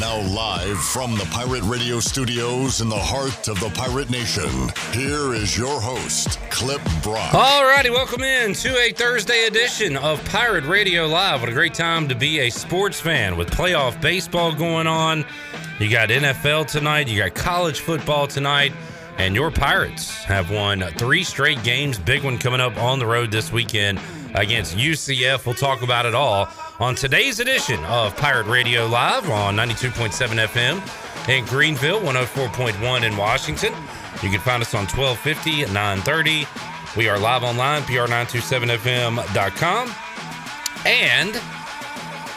Now, live from the Pirate Radio studios in the heart of the Pirate Nation, here is your host, Clip Brock. Alrighty, welcome in to a Thursday edition of Pirate Radio Live. What a great time to be a sports fan with playoff baseball going on. You got NFL tonight, you got college football tonight. And your Pirates have won three straight games. Big one coming up on the road this weekend against UCF. We'll talk about it all on today's edition of Pirate Radio Live on 92.7 FM in Greenville, 104.1 in Washington. You can find us on 1250 at 930. We are live online, pr927fm.com. And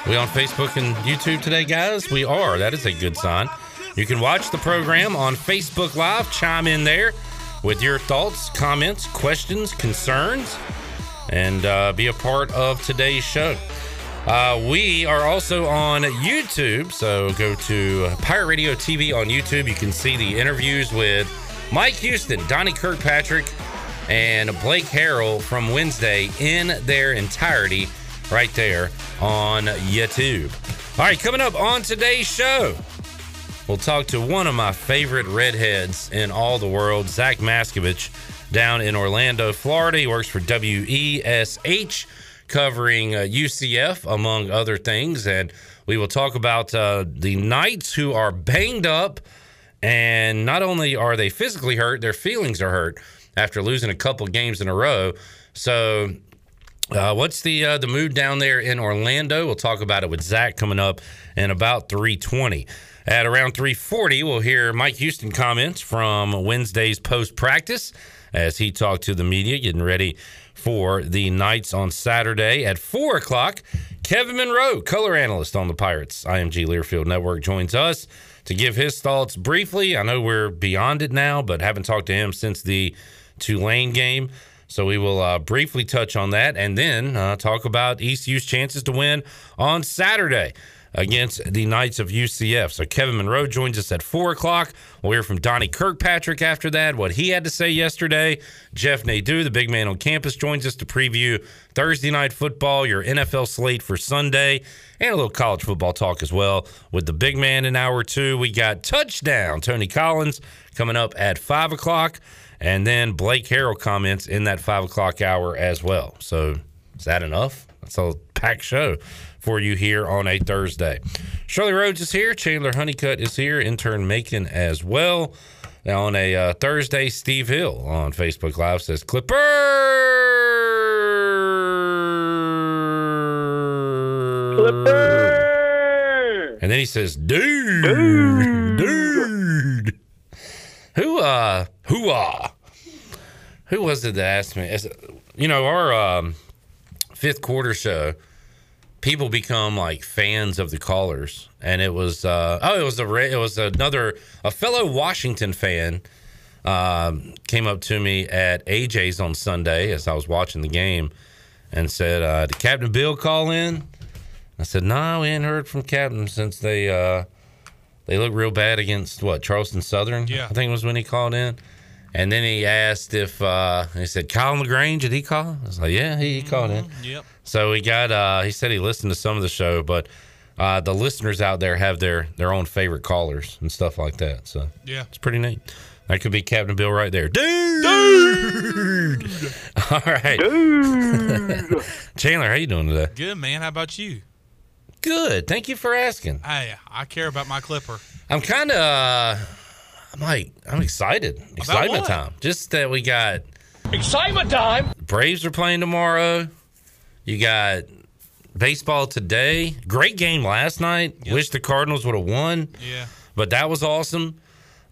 we on Facebook and YouTube today, guys? We are. That is a good sign. You can watch the program on Facebook Live. Chime in there with your thoughts, comments, questions, concerns, and uh, be a part of today's show. Uh, we are also on YouTube, so go to Pirate Radio TV on YouTube. You can see the interviews with Mike Houston, Donnie Kirkpatrick, and Blake Harrell from Wednesday in their entirety right there on YouTube. All right, coming up on today's show. We'll talk to one of my favorite redheads in all the world, Zach Maskovich, down in Orlando, Florida. He works for WESH, covering uh, UCF, among other things. And we will talk about uh, the Knights who are banged up. And not only are they physically hurt, their feelings are hurt after losing a couple games in a row. So, uh, what's the uh, the mood down there in Orlando? We'll talk about it with Zach coming up in about 320. At around 340, we'll hear Mike Houston comments from Wednesday's post practice as he talked to the media, getting ready for the Knights on Saturday. At 4 o'clock, Kevin Monroe, color analyst on the Pirates IMG Learfield Network, joins us to give his thoughts briefly. I know we're beyond it now, but haven't talked to him since the Tulane game. So we will uh, briefly touch on that and then uh, talk about ECU's chances to win on Saturday against the Knights of UCF. So Kevin Monroe joins us at four o'clock. We'll hear from Donnie Kirkpatrick after that, what he had to say yesterday. Jeff Nadeau, the big man on campus, joins us to preview Thursday night football, your NFL slate for Sunday, and a little college football talk as well with the big man in hour two. We got touchdown Tony Collins coming up at five o'clock. And then Blake Harrell comments in that five o'clock hour as well. So is that enough? That's a packed show for you here on a Thursday. Shirley Rhodes is here. Chandler Honeycutt is here. Intern Macon as well. Now on a uh, Thursday, Steve Hill on Facebook Live says Clipper. Clipper. And then he says, dude, dude. dude. Who uh who uh who was it that asked me? You know, our um, fifth quarter show, people become like fans of the callers, and it was uh, oh, it was a it was another a fellow Washington fan um, came up to me at AJ's on Sunday as I was watching the game and said, uh, "Did Captain Bill call in?" I said, "No, we ain't heard from Captain since they uh, they look real bad against what Charleston Southern. Yeah, I think it was when he called in." And then he asked if uh, he said Kyle Lagrange did he call? I was like, yeah, he, he called in. Yep. So he got uh, he said he listened to some of the show, but uh, the listeners out there have their their own favorite callers and stuff like that. So yeah, it's pretty neat. That could be Captain Bill right there, dude. Dude. All right, dude. Chandler, how you doing today? Good man. How about you? Good. Thank you for asking. Hey, I care about my Clipper. I'm kind of. I'm like, I'm excited. Excitement time. Just that we got excitement time. Braves are playing tomorrow. You got Baseball today. Great game last night. Yep. Wish the Cardinals would have won, Yeah. but that was awesome.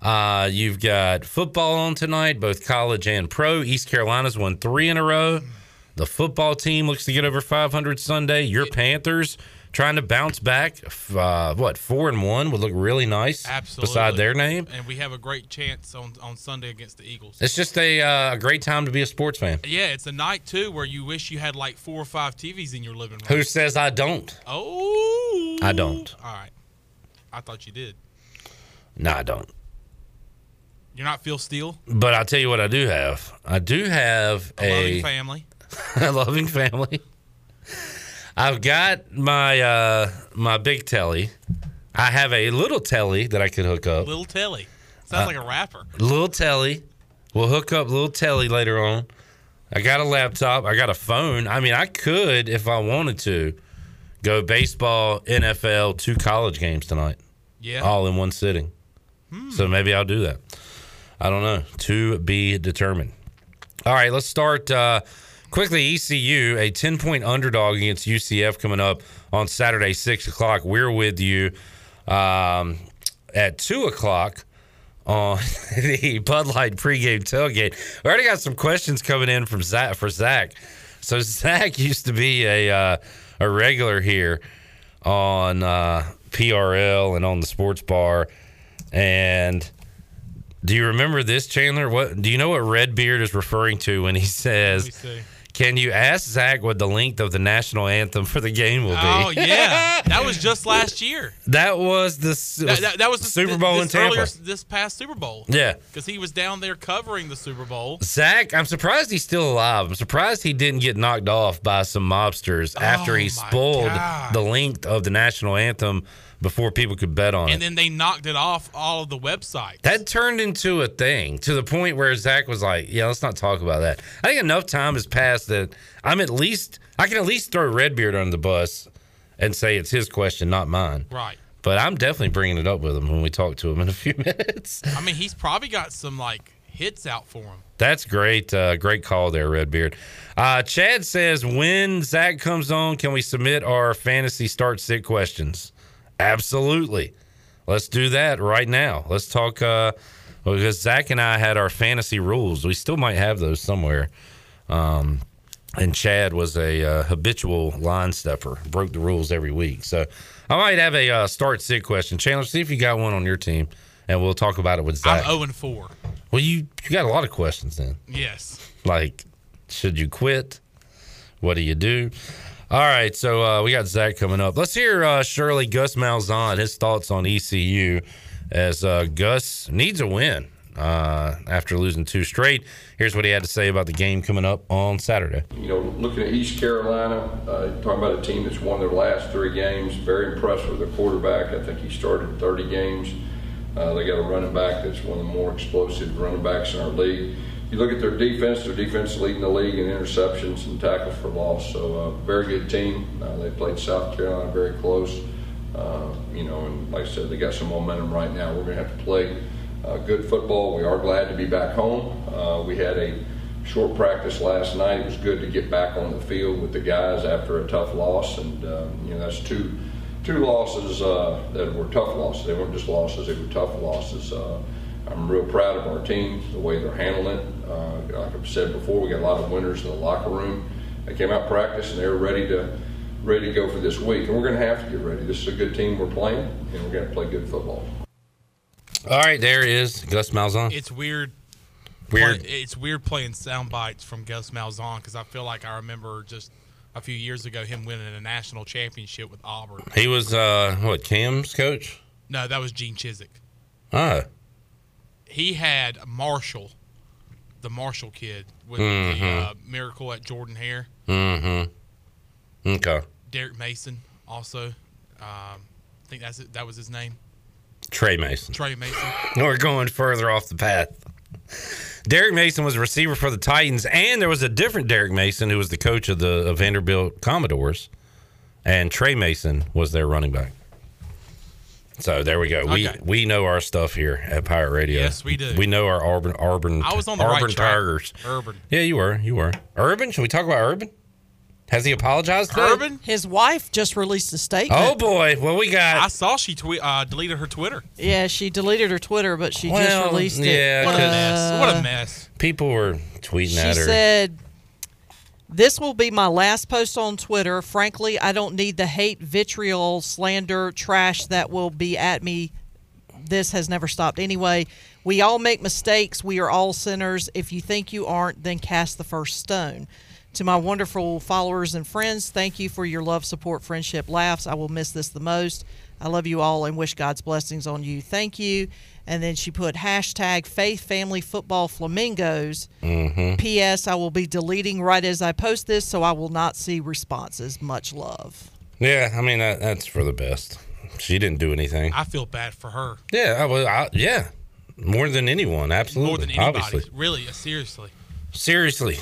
Uh, you've got football on tonight, both college and pro. East Carolina's won three in a row. The football team looks to get over 500 Sunday. Your Panthers trying to bounce back. Uh, what four and one would look really nice. Absolutely. Beside their name, And we have a great chance on, on Sunday against the Eagles. it's just a, uh, a great time to be a sports fan. yeah, it's a night too where you wish you had like four or five TVs in your living room. Who says I don't? Oh. I don't. All right. I thought you did. No, I don't. You're not Phil Steele, But I'll tell you what I do have. I do have a loving family. a loving family. I've got my uh my big telly. I have a little telly that I could hook up. Little Telly. Uh, Sounds like a rapper. Little telly. We'll hook up little telly later on. I got a laptop. I got a phone. I mean, I could if I wanted to go baseball, NFL, two college games tonight. Yeah. all in one sitting. So maybe I'll do that. I don't know. To be determined. All right, let's start uh, quickly. ECU, a 10 point underdog against UCF coming up on Saturday, 6 o'clock. We're with you um, at 2 o'clock on the Bud Light pregame tailgate. We already got some questions coming in from Zach for Zach. So Zach used to be a uh, a regular here on uh, PRL and on the sports bar. And do you remember this, Chandler? What do you know what Redbeard is referring to when he says. "Can you ask Zach what the length of the national anthem for the game will be?" Oh yeah, that was just last year. That was the That, that, that was the, Super Bowl this in Tampa. Earlier, this past Super Bowl. Yeah. because he was down there covering the Super Bowl. Zach, I'm surprised he's still alive. I'm surprised he didn't get knocked off by some mobsters oh after Oh, he spoiled God. the length of the national anthem before people could bet on it. And then they knocked it off all of the websites. That turned into a thing to the point where Zach was like, "Yeah, let's not talk about that." I think enough time has passed that I'm at least I can at least throw Redbeard under the bus and say it's his question, not mine. right. But I'm definitely bringing it up with him when we talk to him in a few minutes. I mean, he's probably got some like hits out for him. That's great, uh, great call there, Redbeard. Uh, Chad says, when Zach comes on, can we submit our fantasy start sit questions? Absolutely. Let's do that right now. Let's talk uh, because Zach and I had our fantasy rules. We still might have those somewhere. Um, and Chad was a uh, habitual line stepper, broke the rules every week. So I might have a uh, start sit question. Chandler, see if you got one on your team, and we'll talk about it with Zach. I'm 0 and 4. Well, you you got a lot of questions then. Yes. Like, should you quit? What do you do? All right, so uh, we got Zach coming up. Let's hear uh, Shirley Gus Malzahn his thoughts on ECU as uh, Gus needs a win uh, after losing two straight. Here's what he had to say about the game coming up on Saturday. You know, looking at East Carolina, uh, talking about a team that's won their last three games, very impressed with their quarterback. I think he started 30 games. Uh, they got a running back that's one of the more explosive running backs in our league. You look at their defense, their defense leading the league in interceptions and tackles for loss. So, uh, very good team. Uh, they played South Carolina very close. Uh, you know, and like I said, they got some momentum right now. We're going to have to play uh, good football. We are glad to be back home. Uh, we had a short practice last night. It was good to get back on the field with the guys after a tough loss, and uh, you know that's two two losses that were tough losses. They weren't just losses; they were tough losses. I'm real proud of our team, the way they're handling it. Uh, like I've said before, we got a lot of winners in the locker room. They came out practice and they were ready to ready to go for this week, and we're going to have to get ready. This is a good team we're playing, and we're going to play good football. All right, there is Gus Malzahn. It's weird. Weird. play- it's weird playing sound bites from Gus Malzahn because I feel like I remember just a few years ago him winning a national championship with Auburn. He was uh, what Cam's coach? No, that was Gene Chizik. Oh, He had Marshall, the Marshall kid with Mhm. the uh, miracle at Jordan Hare. mm-hmm. Okay, Derek Mason also. Um, I think that's it. That was his name. Trey Mason. Trey Mason. We're going further off the path. Derrick Mason was a receiver for the Titans, and there was a different Derek Mason who was the coach of the of Vanderbilt Commodores, and Trey Mason was their running back. So there we go. We Okay. we know our stuff here at Pirate Radio. Yes, we do. We know our Auburn Auburn I was on the Auburn right. Tigers. Urban. Yeah, you were. You were. Urban. Should we talk about Urban? Has he apologized? to it? Urban? His wife just released a statement. Oh boy, what we got? I saw she tweet uh, deleted her Twitter. Yeah, she deleted her Twitter, but she Well, just released it. yeah, What a mess! What a mess! People were tweeting She at her. She said, This will be my last post on Twitter. Frankly, I don't need the hate, vitriol, slander, trash that will be at me. This has never stopped. Anyway, we all make mistakes. We are all sinners. If you think you aren't, then cast the first stone. To my wonderful followers and friends, thank you for your love, support, friendship, laughs. I will miss this the most. I love you all and wish God's blessings on you. Thank you. And then she put hashtag faith family football flamingos. P.S. I will be deleting right as I post this, so I will not see responses. Much love. yeah, I mean that, that's for the best. She didn't do anything. I feel bad for her Yeah, I, was- I, yeah, more than anyone, absolutely, more than anybody. obviously. Really, uh, seriously, Seriously,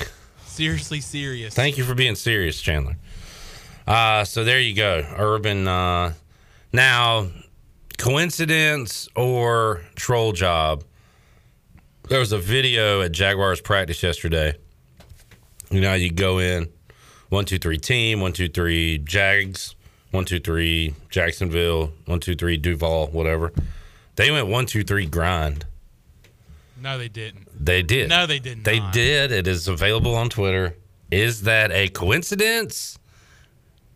seriously serious. thank you for being serious, Chandler. Uh, so there you go, Urban. Uh, now, coincidence or troll job? There was a video at Jaguars practice yesterday. You know, you go in one, two, three team, one, two, three Jags, one, two, three Jacksonville, one, two, three Duval, whatever. They went one, two, three grind. No, they didn't. They did. No, they didn't. They not. did. It is available on Twitter. Is that a coincidence?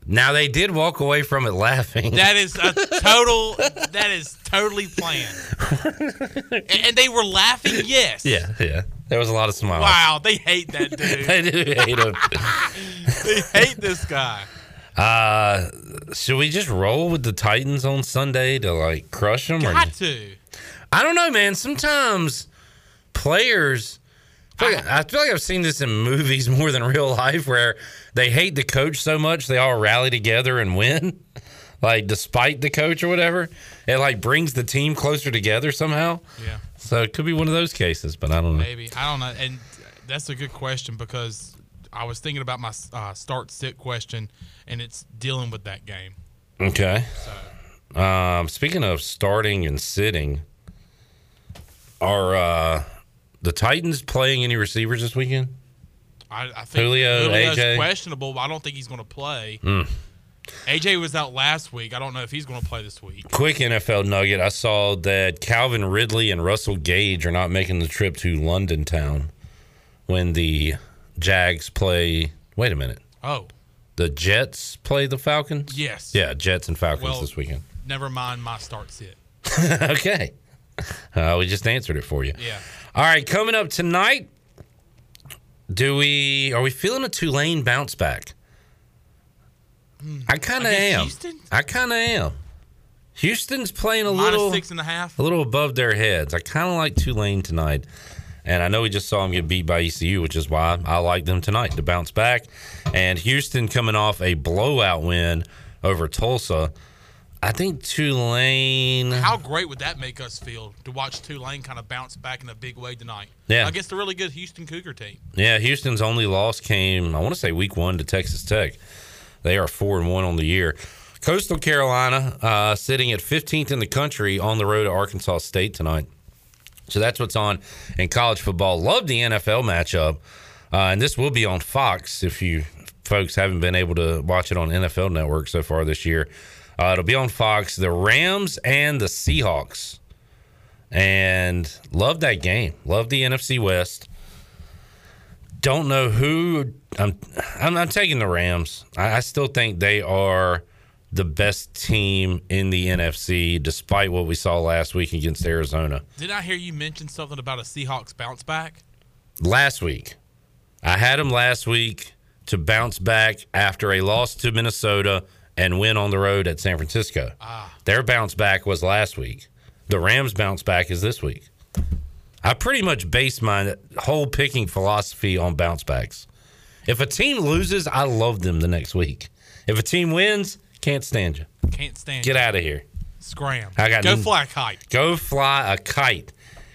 Now they did walk away from it laughing. That is a total. that is totally planned. and, they were laughing. Yes. yeah, yeah. There was a lot of smiles. Wow, they hate that dude. They do hate him. they hate this guy. Uh, should we just roll with the Titans on Sunday to like crush them? Or Got to. I don't know, man. Sometimes players. I feel, like, I feel like I've seen this in movies more than real life, where they hate the coach so much they all rally together and win, like despite the coach or whatever. It like brings the team closer together somehow. Yeah. So it could be one of those cases, but I don't know. Maybe I don't know, and that's a good question because I was thinking about my uh, start sit question, and it's dealing with that game. Okay. So. Um, speaking of starting and sitting, our uh, the Titans playing any receivers this weekend? I, I think Julio, Julio's AJ? questionable, but I don't think he's going to play. Hmm. AJ was out last week. I don't know if he's going to play this week. Quick NFL nugget: I saw that Calvin Ridley and Russell Gage are not making the trip to London town when the Jags play. Wait a minute, Oh, the Jets play the Falcons. yes. Yeah, Jets and Falcons Well- this weekend. Never mind my start sit. okay, uh, we just answered it for you. Yeah. All right, coming up tonight. Do we are we feeling a Tulane bounce back? I kind of am. Houston? I kind of am. Houston's playing a Minus little six and a half. a little above their heads. I kind of like Tulane tonight. And I know we just saw them get beat by ECU, which is why I like them tonight to bounce back. And Houston coming off a blowout win over Tulsa. I think Tulane. How great would that make us feel to watch Tulane kind of bounce back in a big way tonight? Yeah. Against a really good Houston Cougar team. Yeah, Houston's only loss came, I want to say, week one to Texas Tech. They are four and one on the year. Coastal Carolina uh, sitting at 15th in the country on the road to Arkansas State tonight. So that's what's on in college football. Love the NFL matchup. Uh, and this will be on Fox if you folks haven't been able to watch it on NFL Network so far this year. Uh, it'll be on Fox. The Rams and the Seahawks. And love that game. Love the NFC West. Don't know who. I'm, I'm, I'm taking the Rams. I, I still think they are the best team in the NFC, despite what we saw last week against Arizona. Did I hear you mention something about a Seahawks bounce back? last week. I had them last week to bounce back after a loss to Minnesota and win on the road at San Francisco. Ah. Their bounce back was last week. The Rams bounce back is this week. I pretty much base my whole picking philosophy on bounce backs. If a team loses, I love them the next week. If a team wins, can't stand you. Can't stand Get out of here. Scram. I got Go n- fly a kite. Go fly a kite.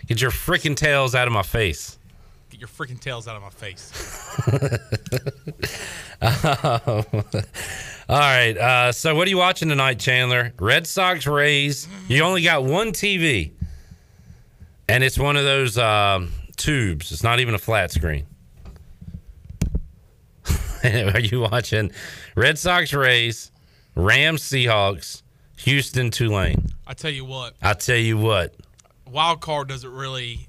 Get your freaking tails out of my face. Get your freaking tails out of my face. All right. Uh, so, what are you watching tonight, Chandler? Red Sox Rays. You only got one TV, and it's one of those um, tubes. It's not even a flat screen. Are you watching Red Sox Rays, Rams Seahawks, Houston Tulane? I tell you what, I tell you what. wild card doesn't really.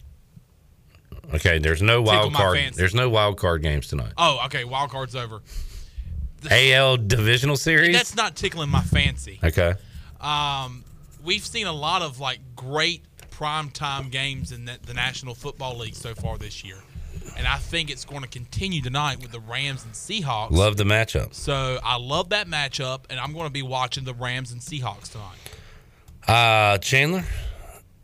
Okay, there's no wild card. There's no wild card games tonight. Oh, okay, wild card's over. AL divisional series. That's not tickling my fancy. okay. Um, we've seen a lot of like great primetime games in the, the National Football League so far this year, and I think it's going to continue tonight with the Rams and Seahawks. Love the matchup. So I love that matchup, and I'm going to be watching the Rams and Seahawks tonight. Uh, Chandler,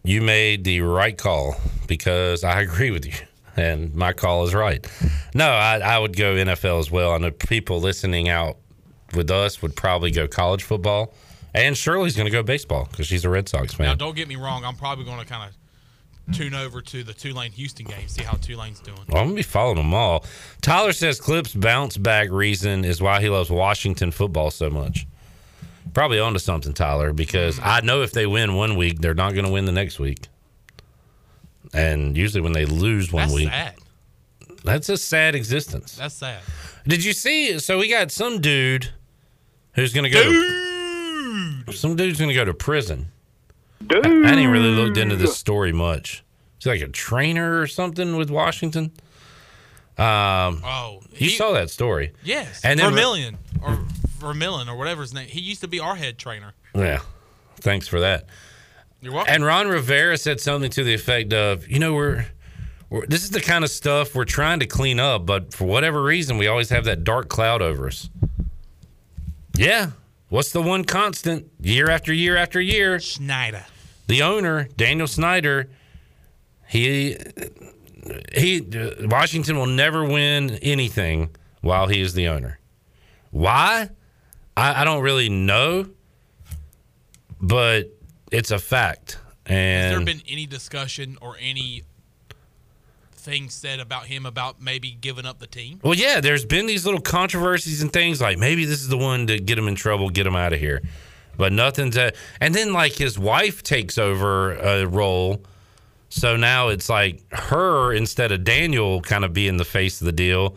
you made the right call because I agree with you, and my call is right. No, I, I would go NFL as well. I know people listening out with us would probably go college football, and Shirley's going to go baseball because she's a Red Sox fan. Now, don't get me wrong. I'm probably going to kind of tune over to the Tulane Houston game, see how Tulane's doing. Well, I'm gonna be following them all. Tyler says Clip's bounce back reason is why he loves Washington football so much. Probably onto something, Tyler, because I know if they win one week, they're not going to win the next week. And usually, when they lose one That's week, sad. that's a sad existence. That's sad. Did you see? So we got some dude who's going to go. To, some dude's going to go to prison. Dude. I, I didn't really looked into this story much. Is he like a trainer or something with Washington? Um, Oh, you saw that story. Yes, And then- Vermillion or Vermillion or whatever his name. He used to be our head trainer. Yeah. Thanks for that. You're welcome. And Ron Rivera said something to the effect of, you know, we're, we're this is the kind of stuff we're trying to clean up, but for whatever reason, we always have that dark cloud over us. Yeah. What's the one constant year after year after year? Schneider. The owner, Daniel Snyder, he he Washington will never win anything while he is the owner. Why? I, I don't really know, but it's a fact. And Has there been any discussion or any things said about him about maybe giving up the team? well, yeah, there's been these little controversies and things like maybe this is the one to get him in trouble, get him out of here. But nothing's a, and then like his wife takes over a role. So now it's like her instead of Daniel kind of being the face of the deal.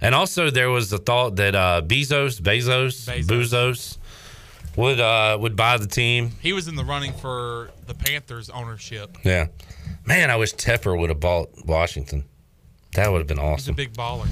And also there was the thought that uh, Bezos, Bezos, Bezos. Bezos would uh, would buy the team. He was in the running for the Panthers ownership. Yeah. Man, I wish Tepper would have bought Washington. That would have been awesome. He's a big baller.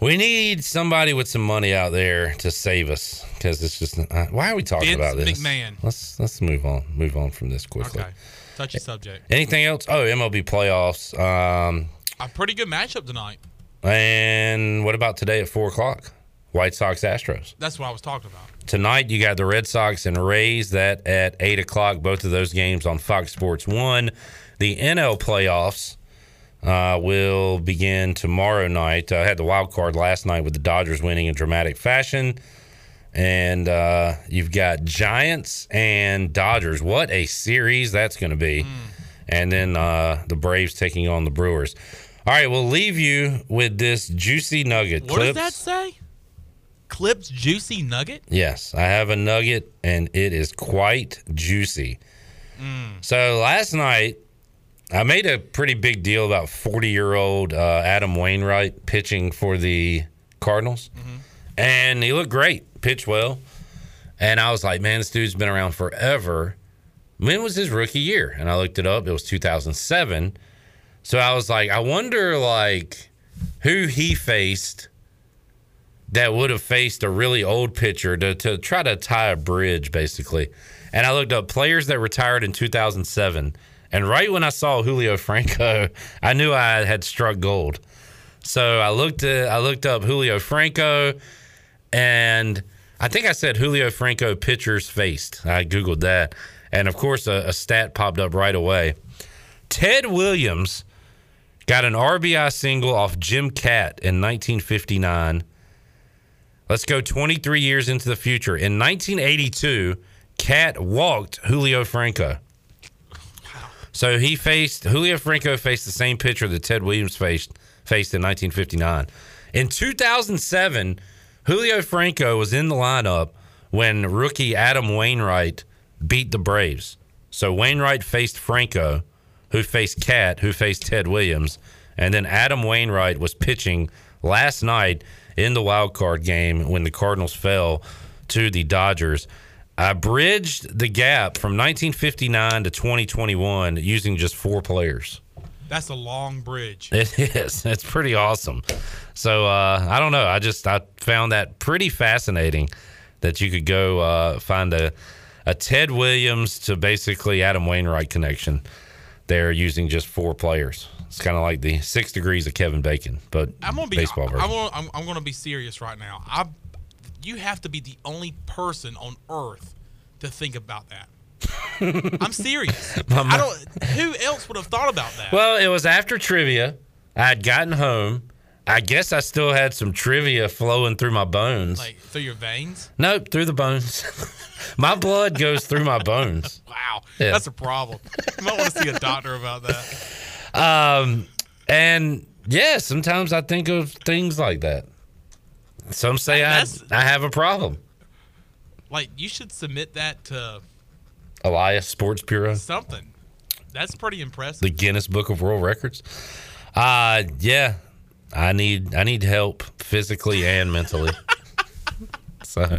We need somebody with some money out there to save us because it's just. Uh, why are we talking Vince about this? McMahon. Let's let's move on. Move on from this quickly. Okay. Touchy subject. Anything else? Oh, MLB playoffs. Um, A pretty good matchup tonight. And what about today at four o'clock? White Sox Astros. That's what I was talking about. Tonight you got the Red Sox and Rays. That at eight o'clock. Both of those games on Fox Sports One. The NL playoffs uh, will begin tomorrow night. I had the wild card last night with the Dodgers winning in dramatic fashion. And uh, you've got Giants and Dodgers. What a series that's going to be. And then uh, the Braves taking on the Brewers. All right, we'll leave you with this juicy nugget. What Clips. does that say? Clips juicy nugget? Yes, I have a nugget and it is quite juicy. So last night, I made a pretty big deal about 40 year old uh, Adam Wainwright pitching for the Cardinals. And he looked great, pitched well. And I was like, man, this dude's been around forever. When was his rookie year? And I looked it up. It was 2007. So I was like, I wonder, like, who he faced that would have faced a really old pitcher to, to try to tie a bridge, basically. And I looked up players that retired in 2007. And right when I saw Julio Franco, I knew I had struck gold. So I looked at, I looked up Julio Franco, and I think I said Julio Franco pitchers faced. I googled that, and of course a, a stat popped up right away. Ted Williams got an RBI single off Jim Kaat in 1959. Let's go 23 years into the future. In 1982, Kaat walked Julio Franco. So he faced Julio Franco faced the same pitcher that Ted Williams faced faced in 1959. In 2007, Julio Franco was in the lineup when rookie Adam Wainwright beat the Braves. So Wainwright faced Franco, who faced Kaat, who faced Ted Williams, and then Adam Wainwright was pitching last night in the wild card game when the Cardinals fell to the Dodgers. I bridged the gap from 1959 to 2021 using just four players. That's a long bridge. It is. It's pretty awesome. So uh, I don't know. I just I found that pretty fascinating that you could go uh, find a a Ted Williams to basically Adam Wainwright connection there using just four players. It's kind of like the six degrees of Kevin Bacon, but I'm gonna be baseball version. I'm, I'm, I'm gonna be serious right now. I you have to be the only person on earth to think about that. I'm serious. I don't. Who else would have thought about that? Well, it was after trivia. I had gotten home. I guess I still had some trivia flowing through my bones. like through your veins. nope, through the bones. my blood goes through my bones. Wow, Yeah. that's a problem. You might want to see a doctor about that. Um, and yeah, sometimes I think of things like that. Some say I, I have a problem. Like you should submit that to Elias Sports Bureau, something. That's pretty impressive. the Guinness Book of World Records. Uh yeah, I need I need help physically and mentally. so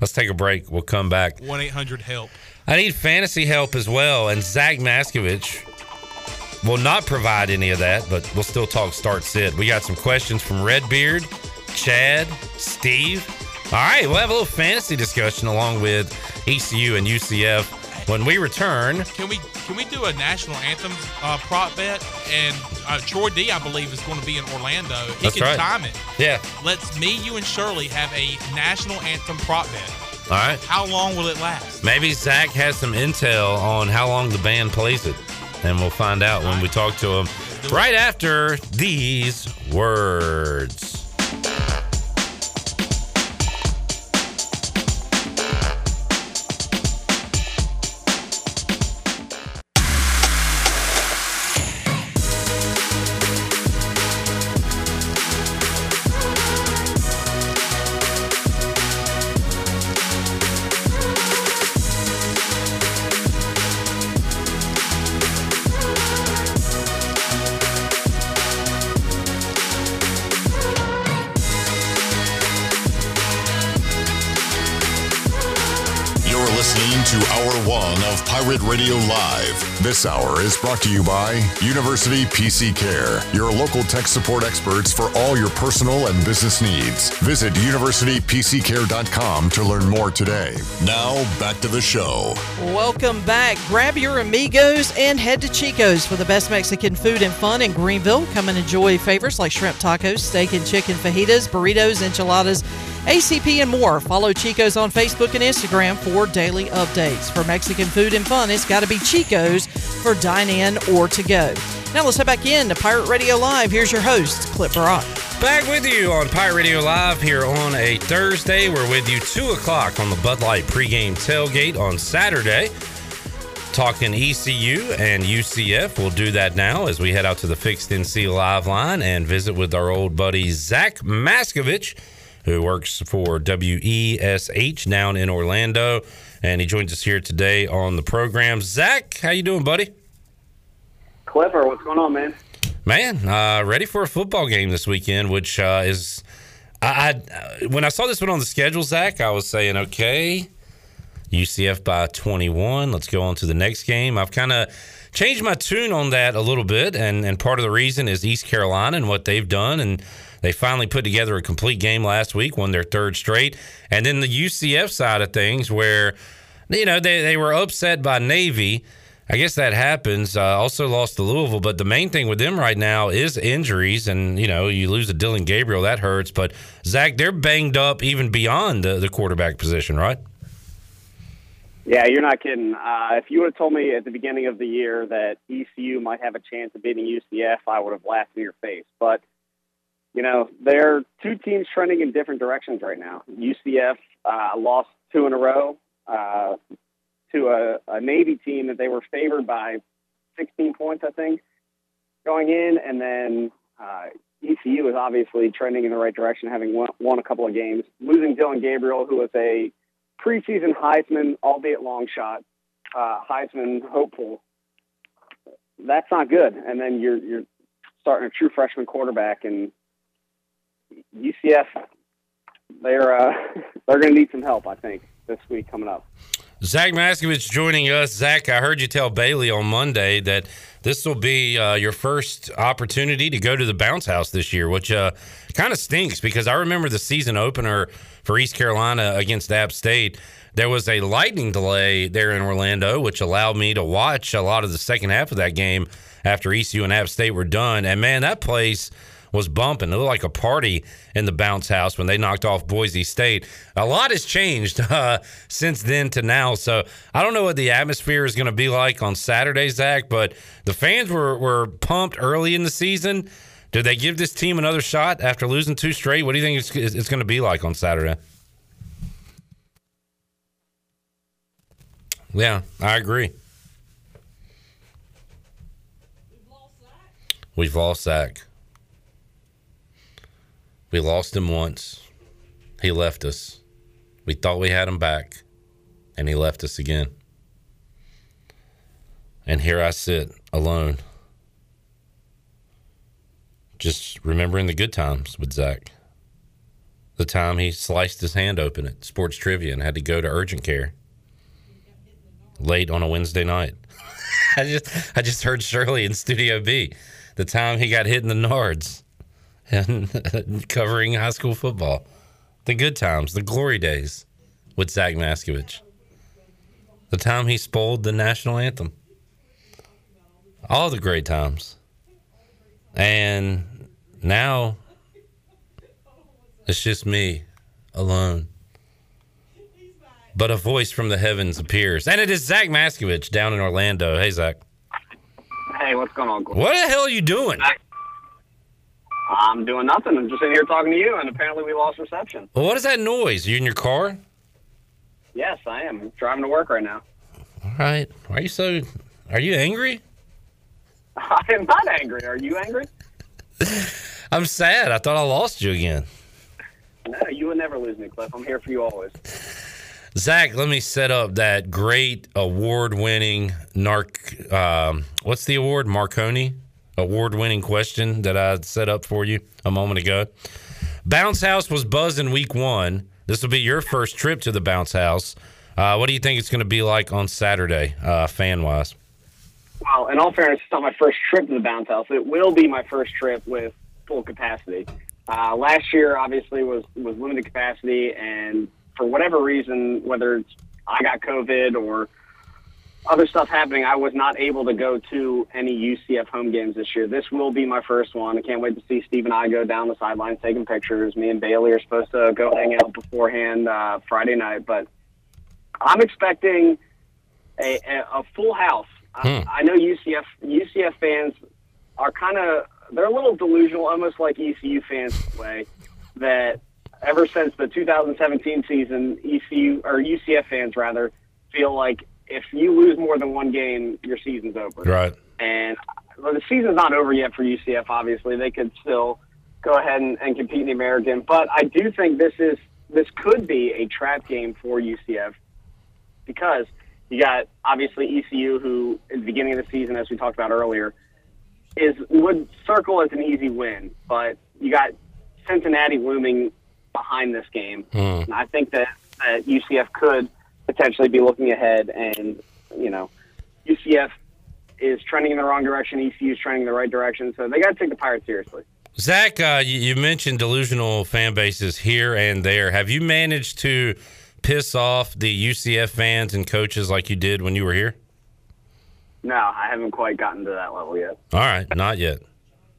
let's take a break. We'll come back. One eight hundred help. I need fantasy help as well, and Zach Maskovich will not provide any of that, but we'll still talk start sit. We got some questions from Redbeard, Chad, Steve. All right, we'll have a little fantasy discussion along with ECU and UCF when we return. Can we can we do a national anthem uh, prop bet? And uh, Troy D, I believe, is going to be in Orlando. He That's can right. time it. Yeah. Let's me, you, and Shirley have a national anthem prop bet. All right. How long will it last? Maybe Zach has some intel on how long the band plays it, and we'll find out when we talk to him right after these words. Radio Live. This hour is brought to you by University PC Care, your local tech support experts for all your personal and business needs. Visit universitypccare.com to learn more today. Now, back to the show. Welcome back. Grab your amigos and head to Chico's for the best Mexican food and fun in Greenville. Come and enjoy favorites like shrimp tacos, steak and chicken fajitas, burritos, enchiladas, ACP, and more. Follow Chico's on Facebook and Instagram for daily updates. For Mexican food and fun, it's got to be Chico's for dine in or to go. Now let's head back in to Pirate Radio Live. Here's your host, Clip Brock. Back with you on Pirate Radio Live here on a Thursday. We're with you 2 o'clock on the Bud Light pregame tailgate on Saturday. Talking ECU and UCF. We'll do that now as we head out to the Fixed NC Live line and visit with our old buddy Zach Maskovich, who works for WESH down in Orlando. And he joins us here today on the program. Zach, how you doing, buddy? Clever. what's going on, man? Man, uh, ready for a football game this weekend, which uh, is. I, I when I saw this one on the schedule, Zach, I was saying, okay, UCF by 21. Let's go on to the next game. I've kind of changed my tune on that a little bit, and and part of the reason is East Carolina and what they've done, and they finally put together a complete game last week, won their third straight, and then the UCF side of things, where you know they they were upset by Navy. I guess that happens. Uh, also lost to Louisville, but the main thing with them right now is injuries, and you know you lose a Dillon Gabriel that hurts. But Zach, they're banged up even beyond the, the quarterback position, right? Yeah, you're not kidding. Uh, if you would have told me at the beginning of the year that ECU might have a chance of beating UCF, I would have laughed in your face. But you know, they're two teams trending in different directions right now. UCF uh, lost two in a row uh, to a, a Navy team that they were favored by 16 points, I think, going in, and then uh, ECU is obviously trending in the right direction, having won, won a couple of games. Losing Dillon Gabriel, who was a preseason Heisman, albeit long shot, uh, Heisman hopeful. That's not good. And then you're you're starting a true freshman quarterback, and UCF, they're uh, they're going to need some help. I think this week coming up. Zach Maskovich joining us. Zach, I heard you tell Bailey on Monday that this will be uh, your first opportunity to go to the bounce house this year, which uh, kind of stinks because I remember the season opener for East Carolina against App State. There was a lightning delay there in Orlando, which allowed me to watch a lot of the second half of that game after ECU and App State were done. And man, that place was bumping. It looked like a party in the bounce house when they knocked off Boise State. A lot has changed uh, since then to now. So I don't know what the atmosphere is going to be like on Saturday, Zach, but the fans were, were pumped early in the season. Do they give this team another shot after losing two straight? What do you think it's, it's going to be like on Saturday? Yeah, I agree. We've lost Zach. We lost him once. He left us. We thought we had him back, and he left us again. And here I sit alone, just remembering the good times with Zach. The time he sliced his hand open at sports trivia and had to go to urgent care late on a Wednesday night. I just I just heard Shirley in Studio B. The time he got hit in the nards and covering high school football. The good times, the glory days with Zach Maskovich. The time he spoiled the national anthem. All the great times. And now it's just me alone. But a voice from the heavens appears. And it is Zach Maskovich down in Orlando. Hey, Zach. Hey, what's going on? What the hell are you doing? I'm doing nothing. I'm just sitting here talking to you, and apparently we lost reception. Well, what is that noise? Are you in your car? Yes, I am. I'm driving to work right now. All right. Why are you so? Are you angry? I am not angry. Are you angry? I'm sad. I thought I lost you again. No, you will never lose me, Cliff. I'm here for you always. Zach, let me set up that great award-winning narc. Um, what's the award? Marconi award-winning question that I set up for you a moment ago. Bounce House was buzzing week one. This will be your first trip to the Bounce House. Uh, what do you think it's going to be like on Saturday, uh, fan-wise? Well, in all fairness, it's not my first trip to the Bounce House. It will be my first trip with full capacity. Uh, last year, obviously, was was limited capacity, and for whatever reason, whether it's I got COVID or other stuff happening, I was not able to go to any UCF home games this year. This will be my first one. I can't wait to see Steve and I go down the sidelines taking pictures. Me and Bailey are supposed to go hang out beforehand uh, Friday night, but I'm expecting a, a, a full house. Hmm. I, I know UCF UCF fans are kind of they're a little delusional, almost like ECU fans in a way that ever since the 2017 season, ECU or UCF fans rather feel like if you lose more than one game, your season's over. Right. And well, the season's not over yet for UCF. Obviously, they could still go ahead and, and compete in the American. But I do think this is this could be a trap game for UCF because you got obviously ECU, who at the beginning of the season, as we talked about earlier, is would circle as an easy win, but you got Cincinnati looming behind this game. Hmm. And I think that, that UCF could potentially be looking ahead, and you know, UCF is trending in the wrong direction. ECU is trending in the right direction, so they got to take the Pirates seriously. Zach, uh, you, you mentioned delusional fan bases here and there. Have you managed to piss off the UCF fans and coaches like you did when you were here? No, I haven't quite gotten to that level yet. All right, not yet.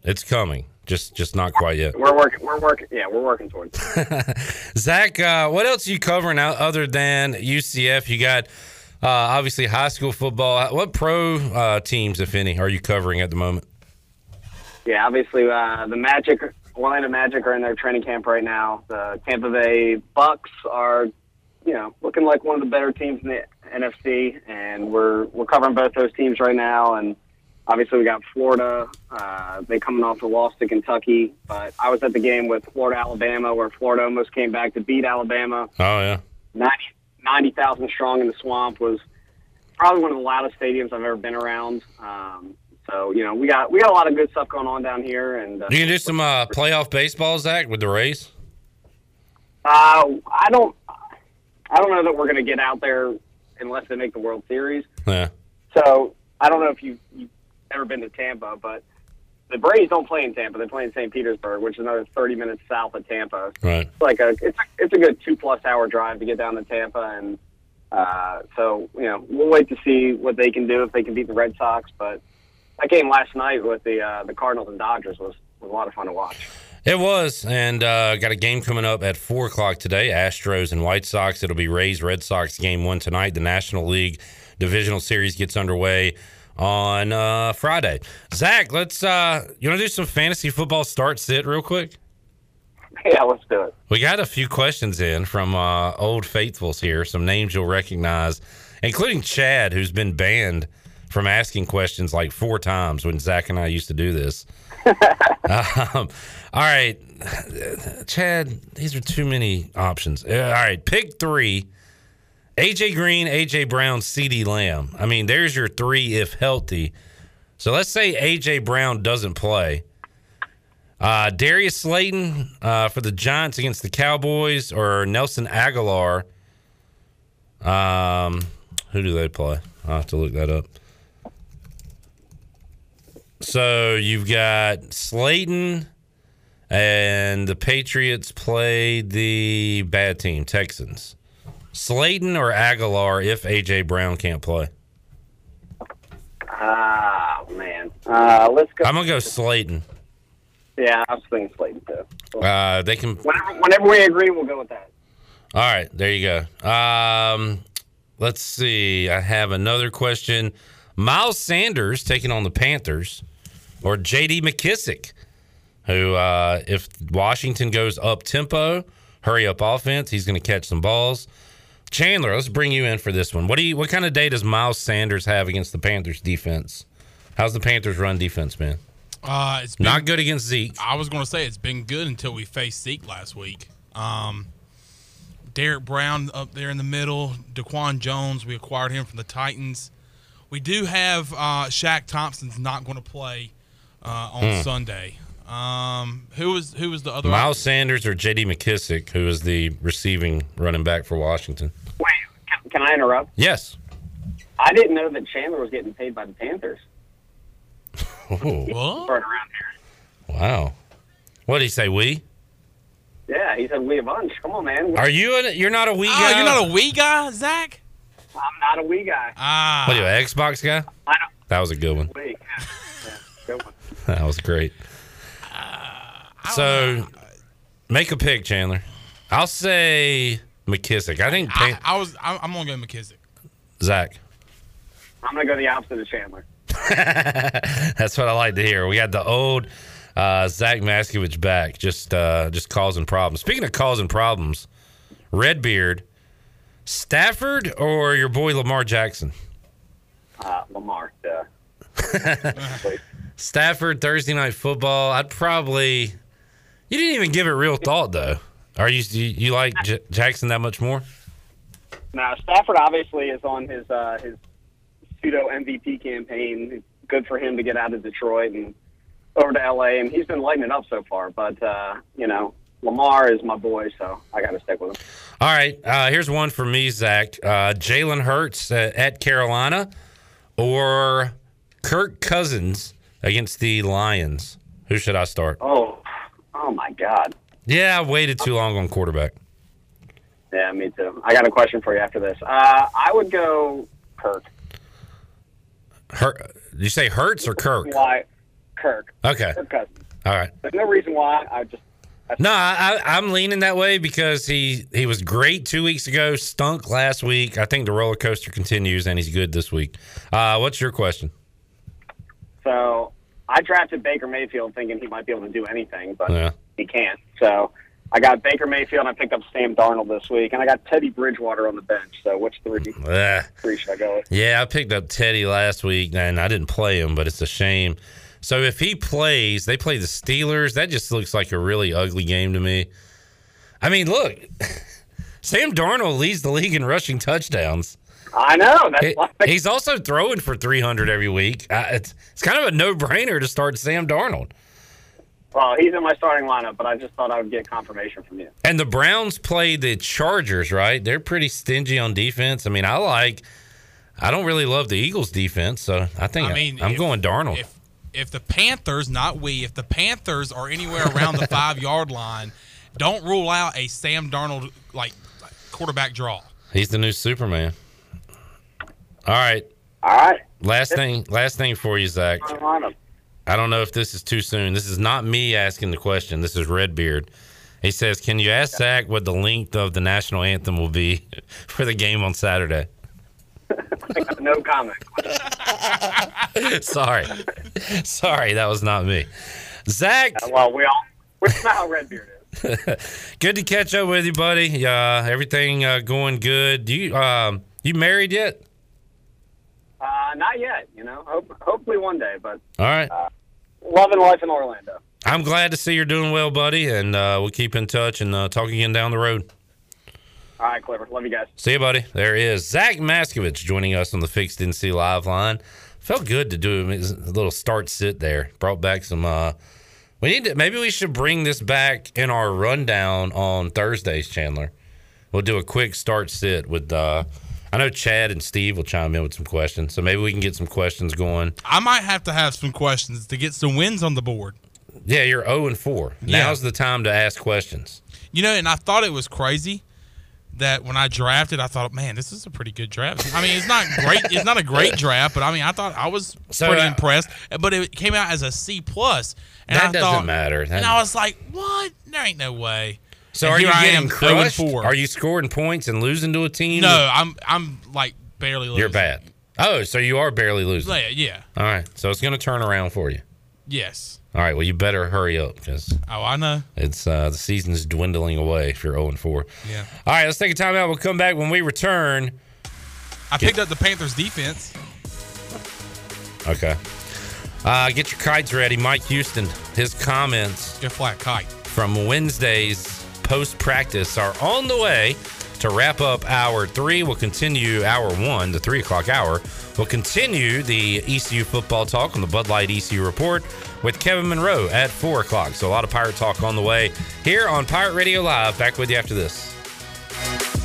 It's coming. Just just not quite yet. We're working. We're working. Yeah, we're working towards. it. Zach, uh, what else are you covering out other than UCF? You got uh, obviously high school football. What pro uh, teams, if any, are you covering at the moment? Yeah, obviously uh, the Magic, Orlando Magic, are in their training camp right now. The Tampa Bay Bucks are, you know, looking like one of the better teams in the NFC, and we're we're covering both those teams right now. And obviously we got Florida. Uh, they coming off a loss to Kentucky, but I was at the game with Florida Alabama, where Florida almost came back to beat Alabama. Oh yeah, 90 90,000 strong in the swamp was probably one of the loudest stadiums I've ever been around. Um, So you know, we got we got a lot of good stuff going on down here, and uh, You can do some uh, playoff baseball, Zach, with the Rays. uh, I don't I don't know that we're going to get out there unless they make the World Series. Yeah. So I don't know if you you've ever been to Tampa, but the Braves don't play in Tampa. They play in St. Petersburg, which is another 30 minutes south of Tampa. Right. It's like a it's a, it's a good two plus hour drive to get down to Tampa, and uh, so you know we'll wait to see what they can do if they can beat the Red Sox. But that game last night with the uh, the Cardinals and Dodgers was was a lot of fun to watch. It was, and uh, got a game coming up at four o'clock today. Astros and White Sox. It'll be Rays Red Sox game one tonight. The National League Divisional Series gets underway on uh, Friday. Zach, let's. Uh, you want to do some fantasy football start sit real quick? Yeah, let's do it. We got a few questions in from uh, old faithfuls here. Some names you'll recognize, including Chad, who's been banned from asking questions like four times when Zach and I used to do this. um, all right, Chad, these are too many options. Uh, All right, pick three. AJ Green, AJ Brown, CeeDee Lamb. I mean, there's your three if healthy. So let's say AJ Brown doesn't play. Uh, Darius Slayton uh, for the Giants against the Cowboys, or Nelson Agholor. Um, who do they play? I'll have to look that up. So you've got Slayton, and the Patriots played the bad team, Texans. Slayton or Agholor if AJ Brown can't play. Ah man, uh, let's go. I'm gonna go Slayton. Yeah, I was thinking Slayton too. Uh, they can Whenever, whenever we agree, we'll go with that. All right, there you go. Um, let's see. I have another question. Miles Sanders taking on the Panthers, or J.D. McKissic, who, uh, if Washington goes up tempo, hurry up offense, he's going to catch some balls. Chandler, let's bring you in for this one. What do you? What kind of day does Miles Sanders have against the Panthers defense? How's the Panthers run defense, man? Uh, it's been, Not good against Zeke. I was going to say it's been good until we faced Zeke last week. Um, Derrick Brown up there in the middle, Daquan Jones, we acquired him from the Titans. We do have uh, Shaq Thompson's not going to play uh, on Hmm. Sunday. Um, who was who was the other? Miles Sanders or J.D. McKissic, who is the receiving running back for Washington? Wait, can, can I interrupt? Yes. I didn't know that Chandler was getting paid by the Panthers. Oh, What? Right around here. wow. What did he say? We? Yeah, he said we a bunch. Come on, man. Are you? A, you're not a we Oh, guy. you're not a wee guy, Zach? I'm not a we guy. Ah, What are you, an Xbox guy? I don't That was a good one. we. Yeah. yeah, good one. That was great. So, make a pick, Chandler. I'll say McKissic. I think I, Pan- I was. I, I'm gonna go McKissic. Zach. I'm gonna go the opposite of Chandler. That's what I like to hear. We got the old uh, Zach Maskevich back, just uh, just causing problems. Speaking of causing problems, Redbeard, Stafford, or your boy Lamar Jackson? Uh, Lamar. Uh, Stafford Thursday night football. I'd probably. You didn't even give it real thought though. Are you you, you like J- Jackson that much more? now Stafford obviously is on his uh, his pseudo MVP campaign. Good for him to get out of Detroit and over to LA, and he's been lighting it up so far. But uh, you know, Lamar is my boy, so I got to stick with him. All right, uh, here's one for me, Zach. Uh, Jalen Hurts uh, at Carolina, or Kirk Cousins against the Lions. Who should I start? Oh, oh my God. Yeah, I waited too long on quarterback. Yeah, me too. I got a question for you after this. Uh, I would go Kirk. Hurt? You say Hurts or Kirk? Why? Kirk. Okay, Kirk Cousins. all right. There's no reason why. I just No, I, I, I'm leaning that way because he he was great two weeks ago, stunk last week. I think the roller coaster continues, and he's good this week. Uh, what's your question? so I drafted Baker Mayfield thinking he might be able to do anything, but Yeah. he can't. So I got Baker Mayfield and I picked up Sam Darnold this week, and I got Teddy Bridgewater on the bench. So which three Ugh. three should I go with? Yeah, I picked up Teddy last week, and I didn't play him, but it's a shame. So if he plays, they play the Steelers. That just looks like a really ugly game to me. I mean, look, Sam Darnold leads the league in rushing touchdowns. I know. That's He- he's also throwing for 300 every week. Uh, it's it's kind of a no brainer to start Sam Darnold. Well, he's in my starting lineup, but I just thought I would get confirmation from you. And the Browns play the Chargers, right? They're pretty stingy on defense. I mean, I like. I don't really love the Eagles' defense, so I think I mean, I'm if- going Darnold. If if the Panthers, not we, if the Panthers are anywhere around the five yard line, don't rule out a Sam Darnold like quarterback draw. He's the new Superman. All right, All right. last thing, last thing for you, Zach. I don't know if this is too soon. This is not me asking the question. This is Redbeard. He says, "Can you ask Zach what the length of the national anthem will be for the game on Saturday?" no comment. Sorry, sorry, that was not me. Zach, Well, we all we know how Redbeard is. good to catch up with you, buddy. Uh, everything uh, going good. You um, you married yet? Uh, not yet. You know, Hope, hopefully one day, but All right. loving life in Orlando. I'm glad to see you're doing well, buddy, and uh, we'll keep in touch and uh, talk again down the road. All right, Clifford. Love you guys. See you, buddy. There is Zach Maskovich joining us on the Fixed NC Live line. Felt good to do a little start sit there. Brought back some. uh We need to. Maybe we should bring this back in our rundown on Thursdays, Chandler. We'll do a quick start sit with. uh I know Chad and Steve will chime in with some questions, so maybe we can get some questions going. I might have to have some questions to get some wins on the board. Yeah, you're 0 and 4. Yeah. Now's the time to ask questions. You know, and I thought it was crazy that when I drafted, I thought, man, this is a pretty good draft. I mean, it's not great. It's not a great draft, but I mean, I thought I was So, pretty uh, impressed. But it came out as a C plus, and That I doesn't thought, matter. That- and I was like, what? There ain't no way. So And are you I getting am, crushed? 4. Are you scoring points and losing to a team? No, I'm I'm like barely losing. You're bad. Oh, so you are barely losing. Yeah, yeah. All right. So it's going to turn around for you. Yes. All right. Well, you better hurry up because Oh, I know. it's uh, the season's dwindling away if you're 0 and 4. Yeah. All right. Let's take a time out. We'll come back when we return. I picked up the Panthers defense. Okay. Uh, get your kites ready. Mike Houston, his comments Good flat kite. from Wednesday's post practice are on the way to wrap up hour three. We'll continue hour one, the three o'clock hour. We'll continue the ECU football talk on the Bud Light ECU report with Kevin Monroe at four o'clock. So a lot of pirate talk on the way here on Pirate Radio Live. Back with you after this.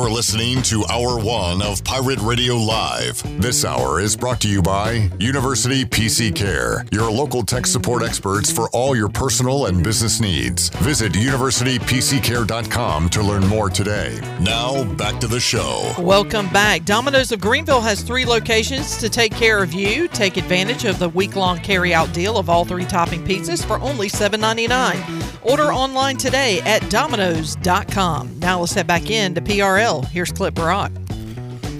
You're listening to Hour One of Pirate Radio Live. This hour is brought to you by University PC Care, your local tech support experts for all your personal and business needs. Visit universitypccare.com to learn more today. Now, back to the show. Welcome back. Domino's of Greenville has three locations to take care of you. Take advantage of the week long carry out deal of all three topping pizzas for only $7.99. Order online today at Domino's.com. Now let's head back in to PRL. Here's Clip Brock.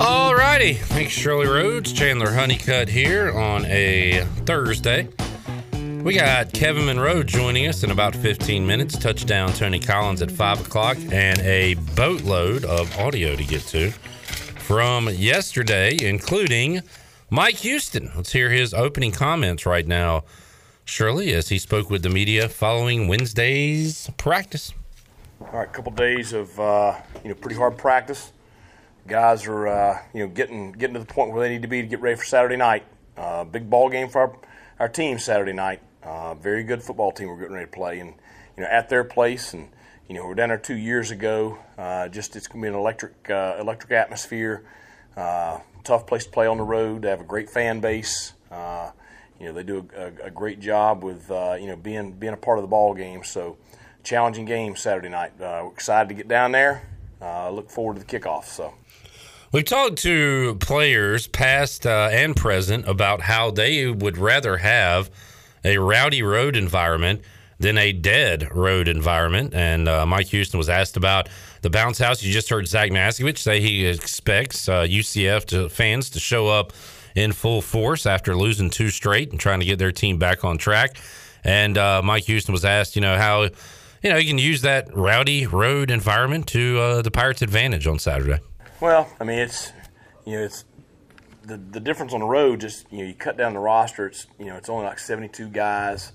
All righty. Thanks, Shirley Rhodes. Chandler Honeycutt here on a Thursday. We got Kevin Monroe joining us in about 15 minutes. Touchdown Tony Collins at 5 o'clock and a boatload of audio to get to from yesterday, including Mike Houston. Let's hear his opening comments right now, Shirley, as he spoke with the media following Wednesday's practice. All right, a couple days of uh, you know pretty hard practice. Guys are uh, you know getting getting to the point where they need to be to get ready for Saturday night. Uh, big ball game for our, our team Saturday night. Uh, very good football team we're getting ready to play, and you know at their place, and you know we were down there two years ago. Uh, just it's gonna be an electric uh, electric atmosphere. Tough place to play on the road. They have a great fan base. You know they do a, a great job with uh, you know being being a part of the ball game. So challenging game Saturday night. Uh, we're excited to get down there. Uh, look forward to the kickoff. So. We've talked to players, past uh, and present, about how they would rather have a rowdy road environment than a dead road environment. And uh, Mike Houston was asked about the bounce house. You just heard Zach Maskovich say he expects uh, UCF to, fans to show up in full force after losing two straight and trying to get their team back on track. And uh, Mike Houston was asked, you know, how you know you can use that rowdy road environment to uh, the Pirates' advantage on Saturday. Well, I mean, it's you know, it's the the difference on the road, just you know, you cut down the roster. It's you know, it's only like 72 guys,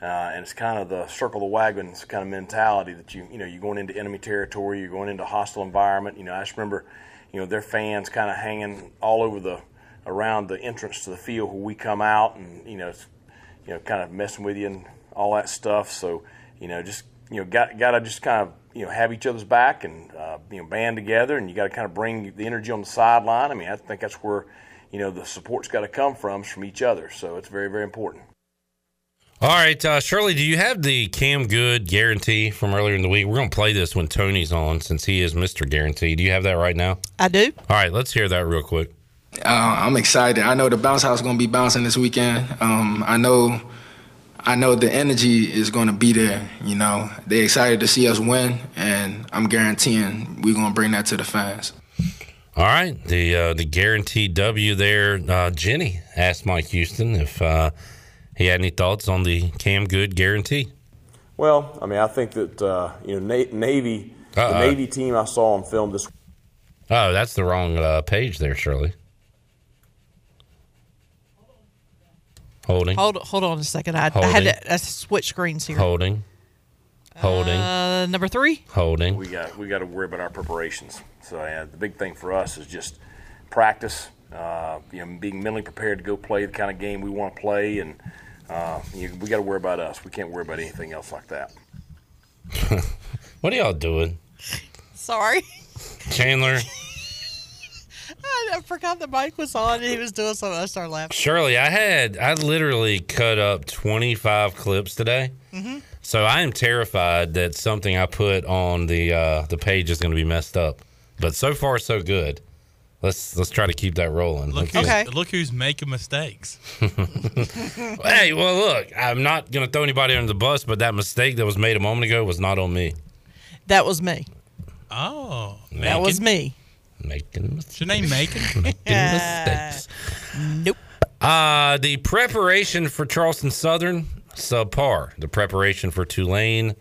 uh, and it's kind of the circle the wagons kind of mentality that you you know you're going into enemy territory, you're going into a hostile environment. You know, I just remember, you know, their fans kind of hanging all over the around the entrance to the field where we come out, and you know, it's, you know, kind of messing with you and all that stuff. So you know, just you know, got got to just kind of you know have each other's back and uh, you know band together, and you got to kind of bring the energy on the sideline. I mean, I think that's where you know the support's got to come from from each other. So it's very very important. All right, uh, Shirley, do you have the Cam Good guarantee from earlier in the week? We're going to play this when Tony's on since he is Mr. Guarantee. Do you have that right now? I do. All right, let's hear that real quick. Uh, I'm excited. I know the bounce house is going to be bouncing this weekend. Um, I know I know the energy is going to be there. You know, they're excited to see us win, and I'm guaranteeing we're going to bring that to the fans. All right, the uh, the guaranteed W there. Uh, Jenny asked Mike Houston if uh, he had any thoughts on the Cam Good guarantee. Well, I mean, I think that uh, you know Na- Navy, Uh-uh. the Navy team I saw on film this. Oh, that's the wrong uh, page there, Shirley. Holding, Hold hold on a second. I, I had to I switch screens here. holding, holding, Uh, number three. holding. We got we got to worry about our preparations. So yeah, the big thing for us is just practice. Uh, you know, being mentally prepared to go play the kind of game we want to play, and uh, you, we got to worry about us. We can't worry about anything else like that. What are y'all doing, Sorry, Chandler? I, I forgot the mic was on and he was doing something. I started laughing. Shirley, I had I literally cut up 25 clips today. Mhm. So I am terrified that something I put on the uh, the page is going to be messed up. But so far so good. Let's let's try to keep that rolling. Look Let's- who's, look who's making mistakes. hey, well look, I'm not going to throw anybody under the bus, but that mistake that was made a moment ago was not on me. That was me. Oh, That was me. Making Is your name making mistakes. Nope. Uh, the preparation for Charleston Southern, subpar. The preparation for Tulane,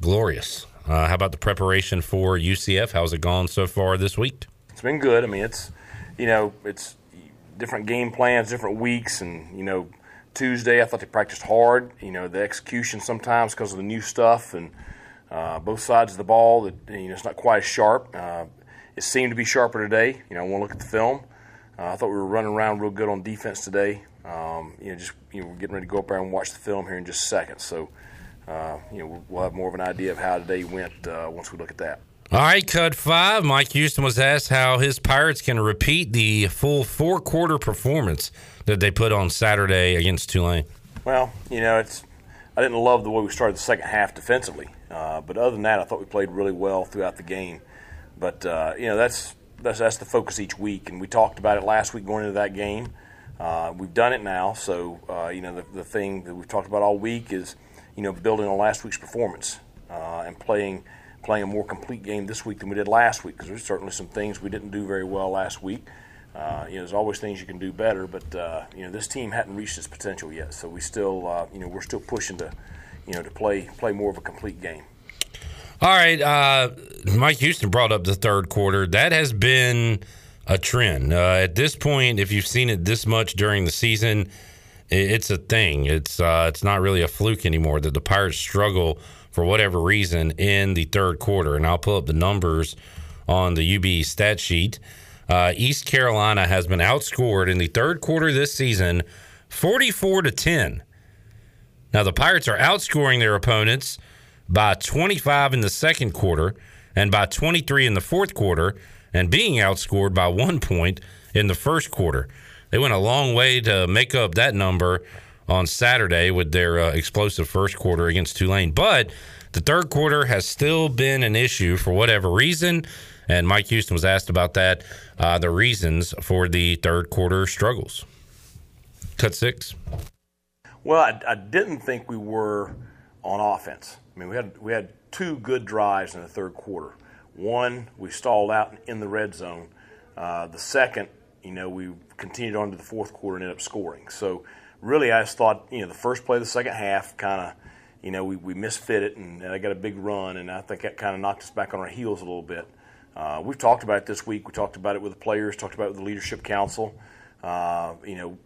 glorious. Uh, how about the preparation for UCF? How's it gone so far this week? It's been good. I mean, it's you know, it's different game plans, different weeks, and you know, Tuesday I thought they practiced hard. You know, the execution sometimes because of the new stuff and uh, both sides of the ball that you know it's not quite as sharp. Uh, it seemed to be sharper today. You know, I want to look at the film. Uh, I thought we were running around real good on defense today. Um, you know, just you know, we're getting ready to go up there and watch the film here in just a second. So, uh, you know, we'll, have more of an idea of how today went uh, once we look at that. All right, Cut 5. Mike Houston was asked how his Pirates can repeat the full four quarter performance that they put on Saturday against Tulane. Well, you know, it's I didn't love the way we started the second half defensively, uh, but other than that, I thought we played really well throughout the game. But uh, you know, that's that's that's the focus each week, and we talked about it last week going into that game. Uh, we've done it now, so uh, you know the, the thing that we've talked about all week is you know building on last week's performance uh, and playing playing a more complete game this week than we did last week because there's certainly some things we didn't do very well last week. Uh, you know, there's always things you can do better, but uh, you know this team hadn't reached its potential yet. So we still, you know, we're still pushing to, you know, to play play more of a complete game. All right, uh, Mike Houston brought up the third quarter. That has been a trend. Uh, at this point, if you've seen it this much during the season, it's a thing. It's uh, it's not really a fluke anymore that the Pirates struggle for whatever reason in the third quarter. And I'll pull up the numbers on the UB stat sheet. Uh, East Carolina has been outscored in the third quarter this season, forty-four to ten. Now the Pirates are outscoring their opponents by 25 in the second quarter and by 23 in the fourth quarter and being outscored by one point in the first quarter. They went a long way to make up that number on Saturday with their uh, explosive first quarter against Tulane. But the third quarter has still been an issue for whatever reason. And Mike Houston was asked about that, uh, the reasons for the third quarter struggles. Cut six. Well, I, I didn't think we were on offense. I mean, we had we had two good drives in the third quarter. One, we stalled out in the red zone. Uh, the second, you know, we continued on to the fourth quarter and ended up scoring. So, really, I just thought, you know, the first play of the second half kind of, you know, we, we misfit it and, and I got a big run, and I think that kind of knocked us back on our heels a little bit. Uh, we've talked about it this week. We talked about it with the players, talked about it with the leadership council. Uh, you know,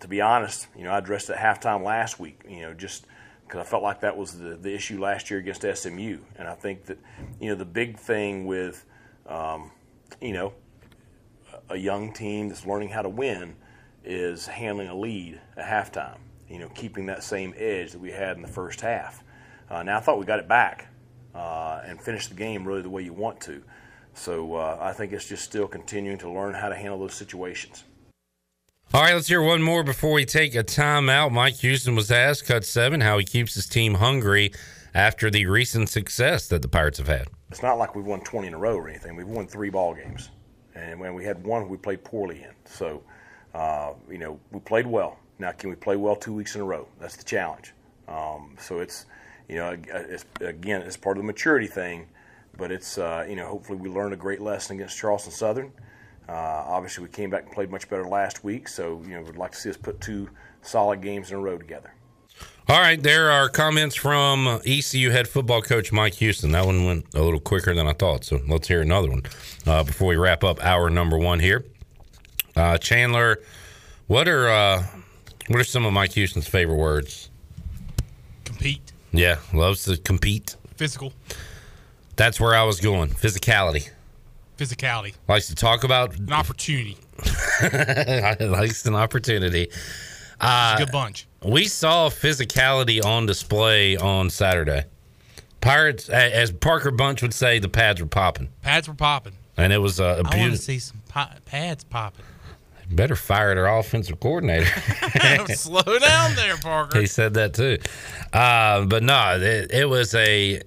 to be honest, you know, I addressed it at halftime last week. You know, just because I felt like that was the, the issue last year against SMU, and I think that you know the big thing with um, you know a young team that's learning how to win is handling a lead at halftime. You know, keeping that same edge that we had in the first half. Uh, now I thought we got it back uh, and finished the game really the way you want to. So uh, I think it's just still continuing to learn how to handle those situations. All right, let's hear one more before we take a timeout. Mike Houston was asked, cut seven, how he keeps his team hungry after the recent success that the Pirates have had. It's not like we've won 20 in a row or anything. We've won three ball games. And when we had one, we played poorly in. So, uh, you know, we played well. Now, can we play well two weeks in a row? That's the challenge. Um, so it's, you know, it's, again, it's part of the maturity thing, but it's, uh, you know, hopefully we learned a great lesson against Charleston Southern. Uh, obviously, we came back and played much better last week, so you know we'd like to see us put two solid games in a row together. All right, there are comments from ECU head football coach Mike Houston. That one went a little quicker than I thought, so let's hear another one uh, before we wrap up our number one here. Uh, Chandler, what are uh, what are some of Mike Houston's favorite words? Compete. Yeah, loves to compete. Physical. That's where I was going. Physicality. Physicality. Likes to talk about an opportunity. likes an opportunity. Uh, good bunch. We saw physicality on display on Saturday. Pirates, as Parker Bunch would say, the pads were popping. Pads were popping. And it was a, a I want to see some pads popping. Better fire their offensive coordinator. Slow down there, Parker. He said that too. Uh, but no, it, it was a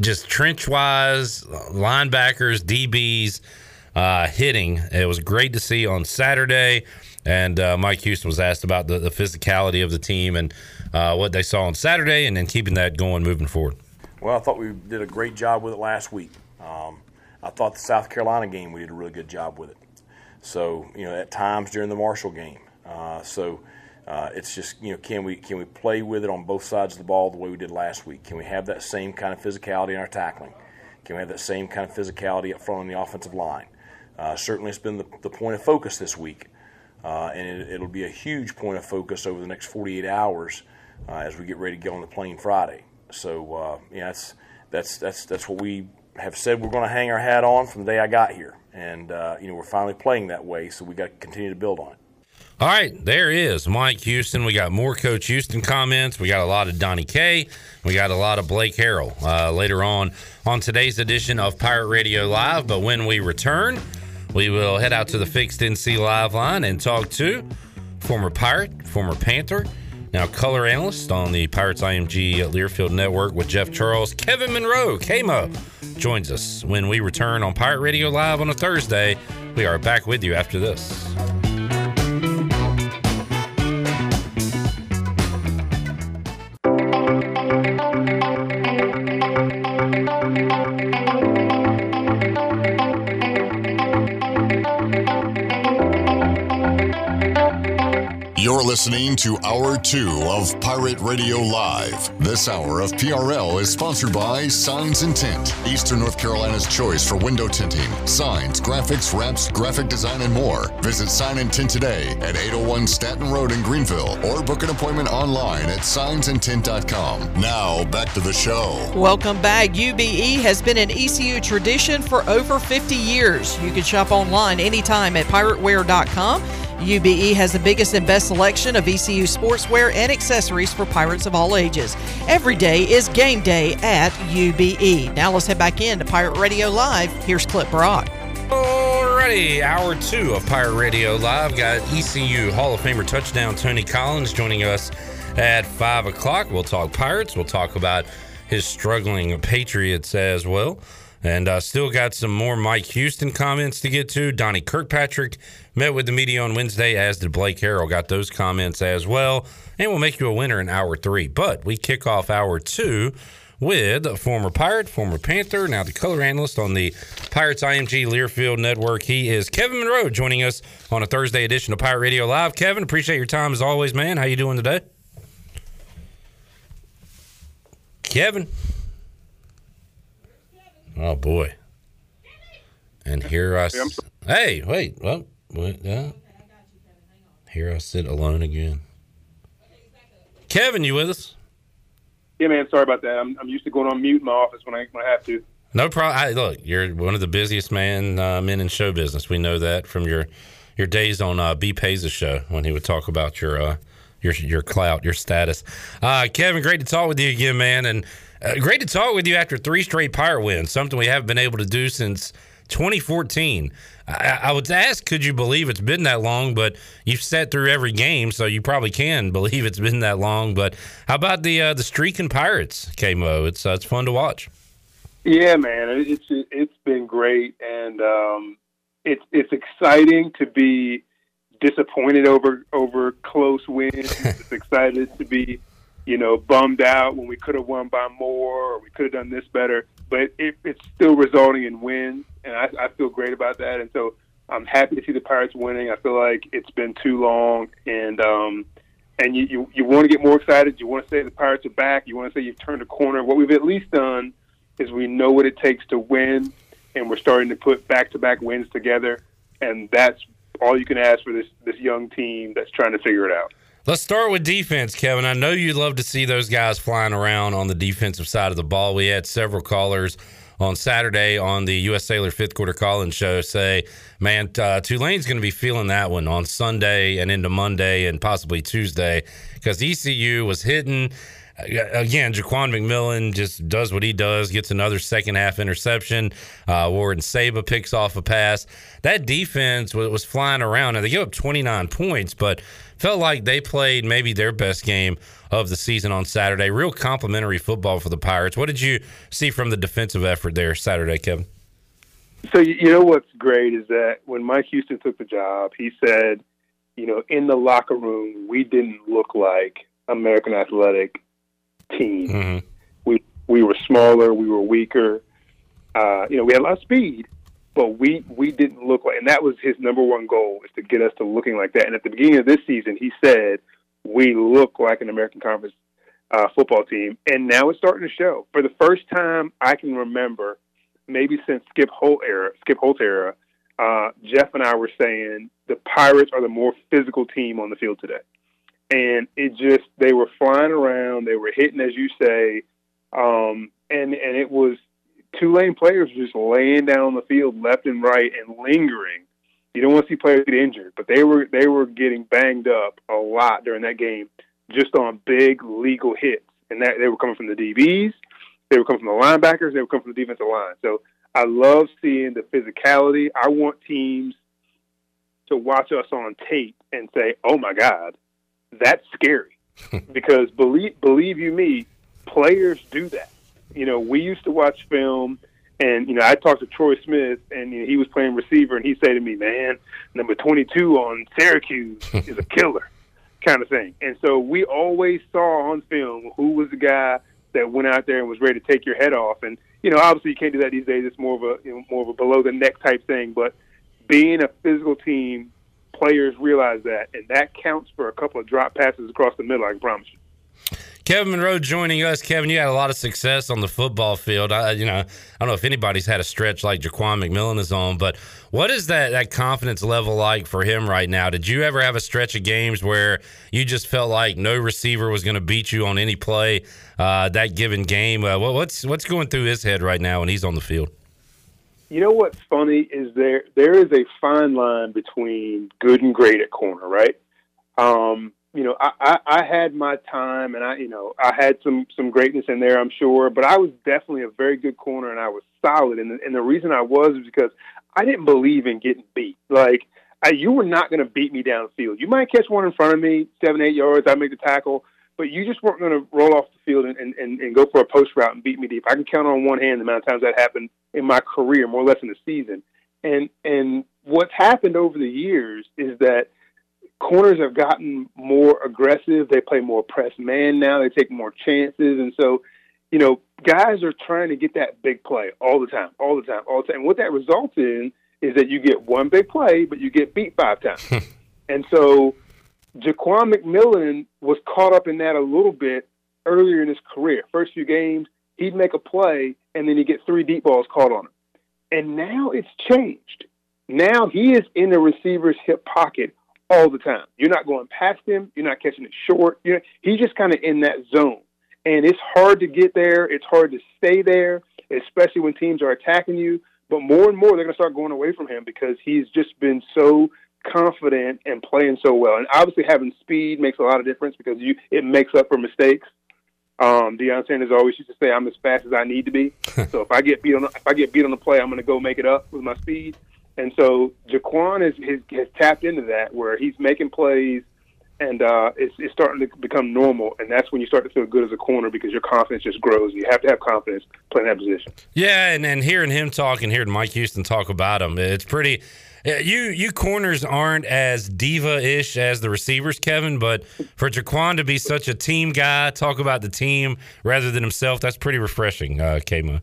just trench wise linebackers, DBs uh, hitting. It was great to see on Saturday. And uh, Mike Houston was asked about the, the physicality of the team and uh, what they saw on Saturday, and then keeping that going moving forward. Well, I thought we did a great job with it last week. Um, I thought the South Carolina game we did a really good job with it. So you know, at times during the Marshall game. Uh, so uh, it's just you know, can we can we play with it on both sides of the ball the way we did last week? Can we have that same kind of physicality in our tackling? Can we have that same kind of physicality up front on the offensive line? Uh, certainly, it's been the, the point of focus this week, uh, and it, will be a huge point of focus over the next 48 hours uh, as we get ready to go on the plane Friday. So uh, yeah, that's that's that's that's what we have said we're going to hang our hat on from the day I got here, and uh, you know we're finally playing that way. So we got to continue to build on it. All right, there is Mike Houston. We got more Coach Houston comments. We got a lot of Donnie K. We got a lot of Blake Harrell uh, later on on today's edition of Pirate Radio Live. But when we return, we will head out to the Fixed NC Live line and talk to former Pirate, former Panther, now color analyst on the Pirates IMG Learfield Network with Jeff Charles. Kevin Monroe, KMO, joins us when we return on Pirate Radio Live on a Thursday. We are back with you after this. You're listening to Hour 2 of Pirate Radio Live. This hour of PRL is sponsored by Signs and Tint, Eastern North Carolina's choice for window tinting, signs, graphics, wraps, graphic design, and more. Visit Sign and Tint today at 801 Staten Road in Greenville or book an appointment online at signsandtint.com. Now, back to the show. Welcome back. UBE has been an ECU tradition for over 50 years. You can shop online anytime at pirateware.com. UBE has the biggest and best selection of ECU sportswear and accessories for pirates of all ages. Every day is game day at UBE. Now let's head back in to Pirate Radio Live. Here's Clip Brock. Alrighty, hour two of Pirate Radio Live. Got ECU Hall of Famer touchdown Tony Collins joining us at five o'clock. We'll talk Pirates. We'll talk about his struggling Patriots as well. And uh, still got some more Mike Houston comments to get to. Donnie Kirkpatrick met with the media on Wednesday, as did Blake Harrell. Got those comments as well. And we'll make you a winner in hour three. But we kick off hour two with a former Pirate, former Panther, now the color analyst on the Pirates IMG Learfield Network. He is Kevin Monroe joining us on a Thursday edition of Pirate Radio Live. Kevin, appreciate your time as always, man. How you doing today? Kevin. Oh boy. And here I. S- hey, wait. Well, wait, yeah. Here I sit alone again. Kevin, you with us? Yeah, man. Sorry about that. I'm, I'm used to going on mute in my office when I when I have to. No problem. Look, you're one of the busiest man uh, men in show business. We know that from your your days on uh, B Pay's show when he would talk about your uh, your your clout, your status. Uh, Kevin, great to talk with you again, man, and uh, great to talk with you after three straight Pirate wins. Something we haven't been able to do since 2014. I, I would ask, could you believe it's been that long? But you've sat through every game, so you probably can believe it's been that long. But how about the uh, the streaking Pirates, KMO? It's uh, it's fun to watch. Yeah, man, it's it's been great, and um, it's it's exciting to be disappointed over over close wins. it's excited to be, you know, bummed out when we could have won by more or we could have done this better. But it, it's still resulting in wins, and I, I feel great about that. And so I'm happy to see the Pirates winning. I feel like it's been too long, and um, and you, you you want to get more excited. You want to say the Pirates are back. You want to say you've turned a corner. What we've at least done is we know what it takes to win, and we're starting to put back-to-back wins together, and that's all you can ask for this this young team that's trying to figure it out. Let's start with defense, Kevin. I know you'd love to see those guys flying around on the defensive side of the ball. We had several callers on Saturday on the U.S. Sailor fifth quarter calling show say, man, uh, Tulane's going to be feeling that one on Sunday and into Monday and possibly Tuesday because ECU was hitting again, Jaquan McMillian just does what he does, gets another second half interception. Uh, Warren Saba picks off a pass. That defense was, was flying around, and they gave up 29 points, but felt like they played maybe their best game of the season on Saturday. Real complimentary football for the Pirates. What did you see from the defensive effort there Saturday, Kevin? So you know what's great is that when Mike Houston took the job, he said, you know, in the locker room, we didn't look like American Athletic team. Mm-hmm. We we were smaller, we were weaker. Uh, you know, we had a lot of speed, but we we didn't look like, and that was his number one goal is to get us to looking like that. And at the beginning of this season, he said we look like an American Conference uh, football team, and now it's starting to show. For the first time I can remember, maybe since Skip Holtz era, Skip Holtz era, uh, Jeff and I were saying the Pirates are the more physical team on the field today and it just they were flying around, they were hitting as you say, um, and and it was Tulane players just laying down on the field left and right and lingering. You don't want to see players get injured, but they were they were getting banged up a lot during that game, just on big legal hits, and that they were coming from the DBs, they were coming from the linebackers, they were coming from the defensive line. So I love seeing the physicality. I want teams to watch us on tape and say, "Oh my God, that's scary because believe believe you me, players do that. You know, we used to watch film, and you know, I talked to Troy Smith, and you know, he was playing receiver, and he said to me, "Man, number 22 on Syracuse is a killer," kind of thing. And so we always saw on film who was the guy that went out there and was ready to take your head off. And you know, obviously you can't do that these days. It's more of a you know, more of a below the neck type thing, but being a physical team players realize that, and that counts for a couple of drop passes across the middle. I can promise you. Kevin Monroe joining us. Kevin, you had a lot of success on the football field. I, you know, I don't know if anybody's had a stretch like Jaquan McMillian is on, but what is that that confidence level like for him right now? Did you ever have a stretch of games where you just felt like no receiver was going to beat you on any play uh, that given game? Uh, what's what's going through his head right now when he's on the field? you know what's funny is there there is a fine line between good and great at corner, right? Um, you know, I, I, I had my time, and I, you know, I had some some greatness in there, I'm sure, but I was definitely a very good corner, and I was solid. And the, and the reason I was is because I didn't believe in getting beat. Like, I, you were not going to beat me downfield. You might catch one in front of me, seven, eight yards, I make the tackle, but you just weren't going to roll off the field and, and, and go for a post route and beat me deep. I can count on one hand the amount of times that happened in my career, more or less in the season. And and what's happened over the years is that corners have gotten more aggressive. They play more press man now. They take more chances, and so you know guys are trying to get that big play all the time, all the time, all the time. And what that results in is that you get one big play, but you get beat five times. and so Jaquan McMillian was caught up in that a little bit earlier in his career. First few games, he'd make a play, and then he'd get three deep balls caught on him. And now it's changed. Now he is in the receiver's hip pocket all the time. You're not going past him. You're not catching it short. You know, he's just kind of in that zone. And it's hard to get there. It's hard to stay there, especially when teams are attacking you. But more and more, they're going to start going away from him because he's just been so confident and playing so well. And obviously, having speed makes a lot of difference because you it makes up for mistakes. Um, Deion Sanders always used to say, "I'm as fast as I need to be." so if I get beat on if I get beat on the play, I'm going to go make it up with my speed. And so Jaquan has, has, has tapped into that where he's making plays and uh, it's, it's starting to become normal. And that's when you start to feel good as a corner because your confidence just grows. You have to have confidence playing that position. Yeah, and, and hearing him talk and hearing Mike Houston talk about him, it's pretty. You you corners aren't as diva ish as the receivers, Kevin. But for Jaquan to be such a team guy, talk about the team rather than himself, that's pretty refreshing, uh, Kama.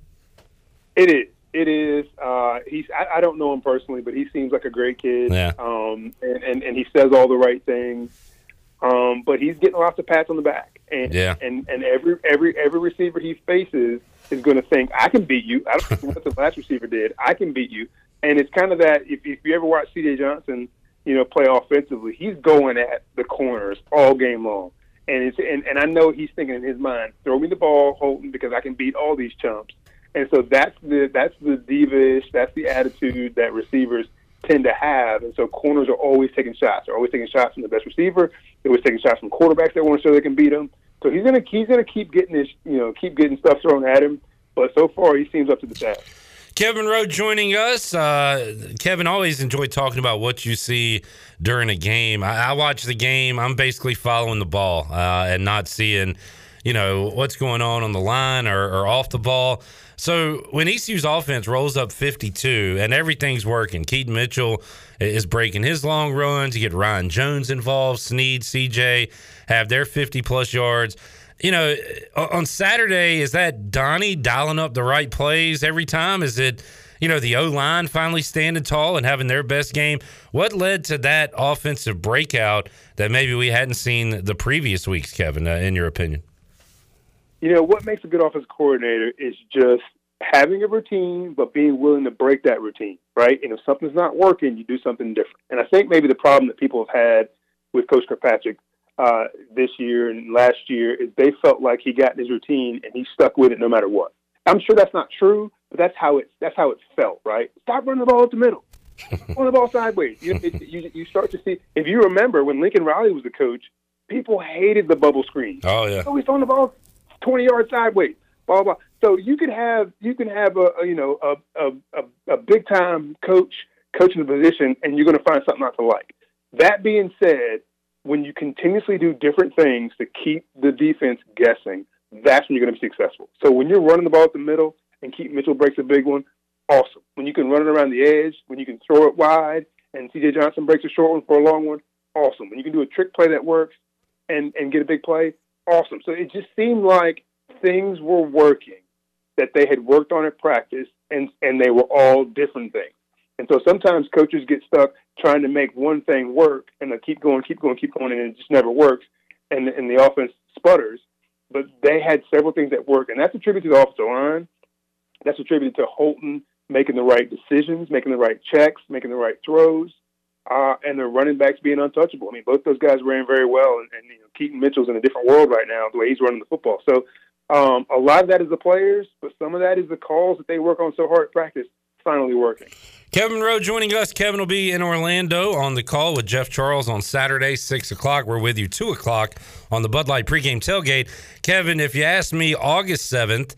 It is. It is. Uh, he's. I, I, don't know him personally, but he seems like a great kid. Yeah. Um, and, and, and he says all the right things. Um, but he's getting lots of pats on the back. And yeah. and, and every every every receiver he faces is going to think, I can beat you. I don't know what the last receiver did. I can beat you. And it's kind of that. If, if you ever watch C.J. Johnson, you know, play offensively, he's going at the corners all game long. And it's and, and I know he's thinking in his mind, throw me the ball, Holton, because I can beat all these chumps. And so that's the that's the divish, that's the attitude that receivers tend to have. And so corners are always taking shots. They're always taking shots from the best receiver. They're always taking shots from quarterbacks that want to show they can beat them. So he's gonna he's gonna keep getting this you know keep getting stuff thrown at him. But so far he seems up to the task. Kevin Rowe joining us. Uh, Kevin, always enjoy talking about what you see during a game. I, I watch the game. I'm basically following the ball uh, and not seeing, you know, what's going on on the line or, or off the ball. So when ECU's offense rolls up 52 and everything's working, Keaton Mitchell is breaking his long runs. You get Ryan Jones involved, Snead, CJ have their 50 plus yards you know, on Saturday, is that Donnie dialing up the right plays every time? Is it, you know, the O line finally standing tall and having their best game? What led to that offensive breakout that maybe we hadn't seen the previous weeks, Kevin, uh, in your opinion? You know, what makes a good offensive coordinator is just having a routine, but being willing to break that routine, right? And if something's not working, you do something different. And I think maybe the problem that people have had with Coach Kirkpatrick uh, this year and last year is they felt like he got his routine and he stuck with it no matter what. I'm sure that's not true, but that's how it that's how it felt, right? Stop running the ball up the middle, run the ball sideways. You, it, you you start to see if you remember when Lincoln Riley was the coach, people hated the bubble screen. Oh yeah, so he's throwing the ball 20 yards sideways. Blah blah. So you could have you can have a, a you know a a, a, big time coach coaching the position, and you're going to find something not to like. That being said, when you continuously do different things to keep the defense guessing, that's when you're going to be successful. So when you're running the ball at the middle and Keaton Mitchell breaks a big one, awesome. When you can run it around the edge, when you can throw it wide, and C.J. Johnson breaks a short one for a long one, awesome. When you can do a trick play that works and and get a big play, awesome. So it just seemed like things were working that they had worked on at practice, and and they were all different things. And so sometimes coaches get stuck trying to make one thing work and they keep going, keep going, keep going, and it just never works. And, and the offense sputters. But they had several things that work, and that's attributed to the offensive line. That's attributed to Holton making the right decisions, making the right checks, making the right throws, uh, and the running backs being untouchable. I mean, both those guys ran very well, and, and you know, Keaton Mitchell's in a different world right now the way he's running the football. So um, a lot of that is the players, but some of that is the calls that they work on so hard at practice finally working. Kevin Rowe joining us. Kevin will be in Orlando on the call with Jeff Charles on Saturday, 6 o'clock. We're with you 2 o'clock on the Bud Light pregame tailgate. Kevin, if you asked me August 7th,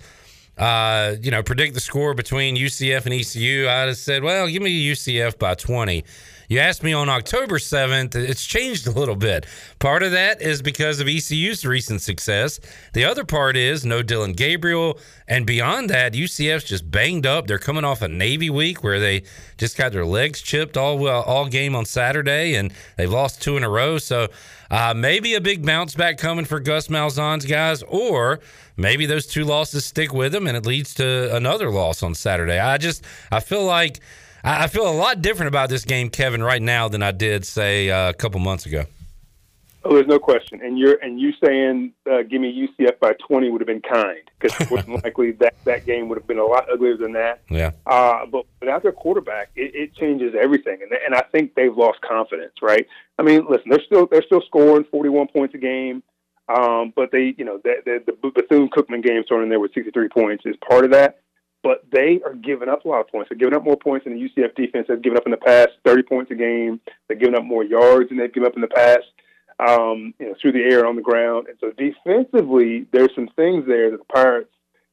uh, you know, predict the score between UCF and ECU, I'd have said, well, give me UCF by 20. You asked me on October 7th, it's changed a little bit. Part of that is because of ECU's recent success. The other part is no Dillon Gabriel. And beyond that, UCF's just banged up. They're coming off a Navy week where they just got their legs chipped all uh, all game on Saturday and they've lost two in a row. So uh, maybe a big bounce back coming for Gus Malzahn's guys, or maybe those two losses stick with them and it leads to another loss on Saturday. I just I feel like I feel a lot different about this game, Kevin, right now than I did, say, uh, a couple months ago. Oh, there's no question. And you're and you saying uh, give me UCF by 20 would have been kind because more than likely that that game would have been a lot uglier than that. Yeah. Uh, but without their quarterback, it, it changes everything, and and I think they've lost confidence. Right? I mean, listen, they're still they're still scoring 41 points a game, um, but they you know the the, the Bethune Cookman game thrown in there with 63 points is part of that. But they are giving up a lot of points. They're giving up more points than the UCF defense has given up in the past. 30 points a game. They're giving up more yards than they've given up in the past um, you know, through the air and on the ground. And so defensively, there's some things there that the Pirates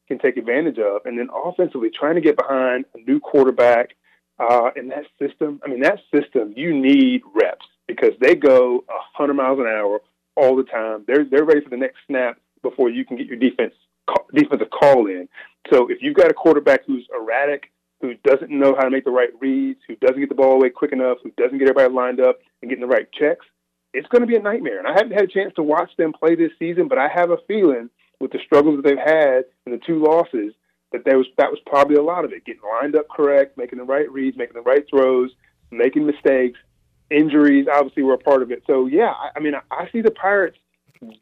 can take advantage of. And then offensively, trying to get behind a new quarterback uh, in that system. I mean, that system, you need reps because they go 100 miles an hour all the time. They're they're ready for the next snap before you can get your defense defensive call in. So if you've got a quarterback who's erratic, who doesn't know how to make the right reads, who doesn't get the ball away quick enough, who doesn't get everybody lined up and getting the right checks, it's going to be a nightmare. And I haven't had a chance to watch them play this season, but I have a feeling with the struggles that they've had and the two losses that there was that was probably a lot of it. Getting lined up correct, making the right reads, making the right throws, making mistakes. Injuries obviously were a part of it. So yeah, I, I mean, I, I see the Pirates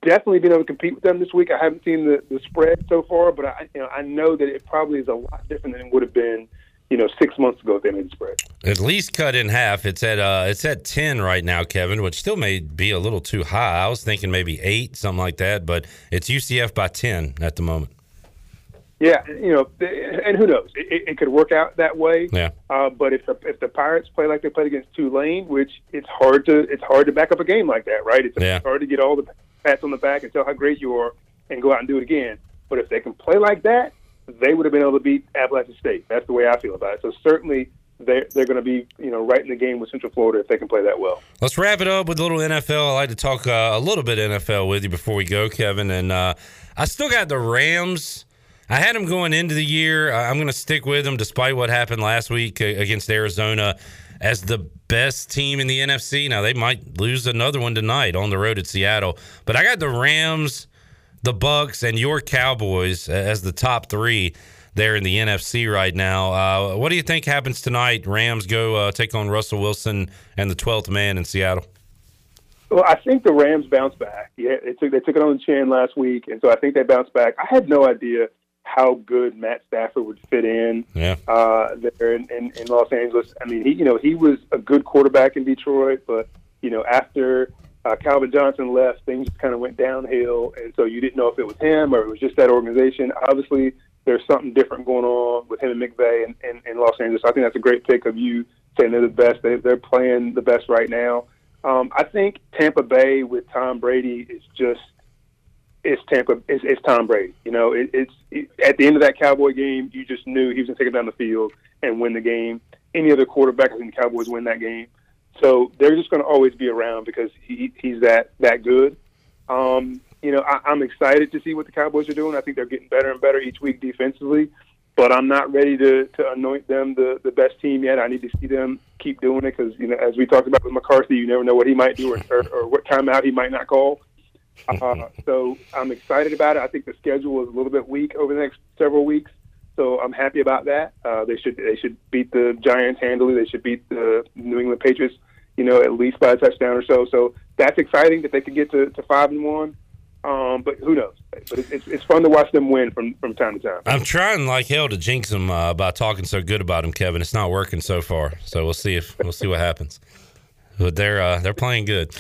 definitely being able to compete with them this week. I haven't seen the, the spread so far, but I you know I know that it probably is a lot different than it would have been you know, six months ago if they made the spread. At least cut in half. It's at uh, it's at ten right now, Kevin, which still may be a little too high. I was thinking maybe eight, something like that, but it's UCF by ten at the moment. Yeah, you know, and who knows? It, it could work out that way. Yeah. Uh, but if the if the Pirates play like they played against Tulane, which it's hard to it's hard to back up a game like that, right? It's yeah. hard to get all the pats on the back and tell how great you are and go out and do it again. But if they can play like that, they would have been able to beat Appalachian State. That's the way I feel about it. So certainly they're, they're going to be you know right in the game with Central Florida if they can play that well. Let's wrap it up with a little NFL. I like to talk uh, a little bit NFL with you before we go, Kevin. And uh, I still got the Rams. I had them going into the year. I'm going to stick with them despite what happened last week uh, against Arizona as the best team in the NFC. Now they might lose another one tonight on the road at Seattle, but I got the Rams the Bucs and your Cowboys as the top three there in the NFC right now. Uh, what do you think happens tonight? Rams go uh, take on Russell Wilson and the 12th man in Seattle. Well, I think the Rams bounce back. Yeah, they took they took it on the chin last week, and so I think they bounce back. I had no idea how good Matt Stafford would fit in yeah. uh, there in, in, in Los Angeles. I mean, he you know he was a good quarterback in Detroit, but you know after uh, Calvin Johnson left, things kind of went downhill, and so you didn't know if it was him or it was just that organization. Obviously, there's something different going on with him and McVay in, in, in Los Angeles. I think that's a great pick of you saying they're the best. They, they're playing the best right now. Um, I think Tampa Bay with Tom Brady is just it's Tampa. It's, it's Tom Brady. You know, it, it's it, at the end of that Cowboy game, you just knew he was going to take it down the field and win the game. Any other quarterback, I think the Cowboys win that game. So they're just going to always be around because he, he's that that good. Um, you know, I, I'm excited to see what the Cowboys are doing. I think they're getting better and better each week defensively, but I'm not ready to, to anoint them the, the best team yet. I need to see them keep doing it because, you know, as we talked about with McCarthy, you never know what he might do or, or, or what timeout he might not call. Uh, so I'm excited about it. I think the schedule is a little bit weak over the next several weeks, so I'm happy about that. Uh, they should they should beat the Giants handily. They should beat the New England Patriots you know, at least by a touchdown or so. So that's exciting that they could get to, to five and one. Um, but who knows? But it's, it's fun to watch them win from, from time to time. I'm trying like hell to jinx them uh, by talking so good about them, Kevin. It's not working so far. So we'll see if we'll see what happens. But they're uh, they're playing good.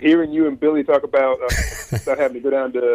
Hearing you and Billy talk about uh, not having to go down to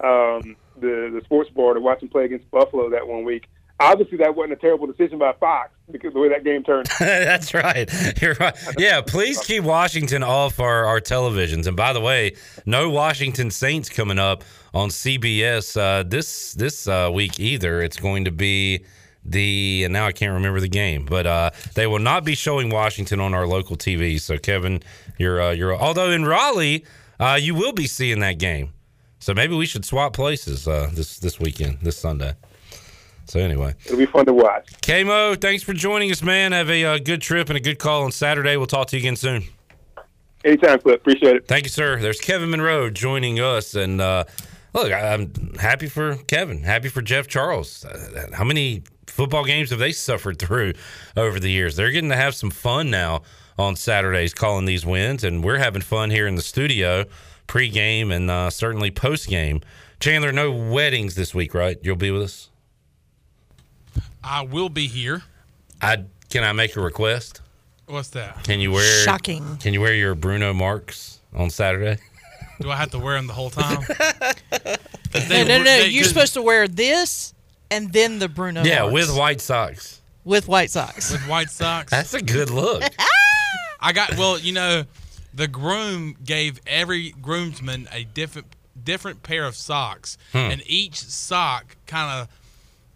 um, the the sports bar to watch them play against Buffalo that one week obviously that wasn't a terrible decision by Fox because the way that game turned. That's right. You're right. Yeah, please keep Washington off our, our televisions. And by the way, no Washington Saints coming up on CBS uh, this this uh, week either. It's going to be the and now I can't remember the game, but uh, they will not be showing Washington on our local TV. So Kevin, you're uh, you're although in Raleigh, uh, you will be seeing that game. So maybe we should swap places uh, this this weekend, this Sunday. So anyway, it'll be fun to watch. Kmo, thanks for joining us, man. Have a uh, good trip and a good call on Saturday. We'll talk to you again soon. Anytime, Clip. Appreciate it. Thank you, sir. There's Kevin Monroe joining us, and uh, look, I'm happy for Kevin. Happy for Jeff Charles. Uh, how many football games have they suffered through over the years? They're getting to have some fun now on Saturdays calling these wins, and we're having fun here in the studio, pregame and uh, certainly postgame. Chandler, no weddings this week, right? You'll be with us. I will be here. I can I make a request? What's that? Can you wear Shocking. Can you wear your Bruno Marks on Saturday? Do I have to wear them the whole time? No, no, no. You're supposed to wear this and then the Bruno. yeah, Mars. with white socks. with white socks. with white socks. That's a good look. I got well, you know, the groom gave every groomsman a different different pair of socks, Hmm. and each sock kind of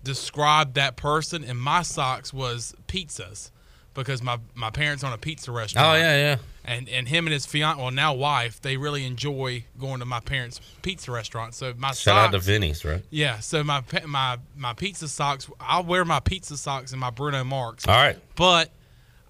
described that person. And my socks was pizzas because my my parents own a pizza restaurant. Oh yeah, yeah. And and him and his fiance, well now wife, they really enjoy going to my parents' pizza restaurant. So my Shout out to Vinny's, right? yeah. So my my my pizza socks, I'll wear my pizza socks and my Bruno Marks. All right. But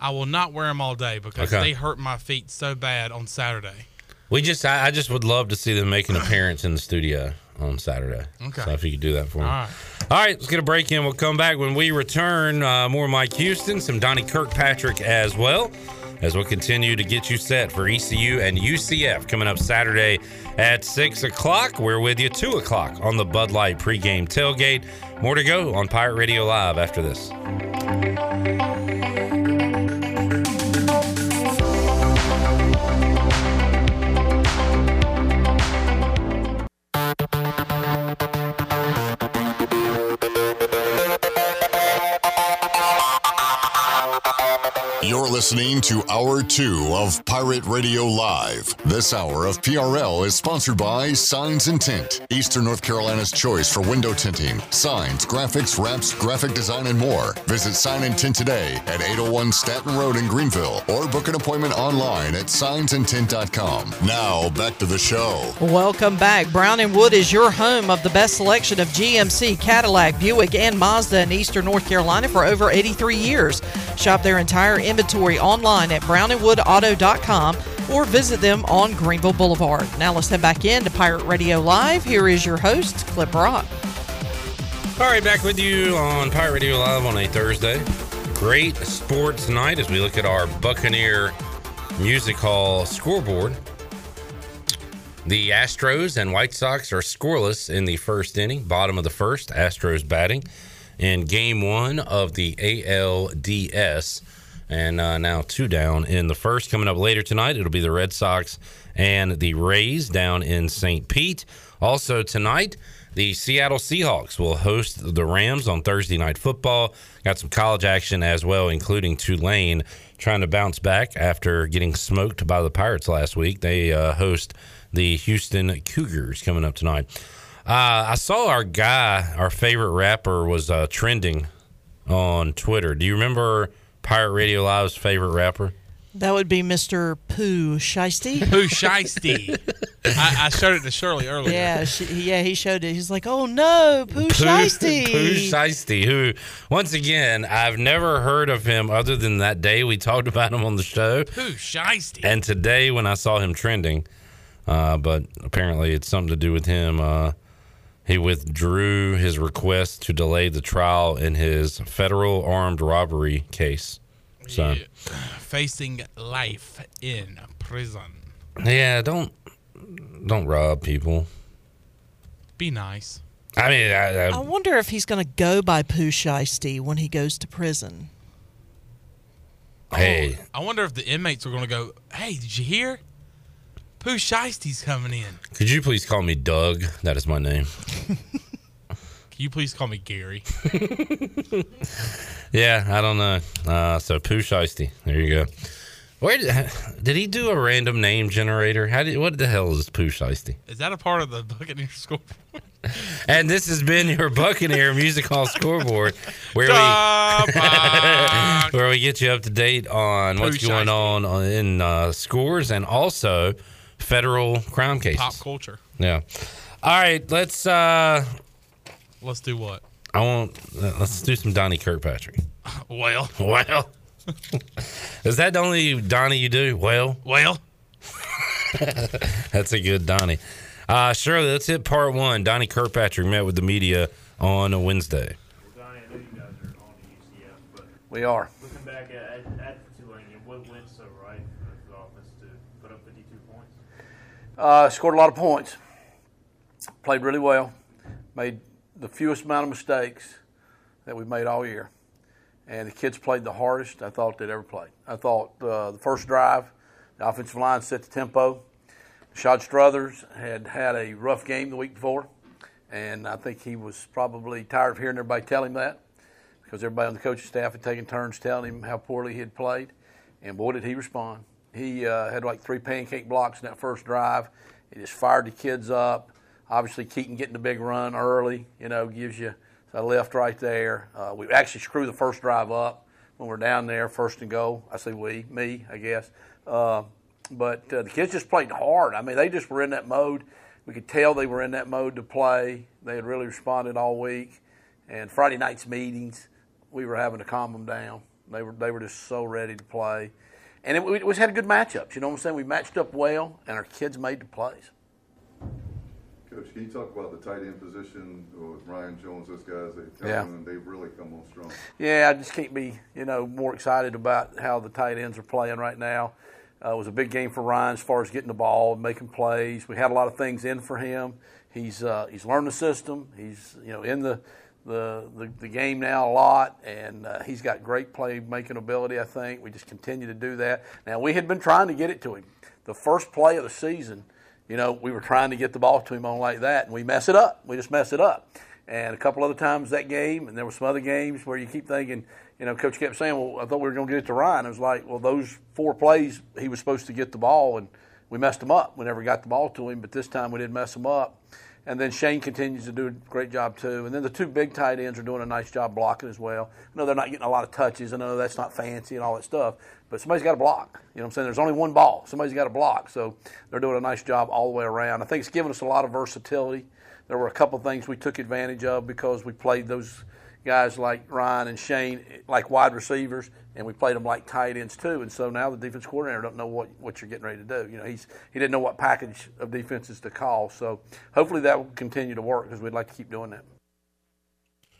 I will not wear them all day because Okay. they hurt my feet so bad on Saturday. We just, I, I just would love to see them make an appearance in the studio on Saturday. Okay. So if you could do that for me. All right. All right, let's get a break in. We'll come back when we return. Uh, more Mike Houston, some Donnie Kirkpatrick as well, as we'll continue to get you set for ECU and UCF coming up Saturday at 6 o'clock. We're with you 2 o'clock on the Bud Light pregame tailgate. More to go on Pirate Radio Live after this. You're listening to Hour 2 of Pirate Radio Live. This hour of PRL is sponsored by Signs and Tint, Eastern North Carolina's choice for window tinting, signs, graphics, wraps, graphic design, and more. Visit Sign and Tint today at 801 Staton Road in Greenville or book an appointment online at signsandtint.com. Now, back to the show. Welcome back. Brown and Wood is your home of the best selection of GMC, Cadillac, Buick, and Mazda in Eastern North Carolina for over 83 years. Shop their entire inventory online at brownandwoodauto.com or visit them on Greenville Boulevard. Now let's head back in to Pirate Radio Live. Here is your host, Clip Brock. All right, back with you on Pirate Radio Live on a Thursday. Great sports night as we look at our Buccaneer Music Hall scoreboard. The Astros and White Sox are scoreless in the first inning, bottom of the first. Astros batting in game one of the ALDS. And uh, now two down in the first. Coming up later tonight, it'll be the Red Sox and the Rays down in St. Pete. Also tonight, the Seattle Seahawks will host the Rams on Thursday Night Football. Got some college action as well, including Tulane trying to bounce back after getting smoked by the Pirates last week. They uh, host the Houston Cougars coming up tonight. Uh, I saw our guy, our favorite rapper, was uh, trending on Twitter. Do you remember Pirate Radio Live's favorite rapper? That would be Mr. Pooh Shiesty. Pooh Shiesty. I, I showed it to Shirley earlier. Yeah, she, yeah, he showed it. He's like, "Oh no, Pooh Shiesty." Pooh Shiesty, who, once again, I've never heard of him other than that day we talked about him on the show. Pooh Shiesty. And today when I saw him trending, uh, but apparently it's something to do with him. Uh, he withdrew his request to delay the trial in his federal armed robbery case. So, Yeah. Facing life in prison. yeah, don't don't rob people. Be nice. I mean, I, I I, wonder if he's going to go by Pooh Shiesty when he goes to prison. hey, oh, I wonder if the inmates are going to go, hey, did you hear? Pooh Shiesty's coming in. could you please call me Doug? That is my name. Can you please call me Gary? Yeah, I don't know. Uh, so Pooh Shiesty. There you go. Where did, did he do a random name generator? How did what the hell is Pooh Shiesty? Is that a part of the Buccaneer scoreboard? And this has been your Buccaneer Music Hall scoreboard, where we where we get you up to date on what's Pooh going Shiesty. on in uh, scores and also federal crime cases. Pop culture. Yeah. All right, let's. uh Let's do what? I want. Uh, let's do some Donnie Kirkpatrick. Well, Well, is that the only Donnie you do? Well, well, That's a good Donnie. Uh, Shirley, let's hit part one. Donnie Kirkpatrick met with the media on a Wednesday. We are. Looking back at, at, at Tulane, what went so right for the offense to put up 52 points? Uh, scored a lot of points. Played really well. Made the fewest amount of mistakes that we've made all year. And the kids played the hardest I thought they'd ever played. I thought uh, the first drive, the offensive line set the tempo. Shad Struthers had had a rough game the week before, and I think he was probably tired of hearing everybody tell him that because everybody on the coaching staff had taken turns telling him how poorly he had played. And boy, did he respond. He uh, had like three pancake blocks in that first drive. He just fired the kids up. Obviously, Keaton getting the big run early, you know, gives you a lift right there. Uh, we actually screwed the first drive up when we're down there, first and goal. I say we, me, I guess. Uh, but uh, the kids just played hard. I mean, they just were in that mode. We could tell they were in that mode to play. They had really responded all week. And Friday night's meetings, we were having to calm them down. They were they were just so ready to play, and it, we, we had a good matchups. You know what I'm saying? We matched up well, and our kids made the plays. Coach, can you talk about the tight end position with Ryan Jones? Those guys, they Yeah. and they've really come on strong. Yeah, I just can't be you know more excited about how the tight ends are playing right now. Uh, it was a big game for Ryan as far as getting the ball and making plays. We had a lot of things in for him. He's uh, he's learned the system. He's you know in the the, the, the game now a lot, and uh, he's got great play making ability. I think we just continue to do that. Now we had been trying to get it to him. The first play of the season, you know, we were trying to get the ball to him on like that, and we mess it up. We just mess it up. And a couple other times that game, and there were some other games where you keep thinking, you know, coach kept saying, "Well, I thought we were going to get it to Ryan." It was like, well, those four plays he was supposed to get the ball, and we messed him up. We never got the ball to him, but this time we didn't mess him up. And then Shane continues to do a great job too. And then the two big tight ends are doing a nice job blocking as well. I know they're not getting a lot of touches. I know that's not fancy and all that stuff, but somebody's got to block. You know what I'm saying? There's only one ball. Somebody's got to block. So they're doing a nice job all the way around. I think it's given us a lot of versatility. There were a couple things we took advantage of because we played those guys like Ryan and Shane like wide receivers, and we played them like tight ends too. And so now the defense coordinator don't know what, what you're getting ready to do. You know, he's he didn't know what package of defenses to call. So hopefully that will continue to work because we'd like to keep doing that.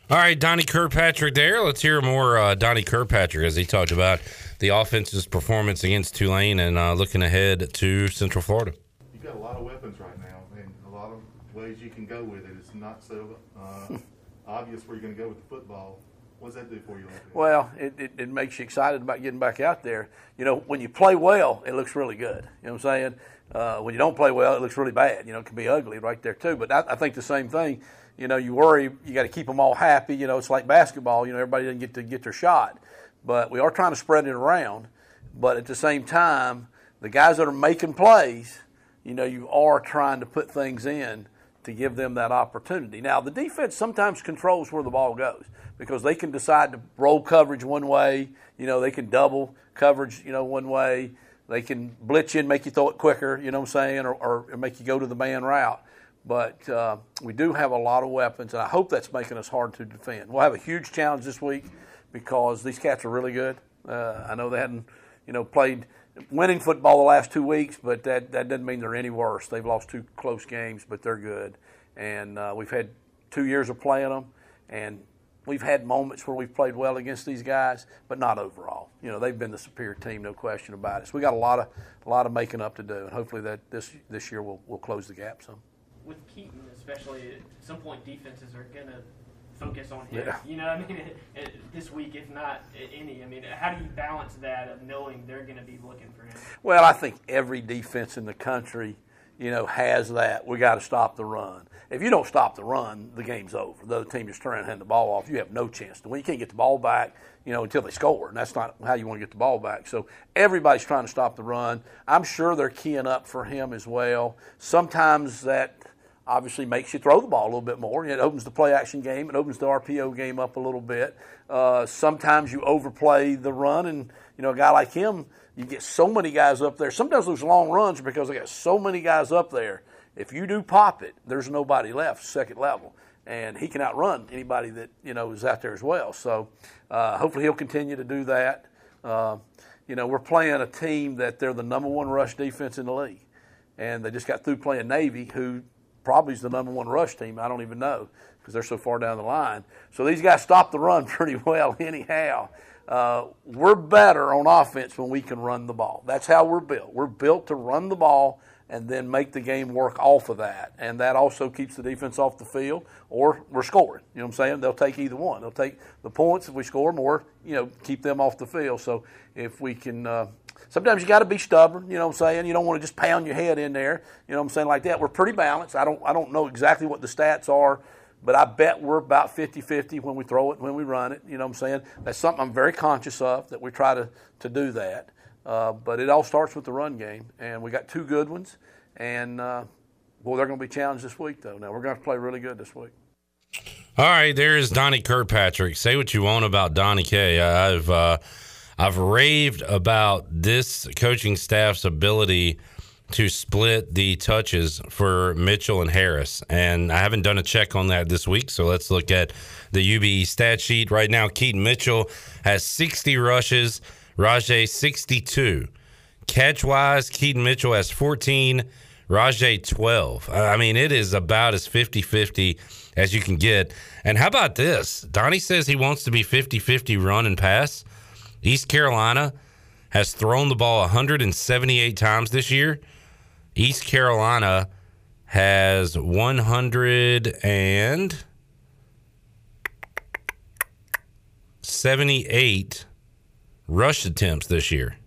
All right, Donnie Kirkpatrick there. Let's hear more uh, Donnie Kirkpatrick as he talked about the offense's performance against Tulane and uh, looking ahead to Central Florida. You've got a lot of weapons right now and a lot of ways you can go with it. It's not so uh, obvious where you're going to go with the football. What does that do for you? Well, it, it, it makes you excited about getting back out there. You know, when you play well, it looks really good. You know what I'm saying? Uh, when you don't play well, it looks really bad. You know, it can be ugly right there too. But I, I think the same thing. You know, you worry you got to keep them all happy. You know, it's like basketball. You know, everybody doesn't get to get their shot, but we are trying to spread it around. But at the same time, the guys that are making plays, you know, you are trying to put things in to give them that opportunity. Now, the defense sometimes controls where the ball goes because they can decide to roll coverage one way. You know, they can double coverage, you know, one way. They can blitz you and make you throw it quicker, you know what I'm saying, or, or make you go to the man route. But uh, we do have a lot of weapons, and I hope that's making us hard to defend. We'll have a huge challenge this week because these cats are really good. Uh, I know they hadn't, you know, played winning football the last two weeks, but that, that doesn't mean they're any worse. They've lost two close games, but they're good. And uh, we've had two years of playing them, and we've had moments where we've played well against these guys, but not overall. You know, they've been the superior team, no question about it. So we got a lot of a lot of making up to do, and hopefully that this this year we'll we'll close the gap some. With Keaton, especially, at some point defenses are going to focus on him. Yeah. You know, what I mean, it, it, this week, if not any. I mean, how do you balance that of knowing they're going to be looking for him? Well, I think every defense in the country, you know, has that. We got to stop the run. If you don't stop the run, the game's over. The other team just trying to hand the ball off. You have no chance to win. You can't get the ball back, you know, until they score, and that's not how you want to get the ball back. So everybody's trying to stop the run. I'm sure they're keying up for him as well. Sometimes that obviously makes you throw the ball a little bit more. It opens the play action game. It opens the RPO game up a little bit. Uh, sometimes you overplay the run, and you know a guy like him, you get so many guys up there. Sometimes those long runs because they got so many guys up there. If you do pop it, there's nobody left second level, and he can outrun anybody that you know is out there as well. So uh, hopefully he'll continue to do that. Uh, you know we're playing a team that they're the number one rush defense in the league, and they just got through playing Navy, who probably is the number one rush team. I don't even know because they're so far down the line. So these guys stop the run pretty well anyhow. uh, we're better on offense when we can run the ball. That's how we're built. We're built to run the ball and then make the game work off of that. And that also keeps the defense off the field, or we're scoring. You know what I'm saying? They'll take either one. They'll take the points if we score more, you know, keep them off the field. So if we can. Uh, sometimes you got to be stubborn. You know what I'm saying? You don't want to just pound your head in there. You know what I'm saying? Like that. We're pretty balanced. I don't. I don't know exactly what the stats are, but I bet we're about 50-50 when we throw it when we run it. You know what I'm saying? That's something I'm very conscious of that we try to to do that. Uh, but it all starts with the run game, and we got two good ones. And uh, they're going to be challenged this week, though. Now we're going to play really good this week. All right, there's Donnie Kirkpatrick. Say what you want about Donnie K. I've uh, I've raved about this coaching staff's ability to split the touches for Mitchell and Harris, and I haven't done a check on that this week. So let's look at the UBE stat sheet right now. Keaton Mitchell has 60 rushes. Rahjai 62. Catch wise, Keaton Mitchell has 14, Rahjai 12. I mean, it is about as 50 50 as you can get. And how about this? Donnie says he wants to be 50 50 run and pass. East Carolina has thrown the ball 178 times this year. East Carolina has 100 and 78 rush attempts this year.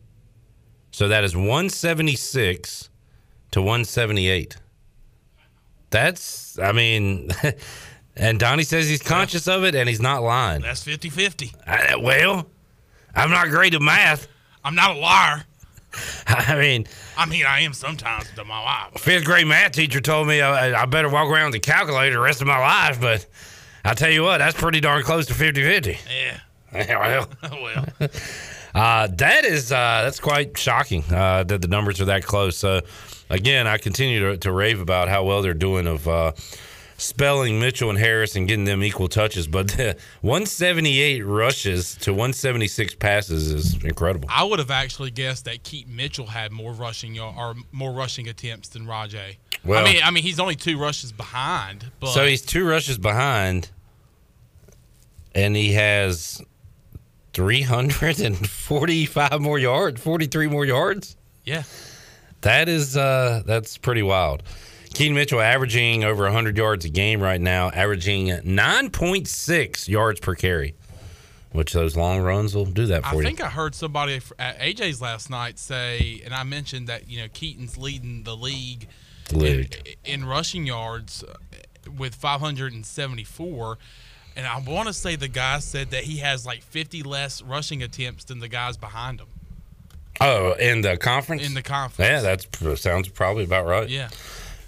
So that is 176 to 178. That's, I mean, and Donnie says he's conscious of it and he's not lying. That's 50 50. Uh, well, I'm not great at math. I'm not a liar. I mean, I mean, I am sometimes to my wife. Fifth grade math teacher told me I, I better walk around with a calculator the rest of my life, but I tell you what, that's pretty darn close to 50 50. Yeah. well, well. Uh, that is uh, that's quite shocking uh, that the numbers are that close. So again, I continue to, to rave about how well they're doing of uh, spelling Mitchell and Harris and getting them equal touches. But 178 rushes to 176 passes is incredible. I would have actually guessed that Keith Mitchell had more rushing or more rushing attempts than Rahjai. Well- I mean, I mean, he's only two rushes behind. But So he's two rushes behind, and he has 345 more yards, 43 more yards. yeah, That is uh that's pretty wild. Keaton Mitchell averaging over 100 yards a game right now, averaging 9.6 yards per carry, which those long runs will do that for I you. I think I heard somebody at AJ's last night say, and I mentioned that you know Keaton's leading the league, league. In, in rushing yards uh, with 574. And I want to say the guy said that he has like 50 less rushing attempts than the guys behind him. oh, in the conference? In the conference. Yeah, that sounds probably about right. Yeah.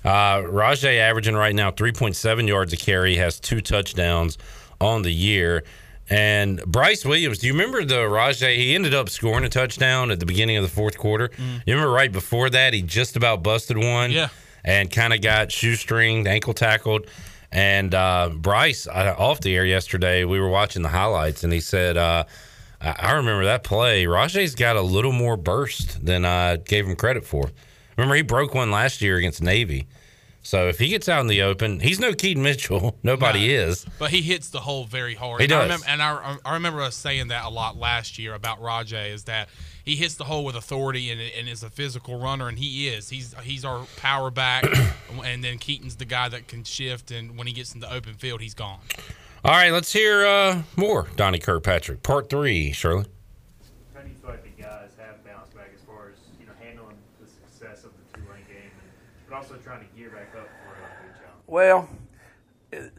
Uh, Rahjai averaging right now 3.7 yards a carry, has two touchdowns on the year. And Bryce Williams, do you remember the Rahjai? He ended up scoring a touchdown at the beginning of the fourth quarter. You remember right before that, he just about busted one. Yeah. And kind of got shoestringed, ankle tackled. And uh, Bryce, uh, off the air yesterday, we were watching the highlights, and he said, uh, I I remember that play. Rahjai's got a little more burst than I gave him credit for. Remember, he broke one last year against Navy. So if he gets out in the open, he's no Keaton Mitchell. Nobody is. But he hits the hole very hard. He And I does. remember, and I, I remember us saying that a lot last year about Rahjai is that he hits the hole with authority and, and is a physical runner, and he is. He's he's our power back, and then Keaton's the guy that can shift, and when he gets in the open field, he's gone. All right, let's hear uh, more Donnie Kirkpatrick. Part three, Shirley. How do you feel like the guys have bounced back as far as you know handling the success of the Tulane game, and, but also trying to gear back up for a big challenge? Well, it,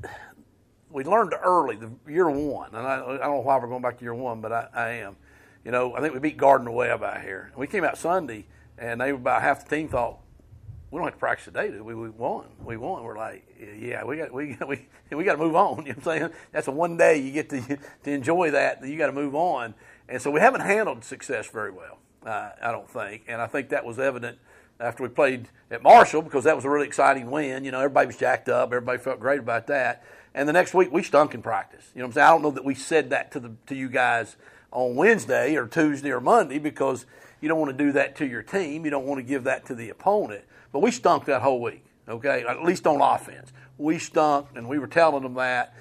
we learned early, the year one, and I, I don't know why we're going back to year one, but I, I am. You know, I think we beat Gardner Webb out here. We came out Sunday, and they about half the team thought we don't have to practice today. Do we? We won. We won. We're like, yeah, we got we got, we we got to move on. You know what I'm saying? That's a one day you get to to enjoy that. You got to move on, and so we haven't handled success very well. Uh, I don't think, and I think that was evident after we played at Marshall because that was a really exciting win. You know, everybody was jacked up. Everybody felt great about that. And the next week we stunk in practice. You know what I'm saying? I don't know that we said that to the to you guys on Wednesday or Tuesday or Monday because you don't want to do that to your team. You don't want to give that to the opponent. But we stunk that whole week. Okay, at least on offense, we stunk, and we were telling them that.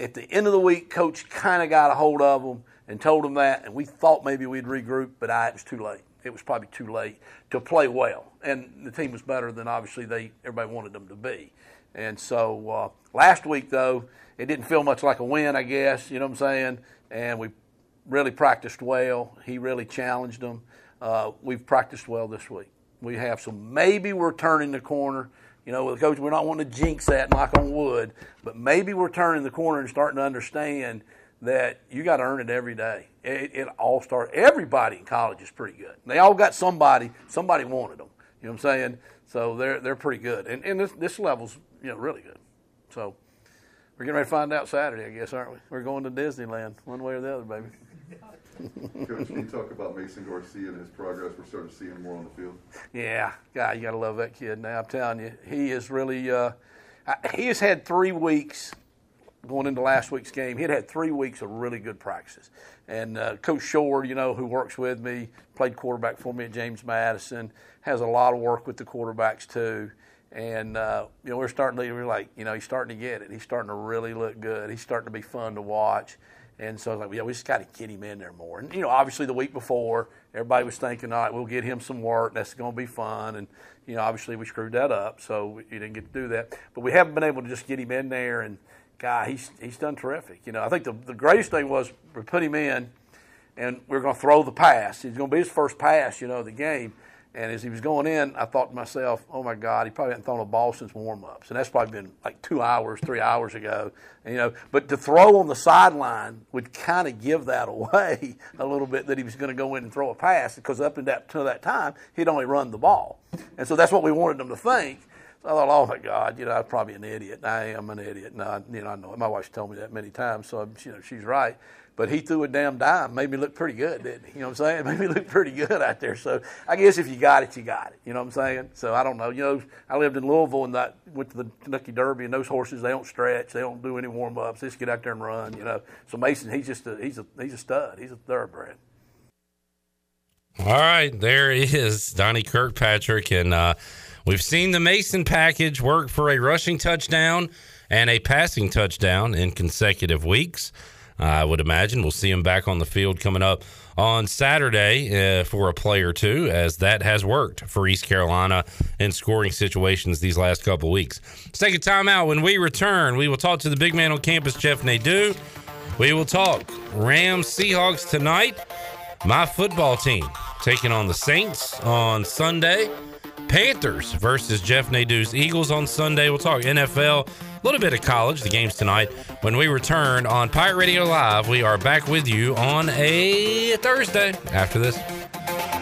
At the end of the week, coach kind of got a hold of them, and told them that, and we thought maybe we'd regroup, but I, it was too late. It was probably too late to play well, and the team was better than obviously they everybody wanted them to be. And so uh, last week though, it didn't feel much like a win, I guess. You know what I'm saying? And we really practiced well. He really challenged them. Uh, we've practiced well this week. We have, so maybe we're turning the corner. You know, with the coach, we're not wanting to jinx that, knock on wood, but maybe we're turning the corner and starting to understand that you got to earn it every day. It, it all starts. Everybody in college is pretty good. They all got somebody. Somebody wanted them. You know what I'm saying? So they're they're pretty good, and and this, this level's you know really good. So we're getting ready to find out Saturday, I guess, aren't we? We're going to Disneyland, one way or the other, baby. Coach, can you talk about Mason Garcia and his progress? We're starting to see him more on the field. Yeah, God, you got to love that kid. Now I'm telling you, he is really. Uh, he has had three weeks going into last week's game. he'd had three weeks of really good practices. And uh, Coach Shore, you know, who works with me, played quarterback for me at James Madison, has a lot of work with the quarterbacks too. And uh, you know, we're starting to we're like, you know, he's starting to get it. He's starting to really look good. He's starting to be fun to watch. And so I was like, yeah, we just got to get him in there more. And, you know, obviously the week before, everybody was thinking, all right, we'll get him some work. That's going to be fun. And, you know, obviously we screwed that up, so we didn't get to do that. But we haven't been able to just get him in there. And, God, he's, he's done terrific. You know, I think the, the greatest thing was we put him in and we are going to throw the pass. He's going to be his first pass, you know, of the game. And as he was going in, I thought to myself, oh my God, he probably hadn't thrown a ball since warm ups. And that's probably been like two hours, three hours ago. And, you know, but to throw on the sideline would kind of give that away a little bit that he was going to go in and throw a pass because up until that time, he'd only run the ball. And so that's what we wanted them to think. So I thought, oh my God, you know, I'm probably an idiot. I am an idiot. No, you know, I know. My wife's told me that many times, so you know, she's right. But he threw a damn dime, made me look pretty good, didn't he? You know what I'm saying? Made me look pretty good out there. So I guess if you got it, you got it. You know what I'm saying? So I don't know. You know, I lived in Louisville and I went to the Kentucky Derby, and those horses they don't stretch, they don't do any warm ups. They just get out there and run. You know. So Mason, he's just a, he's a he's a stud. He's a thoroughbred. All right, there is Donnie Kirkpatrick, and uh, we've seen the Mason package work for a rushing touchdown and a passing touchdown in consecutive weeks. I would imagine we'll see him back on the field coming up on Saturday uh, for a play or two, as that has worked for East Carolina in scoring situations these last couple weeks. Let's take a timeout. When we return, we will talk to the big man on campus, Jeff Nadeau. We will talk Rams Seahawks tonight. My football team taking on the Saints on Sunday. Panthers versus Jeff Nadeau's Eagles on Sunday. We'll talk NFL a little bit of college, the games tonight. When we return on Pirate Radio Live, we are back with you on a Thursday after this.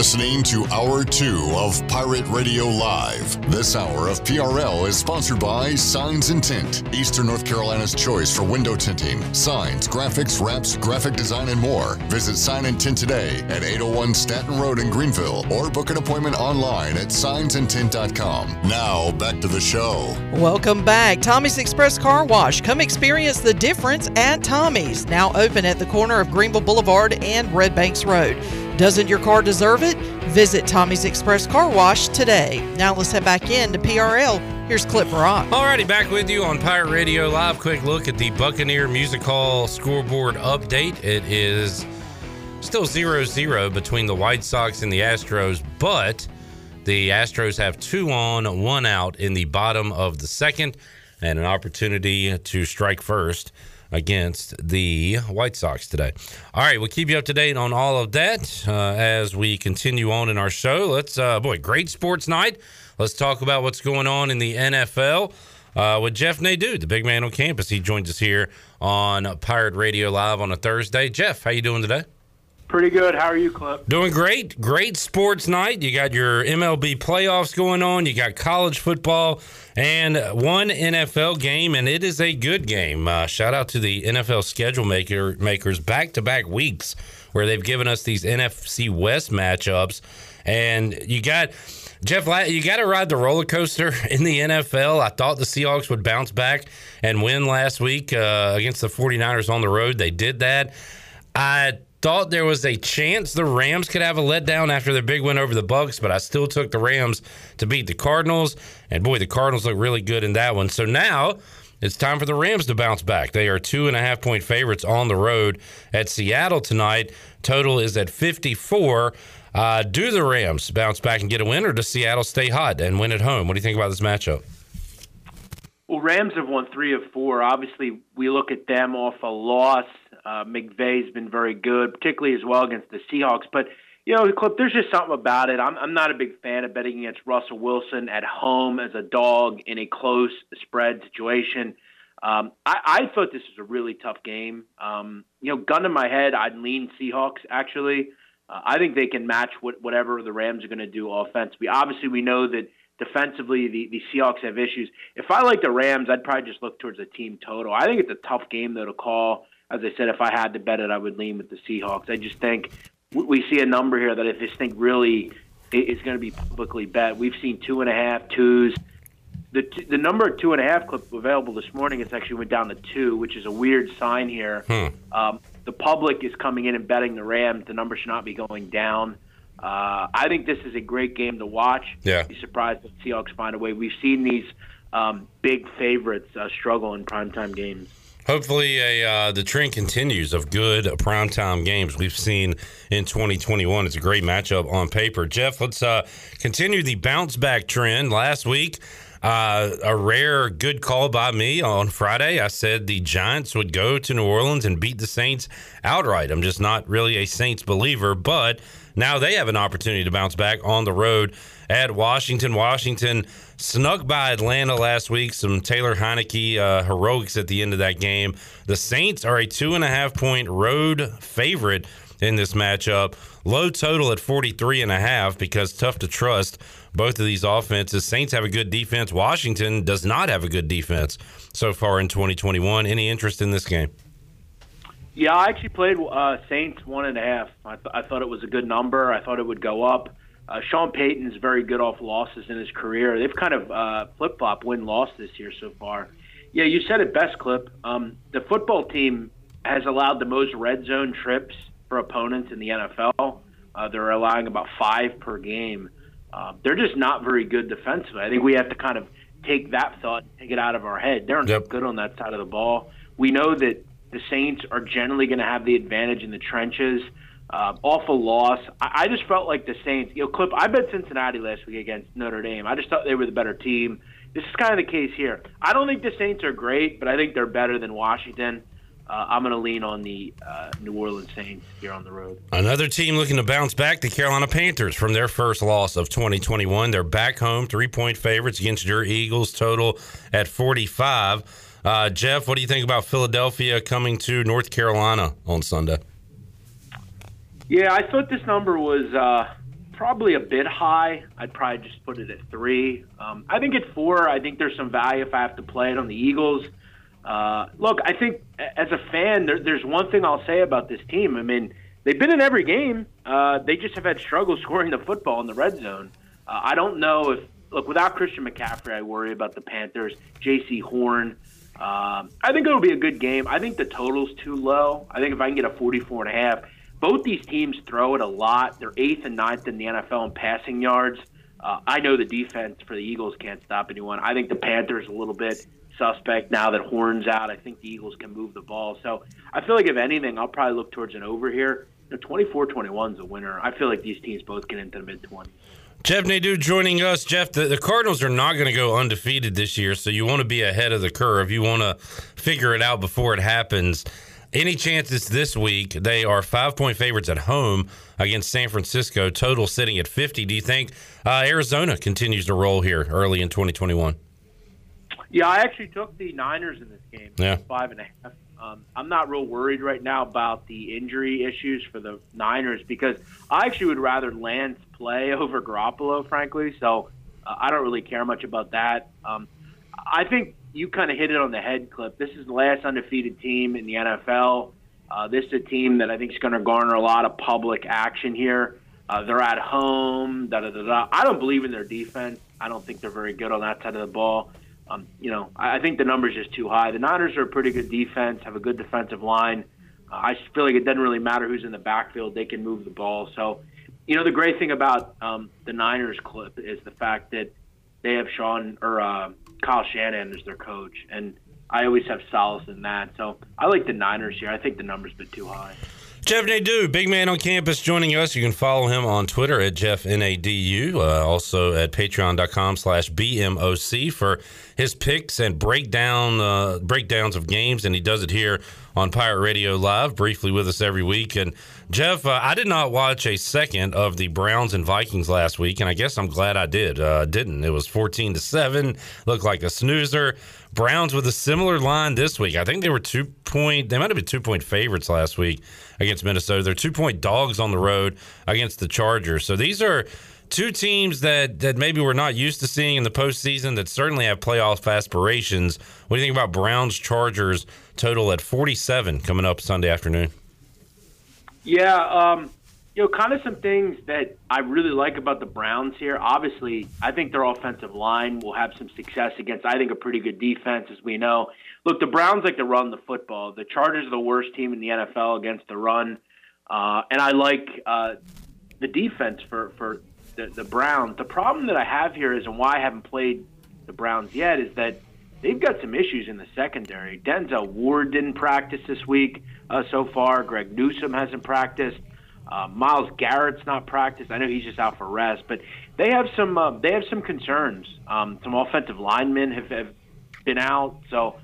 Listening to Hour 2 of Pirate Radio Live. This hour of PRL is sponsored by Signs and Tint, Eastern North Carolina's choice for window tinting, signs, graphics, wraps, graphic design, and more. Visit Sign and Tint today at 801 Staton Road in Greenville or book an appointment online at signsandtint.com. Now, back to the show. Welcome back. Tommy's Express Car Wash. Come experience the difference at Tommy's, now open at the corner of Greenville Boulevard and Red Banks Road. Doesn't your car deserve it? Visit Tommy's Express Car Wash today. Now let's head back in to PRL. Here's Clip Brock. Alrighty, back with you on Pirate Radio Live. Quick look at the Buccaneer Music Hall scoreboard update. It is still 0 0 between the White Sox and the Astros, but the Astros have two on, one out in the bottom of the second, and an opportunity to strike first against the White Sox today. All right, we'll keep you up to date on all of that uh, as we continue on in our show. Let's, uh, boy, great sports night. Let's talk about what's going on in the NFL uh, with Jeff Nadeau, the big man on campus. He joins us here on Pirate Radio Live on a Thursday. Jeff, how you doing today? Pretty good. How are you, Clip? Doing great. Great sports night. You got your MLB playoffs going on. You got college football and one NFL game, and it is a good game. Uh, shout out to the NFL schedule maker makers back to back weeks where they've given us these NFC West matchups, and you got. Jeff, you got to ride the roller coaster in the NFL. I thought the Seahawks would bounce back and win last week uh, against the 49ers on the road. They did that. I thought there was a chance the Rams could have a letdown after their big win over the Bucs, but I still took the Rams to beat the Cardinals. And boy, the Cardinals look really good in that one. So now it's time for the Rams to bounce back. They are two and a half point favorites on the road at Seattle tonight. Total is at 54. Uh, do the Rams bounce back and get a win, or does Seattle stay hot and win at home? What do you think about this matchup? Well, Rams have won three of four. Obviously, we look at them off a loss. Uh, McVay's been very good, particularly as well against the Seahawks. But you know, there's just something about it. I'm, I'm not a big fan of betting against Russell Wilson at home as a dog in a close spread situation. Um, I, I thought this was a really tough game. Um, you know, gun to my head, I'd lean Seahawks actually. Uh, I think they can match what, whatever the Rams are going to do offensively. Obviously, we know that defensively the, the Seahawks have issues. If I like the Rams, I'd probably just look towards the team total. I think it's a tough game though to call. As I said, if I had to bet it, I would lean with the Seahawks. I just think we see a number here that I just think really is going to be publicly bet. We've seen two and a half, twos. The, the number of two and a half clip available this morning, it's actually went down to two, which is a weird sign here. Hmm. Um, the public is coming in and betting the Rams. The number should not be going down. Uh, I think this is a great game to watch. Yeah. Be surprised if the Seahawks find a way. We've seen these um, big favorites uh, struggle in primetime games. Hopefully, a, uh, the trend continues of good primetime games we've seen in 2021. It's a great matchup on paper. Jeff, let's uh, continue the bounce back trend. Last week, uh, a rare good call by me on Friday. I said the Giants would go to New Orleans and beat the Saints outright. I'm just not really a Saints believer, but now they have an opportunity to bounce back on the road at Washington. Washington snuck by Atlanta last week. Some Taylor Heinicke uh, heroics at the end of that game. The Saints are a two and a half point road favorite in this matchup. Low total at 43 and a half because tough to trust both of these offenses. Saints have a good defense. Washington does not have a good defense so far in 2021. Any interest in this game? Yeah, I actually played uh, Saints one and a half. I, th- I thought it was a good number. I thought it would go up. Uh, Sean Payton's very good off losses in his career. They've kind of uh, flip flop win loss this year so far. Yeah, you said it best, Clip. Um, the football team has allowed the most red zone trips for opponents in the NFL. Uh, they're allowing about five per game. Uh, they're just not very good defensively. I think we have to kind of take that thought, and take it out of our head. They're yep. not good on that side of the ball. We know that the Saints are generally going to have the advantage in the trenches. Uh, awful loss. I, I just felt like the Saints. You know, Clip. I bet Cincinnati last week against Notre Dame. I just thought they were the better team. This is kind of the case here. I don't think the Saints are great, but I think they're better than Washington. Uh, I'm going to lean on the uh, New Orleans Saints here on the road. Another team looking to bounce back, the Carolina Panthers, from their first loss of 2021. They're back home, three point favorites against your Eagles, total at 45. Uh, Jeff, what do you think about Philadelphia coming to North Carolina on Sunday? Yeah, I thought this number was uh, probably a bit high. I'd probably just put it at three. Um, I think at four, I think there's some value if I have to play it on the Eagles. Uh, look, I think as a fan, there, there's one thing I'll say about this team. I mean, they've been in every game. Uh, they just have had struggle scoring the football in the red zone. Uh, I don't know if look without Christian McCaffrey, I worry about the Panthers. Jaycee Horn. Um, I think it'll be a good game. I think the total's too low. I think if I can get a 44 and a half, both these teams throw it a lot. They're eighth and ninth in the NFL in passing yards. Uh, I know the defense for the Eagles can't stop anyone. I think the Panthers a little bit suspect now that Horn's out. I think the Eagles can move the ball. So I feel like if anything, I'll probably look towards an over here. You know, 24-21 is a winner. I feel like these teams both get into the mid 20s. Jeff Nadeau joining us. Jeff, the, the Cardinals are not going to go undefeated this year, so you want to be ahead of the curve. You want to figure it out before it happens. Any chances this week? They are five point favorites at home against San Francisco, total sitting at 50. Do you think uh, Arizona continues to roll here early in 2021? Yeah, I actually took the Niners in this game. Yeah. Five and a half. Um, I'm not real worried right now about the injury issues for the Niners because I actually would rather Lance play over Garoppolo, frankly. So uh, I don't really care much about that. Um, I think you kind of hit it on the head, Clip. This is the last undefeated team in the NFL. Uh, this is a team that I think is going to garner a lot of public action here. Uh, they're at home. Da, da, da, da. I don't believe in their defense. I don't think they're very good on that side of the ball. Um, you know, I, I think the number's just too high. The Niners are a pretty good defense, have a good defensive line. Uh, I feel like it doesn't really matter who's in the backfield; they can move the ball. So, you know, the great thing about um, the Niners clip is the fact that they have Sean or uh, Kyle Shanahan is their coach, and I always have solace in that. So I like the Niners here. I think the number's been too high. Jeff Nadeau, big man on campus, joining us. You can follow him on Twitter at Jeff Nadu, uh, also at patreon.com slash BMOC for his picks and breakdown uh, breakdowns of games, and he does it here on Pirate Radio Live, briefly with us every week. And Jeff, uh, I did not watch a second of the Browns and Vikings last week, and I guess I'm glad I did. Uh, didn't. It was 14 to seven, looked like a snoozer. Browns with a similar line this week. I think they were two point. They might have been two point favorites last week against Minnesota. They're two point dogs on the road against the Chargers. So these are two teams that that maybe we're not used to seeing in the postseason that certainly have playoff aspirations. What do you think about Browns Chargers total at 47 coming up Sunday afternoon? Yeah, um, you know, kind of some things that I really like about the Browns here. Obviously, I think their offensive line will have some success against, I think, a pretty good defense, as we know. Look, the Browns like to run the football. The Chargers are the worst team in the NFL against the run. Uh, and I like uh, the defense for, for the, the Browns. The problem that I have here is, and why I haven't played the Browns yet, is that they've got some issues in the secondary. Denzel Ward didn't practice this week uh, so far. Greg Newsome hasn't practiced. Uh, Myles Garrett's not practiced. I know he's just out for rest, but they have some uh, they have some concerns. Um, some offensive linemen have, have been out, so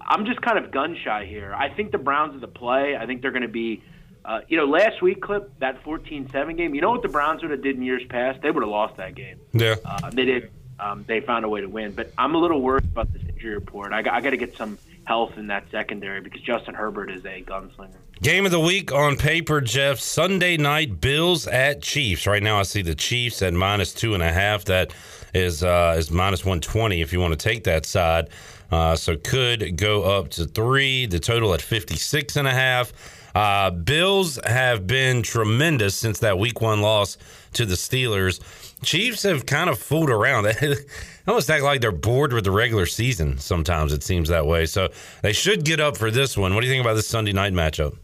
I'm just kind of gun shy here. I think the Browns are the play. I think they're going to be. Uh, you know, last week clip that 14-7 game. You know what the Browns would have did in years past? They would have lost that game. Yeah, uh, they did. Um, they found a way to win, but I'm a little worried about this injury report. I, I got to get some health in that secondary because Justin Herbert is a gunslinger. Game of the week on paper, Jeff. Sunday night, Bills at Chiefs. Right now, I see the Chiefs at minus two and a half. That is uh, is minus one twenty if you want to take that side. Uh, so could go up to three. The total at fifty six and a half. Uh, Bills have been tremendous since that week one loss to the Steelers. Chiefs have kind of fooled around. They almost act like they're bored with the regular season. Sometimes it seems that way. So they should get up for this one. What do you think about this Sunday night matchup?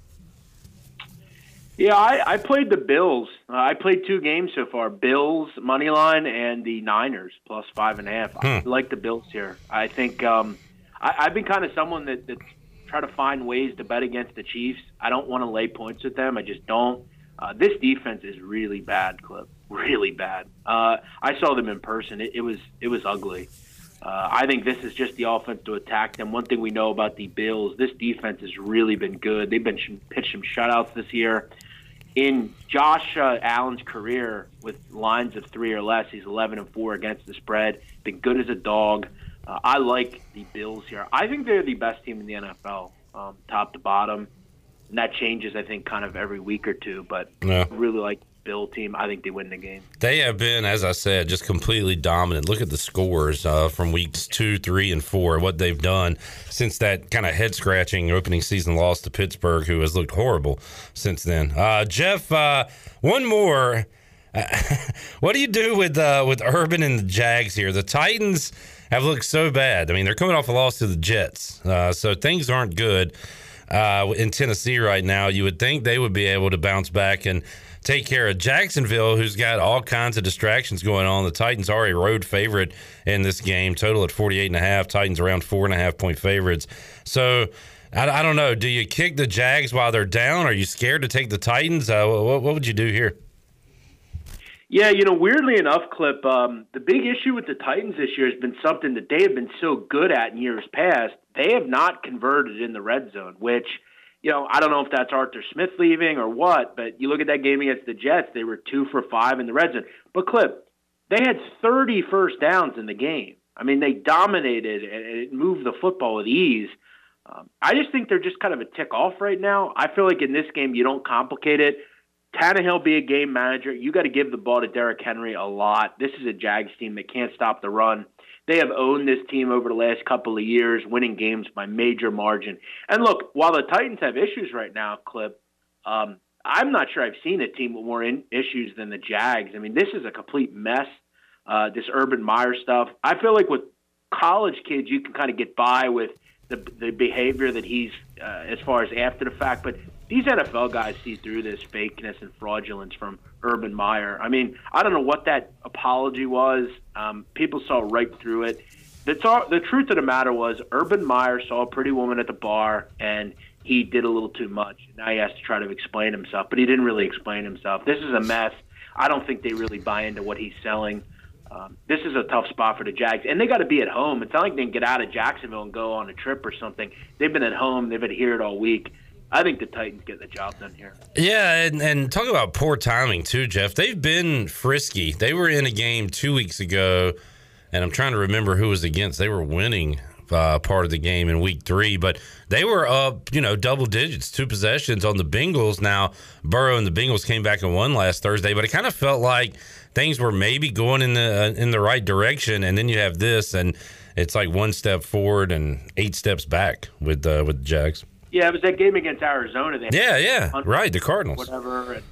Yeah, I, I played the Bills. Uh, I played two games so far: Bills money line and the Niners plus five and a half. Hmm. I like the Bills here. I think um, I, I've been kind of someone that, that try to find ways to bet against the Chiefs. I don't want to lay points with them. I just don't. Uh, this defense is really bad, Clip. Really bad. Uh, I saw them in person. It, it was it was ugly. Uh, I think this is just the offense to attack them. One thing we know about the Bills, this defense has really been good. They've been sh- pitched some shutouts this year. In Josh uh, Allen's career, with lines of three or less, he's 11 and four against the spread. Been good as a dog. Uh, I like the Bills here. I think they're the best team in the NFL, um, top to bottom. And that changes, I think, kind of every week or two. But Yeah. I really like Bill team. I think they win the game. They have been, as I said, just completely dominant. Look at the scores uh, from weeks two, three, and four. What they've done since that kind of head scratching opening season loss to Pittsburgh, who has looked horrible since then. Uh, Jeff, uh, one more. what do you do with uh, with Urban and the Jags here? The Titans have looked so bad. I mean, they're coming off a loss to the Jets, uh, so things aren't good uh, in Tennessee right now. You would think they would be able to bounce back and take care of Jacksonville, who's got all kinds of distractions going on. The Titans are a road favorite in this game, total at 48 and a half. Titans around four and a half point favorites. So. I, I don't know. Do you kick the Jags while they're down? Are you scared to take the Titans? Uh, what, what would you do here? Yeah, you know, weirdly enough, Clip, um, the big issue with the Titans this year has been something that they have been so good at in years past. They have not converted in the red zone, which, you know, I don't know if that's Arthur Smith leaving or what, but you look at that game against the Jets, they were two for five in the red zone. But, Clip, they had 30 first downs in the game. I mean, they dominated and it moved the football with ease. Um, I just think they're just kind of a tick off right now. I feel like in this game you don't complicate it. Tannehill be a game manager. You got to give the ball to Derrick Henry a lot. This is a Jags team that can't stop the run. They have owned this team over the last couple of years, winning games by major margin. And look, while the Titans have issues right now, Clip, um, I'm not sure I've seen a team with more in- issues than the Jags. I mean, this is a complete mess. Uh, this Urban Meyer stuff. I feel like with college kids, you can kind of get by with the the behavior that he's uh, as far as after the fact, but these NFL guys see through this fakeness and fraudulence from Urban Meyer. I mean, I don't know what that apology was. Um, people saw right through it. The, the truth of the matter was, Urban Meyer saw a pretty woman at the bar and he did a little too much. Now he has to try to explain himself, but he didn't really explain himself. This is a mess. I don't think they really buy into what he's selling. Um, this is a tough spot for the Jags, and they got to be at home. It's not like they can get out of Jacksonville and go on a trip or something. They've been at home. They've been here all week. I think the Titans get the job done here. Yeah, and, and talk about poor timing too, Jeff. They've been frisky. They were in a game two weeks ago, and I'm trying to remember who was against. They were winning uh, part of the game in week three, but they were up, you know, double digits, two possessions on the Bengals. Now, Burrow and the Bengals came back and won last Thursday, but it kind of felt like things were maybe going in the uh, in the right direction, and then you have this, and it's like one step forward and eight steps back with uh, with the Jags. Yeah, it was that game against Arizona. They yeah, yeah, right, the Cardinals. Whatever. And,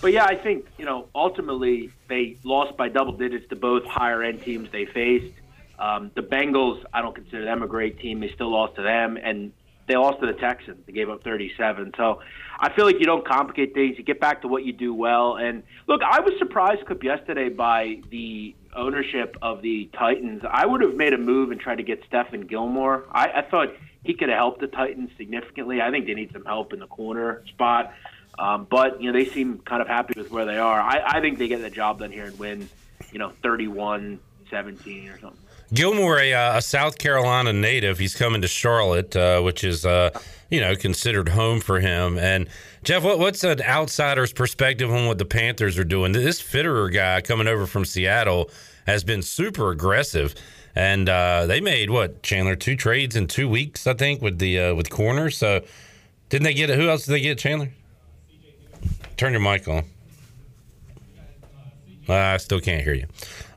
but yeah, I think you know ultimately they lost by double digits to both higher end teams they faced. Um, the Bengals, I don't consider them a great team. They still lost to them, and they lost to the Texans. They gave up 37. So I feel like you don't complicate things. You get back to what you do well. And look, I was surprised, Clip, yesterday by the ownership of the Titans. I would have made a move and tried to get Stephon Gilmore. I, I thought he could have helped the Titans significantly. I think they need some help in the corner spot. Um, but, you know, they seem kind of happy with where they are. I, I think they get the job done here and win, you know, 31 17 or something. Gilmore, a, uh, a, South Carolina native, he's coming to Charlotte, uh, which is uh, you know considered home for him. And Jeff, what, what's an outsider's perspective on what the Panthers are doing? This Fitterer guy coming over from Seattle has been super aggressive, and uh, they made what Chandler two trades in two weeks, I think, with the uh, with corners. So didn't they get it? Who else did they get? Chandler, turn your mic on. I still can't hear you.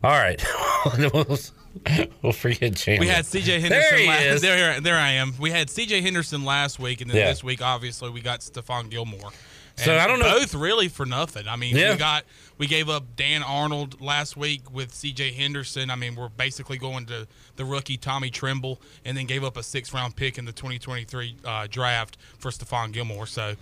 All right. we'll forget Chandler. We had C.J. Henderson. There he last, is. There, there I am. We had C.J. Henderson last week, and then Yeah. this week, obviously, we got Stephon Gilmore. So And I don't know- Both really for nothing. I mean, Yeah. we got we gave up Dan Arnold last week with C.J. Henderson. I mean, we're basically going to the rookie Tommy Tremble, and then gave up a six round pick in the 2023 uh, draft for Stephon Gilmore. So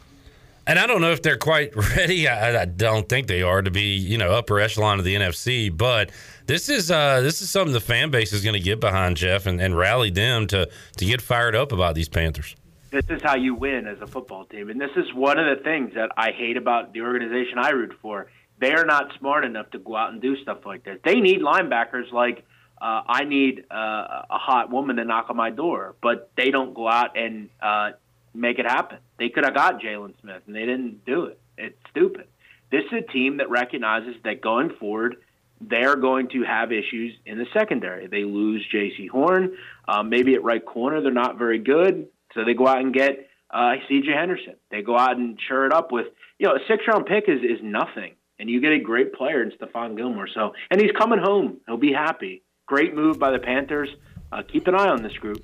And I don't know if they're quite ready. I, I don't think they are to be, you know, upper echelon of the NFC. But this is uh, this is something the fan base is going to get behind, Jeff, and, and rally them to to get fired up about these Panthers. this is how you win as a football team. And this is one of the things that I hate about the organization I root for. They are not smart enough to go out and do stuff like this. They need linebackers like uh, I need uh, a hot woman to knock on my door, but they don't go out and uh, make it happen. They could have got Jaylon Smith, and they didn't do it. It's stupid. This is a team that recognizes that going forward, they're going to have issues in the secondary. They lose Jaycee Horn. Um, maybe at right corner, they're not very good. So they go out and get uh, C.J. Henderson. They go out and shore it up with, you know, a six round pick is, is nothing. And you get a great player in Stephon Gilmore. So, and he's coming home. He'll be happy. Great move by the Panthers. Uh, keep an eye on this group.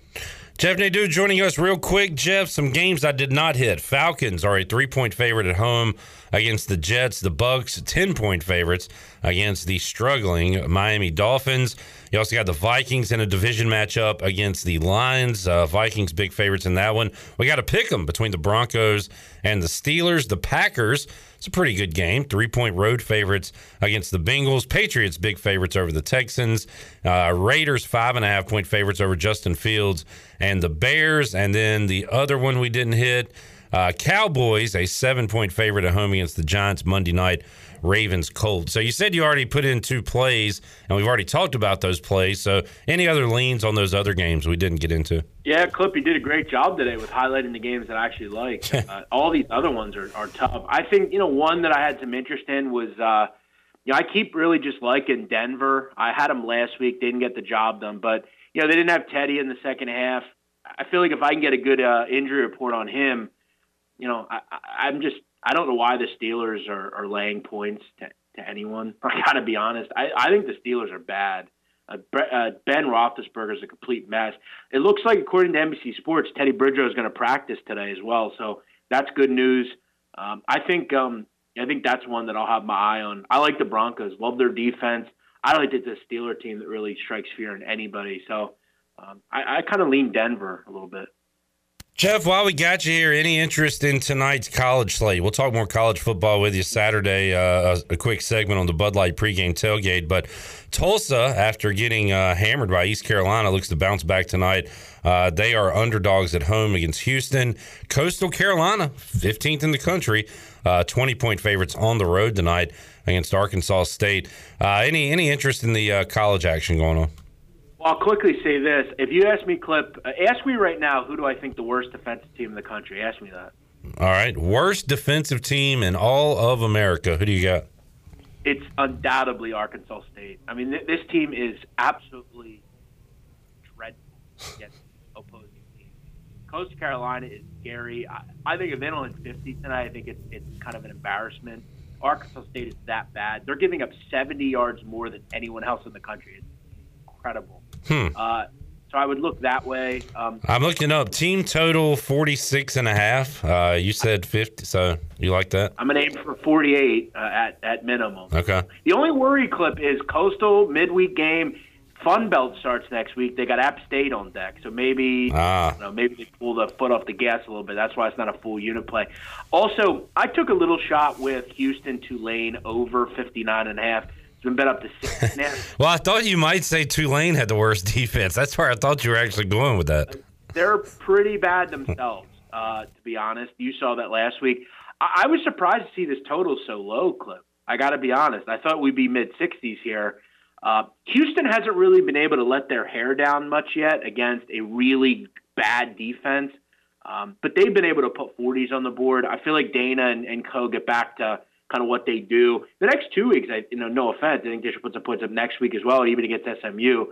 Jeff Nadeau joining us real quick. Jeff, some games I did not hit. Falcons are a three point favorite at home against the Jets. The Bucs, 10 point favorites against the struggling Miami Dolphins. You also got the Vikings in a division matchup against the Lions. Uh, Vikings big favorites in that one. We got to pick them between the Broncos and the Steelers. The Packers, it's a pretty good game. Three point road favorites against the Bengals. Patriots big favorites over the Texans. Uh, Raiders five and a half point favorites over Justin Fields and the Bears. And then the other one we didn't hit. Uh, Cowboys, a seven point favorite at home against the Giants Monday night. Ravens Colts. So you said you already put in two plays, and we've already talked about those plays. So any other leans on those other games we didn't get into? Yeah, Clip, you did a great job today with highlighting the games that I actually like. uh, all these other ones are, are tough. I think, you know, one that I had some interest in was, uh, you know, I keep really just liking Denver. I had them last week, didn't get the job done, but, you know, they didn't have Teddy in the second half. I feel like if I can get a good uh, injury report on him, you know, I, I, I'm just I don't know why the Steelers are, are laying points to, to anyone. I got to be honest. I, I think the Steelers are bad. Uh, uh, ben Roethlisberger is a complete mess. It looks like, according to NBC Sports, Teddy Bridgewater is going to practice today as well. So that's good news. Um, I think um, I think that's one that I'll have my eye on. I like the Broncos. Love their defense. I don't think it's a Steeler team that really strikes fear in anybody. So um, I, I kind of lean Denver a little bit. Jeff, while we got you here, any interest in tonight's college slate? We'll talk more college football with you Saturday. Uh, a, a, quick segment on the Bud Light pregame tailgate. But Tulsa, after getting uh, hammered by East Carolina, looks to bounce back tonight. Uh, they are underdogs at home against Houston. Coastal Carolina, 15th in the country, uh, 20 point favorites on the road tonight against Arkansas State. Uh, any any interest in the uh, college action going on? Well, I'll quickly say this. If you ask me, Clip, uh, ask me right now, who do I think the worst defensive team in the country? Ask me that. All right. Worst defensive team in all of America. Who do you got? It's undoubtedly Arkansas State. I mean, th- this team is absolutely dreadful against opposing teams. Coastal Carolina is scary. I, I think if they don't hit 50 tonight, I think it's, it's kind of an embarrassment. Arkansas State is that bad. They're giving up 70 yards more than anyone else in the country. It's incredible. Hmm. Uh, so I would look that way. Um, I'm looking up team total 46 and a half. Uh, you said 50, so you like that? I'm gonna aim for 48 uh, at at minimum. Okay. The only worry clip is Coastal midweek game. Sun Belt starts next week. They got App State on deck, so maybe Ah. you know, maybe they pull the foot off the gas a little bit. That's why it's not a full unit play. Also, I took a little shot with Houston Tulane over 59 and a half. It's been bet up to six now. Well, I thought you might say Tulane had the worst defense. That's where I thought you were actually going with that. they're pretty bad themselves, uh, to be honest. You saw that last week. I, I was surprised to see this total so low, Clip. I got to be honest. I thought we'd be mid 60s here. Uh, Houston hasn't really been able to let their hair down much yet against a really bad defense, um, but they've been able to put 40s on the board. I feel like Dana and, and Co get back to kind of what they do. The next two weeks, I, you know, no offense, I think they should put some points up next week as well, even against SMU.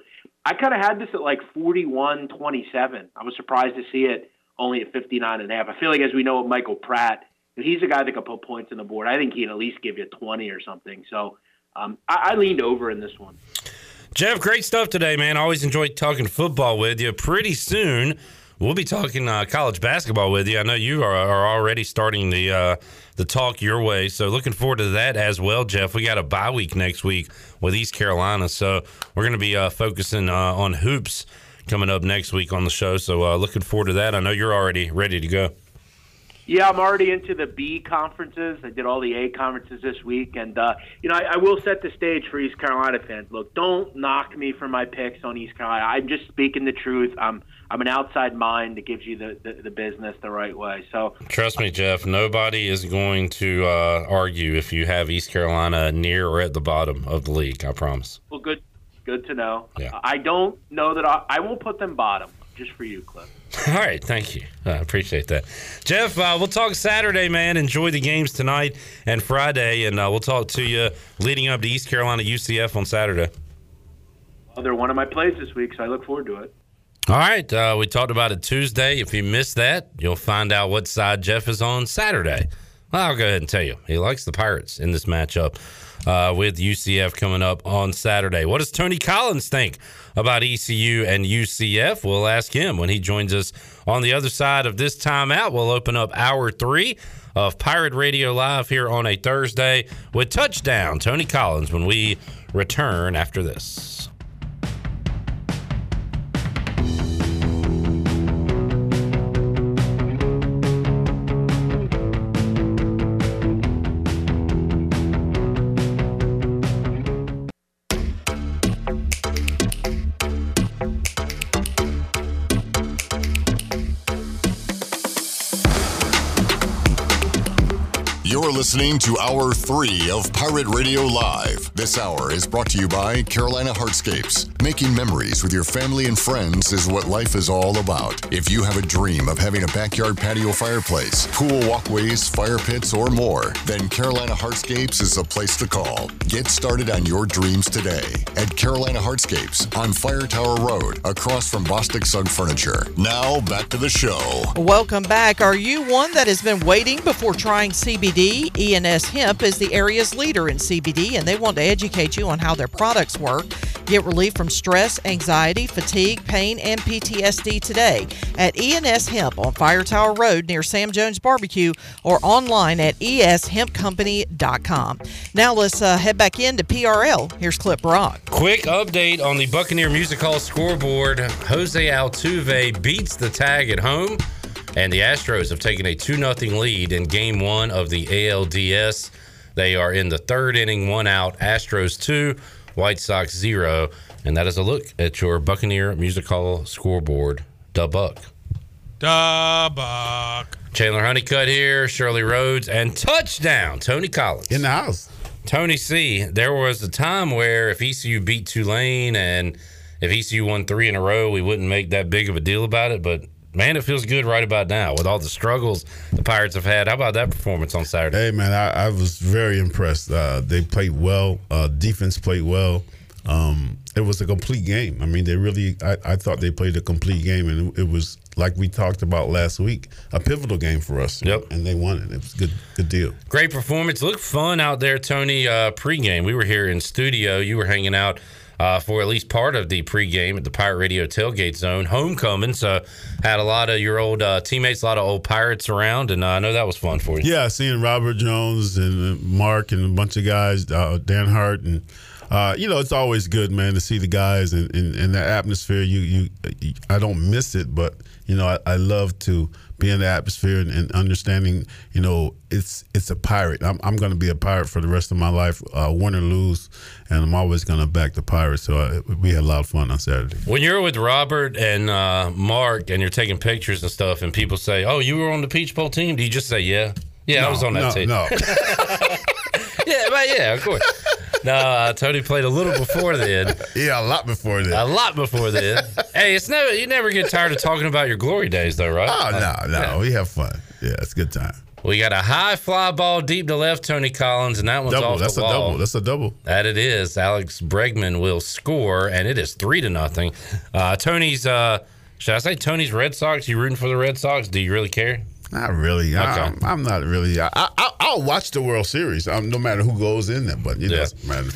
I kind of had this at like 41 27. I was surprised to see it only at 59 and a half. I feel like, as we know with Michael Pratt, he's a guy that can put points on the board. I think he'd at least give you 20 or something. So um, I, I leaned over in this one. Jeff, great stuff today, man. Always enjoyed talking football with you. Pretty soon, we'll be talking uh, college basketball with you. I know you are, are already starting the uh, the talk your way, so looking forward to that as well, Jeff. We got a bye week next week with East Carolina, so we're going to be uh, focusing uh, on hoops coming up next week on the show. So uh, looking forward to that. I know you're already ready to go. Yeah, I'm already into the B conferences. I did all the A conferences this week, and uh, you know I, I will set the stage for East Carolina fans. Look, don't knock me for my picks on East Carolina. I'm just speaking the truth. I'm I'm an outside mind that gives you the, the, the business the right way. So Trust me, Jeff. Nobody is going to uh, argue if you have East Carolina near or at the bottom of the league. I promise. well, good good to know. Yeah. I don't know that I, I won't put them bottom just for you, Cliff. All right, thank you. I appreciate that, Jeff. Uh, we'll talk Saturday, man. Enjoy the games tonight and Friday, and uh, we'll talk to you leading up to East Carolina UCF on Saturday. Well, they're one of my plays this week, so I look forward to it. All right, uh, we talked about it Tuesday. If you missed that, you'll find out what side Jeff is on Saturday. Well, I'll go ahead and tell you. He likes the Pirates in this matchup uh, with UCF coming up on Saturday. What does Tony Collins think about ECU and UCF? We'll ask him when he joins us on the other side of this timeout. We'll open up hour three of Pirate Radio Live here on a Thursday with touchdown Tony Collins when we return after this. Listening to Hour 3 of Pirate Radio Live. This hour is brought to you by Carolina Hardscapes. Making memories with your family and friends is what life is all about. If you have a dream of having a backyard patio fireplace, pool walkways, fire pits, or more, then Carolina Hardscapes is the place to call. Get started on your dreams today at Carolina Hardscapes on Fire Tower Road, across from Bostic Sugg Furniture. Now, back to the show. Welcome back. Are you one that has been waiting before trying CBD? ENS Hemp is the area's leader in CBD, and they want to educate you on how their products work. Get relief from stress, anxiety, fatigue, pain, and PTSD today at ENS Hemp on Fire Tower Road near Sam Jones Barbecue or online at eshempcompany.com. Now let's uh, head back into PRL. Here's Clip Brock. Quick update on the Buccaneer Music Hall scoreboard. Jose Altuve beats the tag at home, and the Astros have taken a 2 0 lead in game one of the ALDS. They are in the third inning, one out. Astros 2, White Sox 0. And that is a look at your Buccaneer Music Hall scoreboard. Da Buck. Da Buck. Chandler Honeycutt here, Shirley Rhodes, and touchdown, Tony Collins. In the house. Tony C, there was a time where if ECU beat Tulane and if ECU won three in a row, we wouldn't make that big of a deal about it. But man, it feels good right about now with all the struggles the Pirates have had. How about that performance on Saturday? Hey, man, I, I was very impressed. Uh, they played well. Uh, defense played well. Um, it was a complete game. I mean, they really. I, I thought they played a complete game, and it, it was like we talked about last week, a pivotal game for us. Yep. And they won it. It was a good, good deal. Great performance. Looked fun out there, Tony. Uh, pregame, we were here in studio. You were hanging out uh, for at least part of the pregame at the Pirate Radio tailgate zone. Homecoming, so had a lot of your old uh, teammates, a lot of old Pirates around, and uh, I know that was fun for you. Yeah, seeing Robert Jones and uh, Mark and a bunch of guys, uh, Dan Hart, and uh, you know, it's always good, man, to see the guys and in, in that atmosphere. You, you, I don't miss it, but you know, I, I love to be in the atmosphere and, and, understanding. You know, it's it's a pirate. I'm, I'm going to be a pirate for the rest of my life, uh, win or lose, and I'm always going to back the pirates. So uh, we had a lot of fun on Saturday. When you're with Robert and uh, Mark and you're taking pictures and stuff, and people say, "Oh, you were on the Peach Bowl team," do you just say, "Yeah"? Yeah, No, I was on that no, team. no. yeah, but yeah, of course. No, uh, Tony played a little before then. Yeah, a lot before then. A lot before then. hey, it's never you never get tired of talking about your glory days, though, right? Oh no, no, Yeah. we have fun. Yeah, it's a good time. We got a high fly ball deep to left, Tony Collins, and that one's Double. off That's the a wall. double. That's a double. That it is. Alex Bregman will score, and it is three to nothing. Uh, Tony's. Uh, should I say Tony's Red Sox? You rooting for the Red Sox? Do you really care? Not really. Okay. I'm, I'm not really. I, I, I'll watch the World Series, um, no matter who goes in there. But it Yeah. doesn't matter.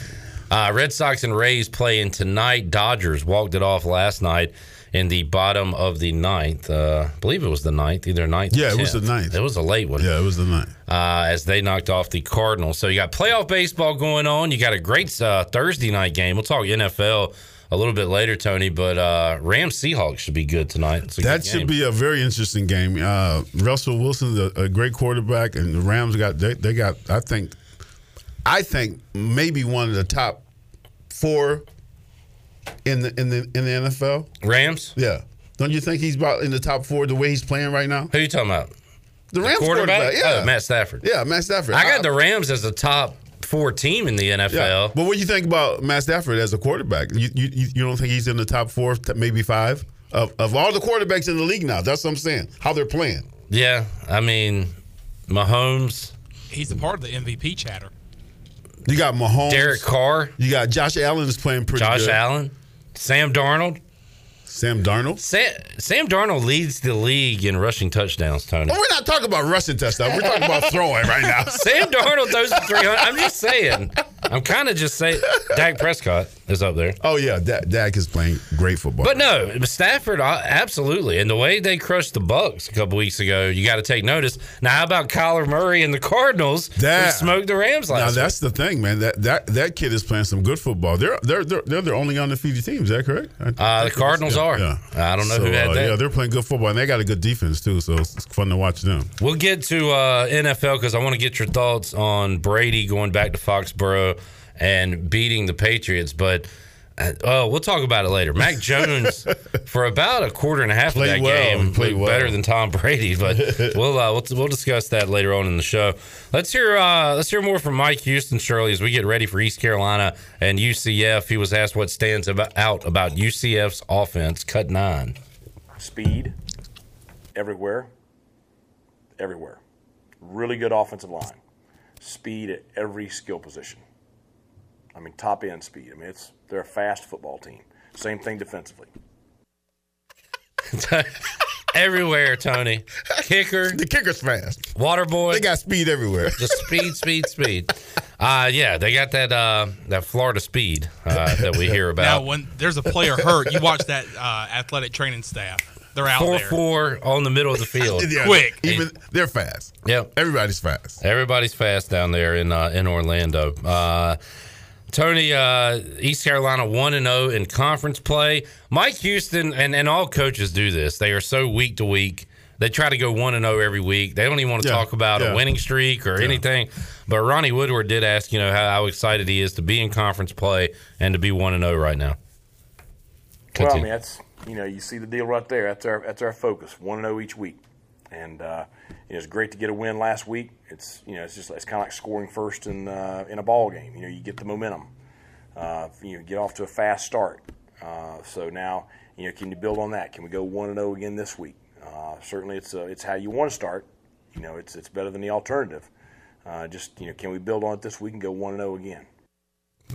Uh, Red Sox and Rays playing tonight. Dodgers walked it off last night in the bottom of the ninth. Uh, I believe it was the ninth, either ninth. Yeah, it was the ninth. It was a late one. Yeah, it was the ninth. uh, as they knocked off the Cardinals. So you got playoff baseball going on. You got a great uh, Thursday night game. We'll talk NFL a little bit later, Tony. But uh, Rams Seahawks should be good tonight. That good should be a very interesting game. Uh, Russell Wilson's a, a great quarterback, and the Rams got they, they got. I think, I think maybe one of the top four in the in the in the NFL. Rams. Yeah, don't you think he's about in the top four the way he's playing right now? Who you talking about? The Rams quarterback. Yeah, Oh, Matt Stafford. Yeah, Matt Stafford. I got the Rams as the top four team in the NFL. Yeah. But what do you think about Matt Stafford as a quarterback? You, you you you don't think he's in the top four, maybe five of, of all the quarterbacks in the league now? That's what I'm saying. How they're playing. Yeah, I mean, Mahomes. He's a part of the MVP chatter. You got Mahomes, Derek Carr. You got Josh Allen is playing pretty good. Josh good. Allen, Sam Darnold. Sam Darnold. Sam, Sam Darnold leads the league in rushing touchdowns, Tony. Well, we're not talking about rushing touchdowns. We're talking about throwing right now. Sam Darnold throws for 300. I'm just saying. I'm kind of just saying. Dak Prescott is up there. Oh yeah, Dak, Dak is playing great football. But no, Stafford, uh, absolutely. And the way they crushed the Bucs a couple weeks ago, you got to take notice. Now, how about Kyler Murray and the Cardinals who That- smoked the Rams last. now that's the thing, man. That that that kid is playing some good football. They're they're they're, they're the only undefeated team. Is that correct? I- Uh, the Cardinals are. Yeah. I don't know So, who had uh, that. Yeah, they're playing good football, and they got a good defense too. So it's fun to watch them. We'll get to uh, NFL because I want to get your thoughts on Brady going back to Foxborough and beating the Patriots. But oh, we'll talk about it later. Mac Jones, for about a quarter and a half Played of that well, game, played well. better than Tom Brady. But we'll, uh, we'll we'll discuss that later on in the show. Let's hear uh, let's hear more from Mike Houston, Shirley, as we get ready for East Carolina and UCF. He was asked what stands about, out about UCF's offense. Cut nine. Speed, everywhere, everywhere. Really good offensive line. Speed at every skill position. I mean, top end speed. I mean, it's they're a fast football team. Same thing defensively. everywhere, Tony. Kicker. The kicker's fast. Water boy. They got speed everywhere. Just speed, speed, speed. Uh yeah, they got that uh that Florida speed uh, that we hear about. Now, when there's a player hurt, you watch that uh, athletic training staff. They're out four there. four on the middle of the field. Yeah, Quick. Even they're fast. Yep. Everybody's fast. Everybody's fast down there in uh, in Orlando. Tony, uh, East Carolina one and zero in conference play. Mike Houston and, and all coaches do this. They are so week to week. They try to go one and zero every week. They don't even want to Yeah, talk about yeah. a winning streak or anything. But Ronnie Woodward did ask, you know, how, how excited he is to be in conference play and to be one and zero right now. Well, I mean, that's you know, you see the deal right there. That's our that's our focus. One and zero each week, and uh, you it's great to get a win last week. It's you know, it's just it's kind of like scoring first in uh, in a ball game. You know, you get the momentum. Uh, you know, get off to a fast start. Uh, so now, you know, can you build on that? Can we go one and zero again this week? Uh, certainly, it's uh, it's how you want to start. You know, it's it's better than the alternative. Just you know, can we build on it this week and go one and zero again?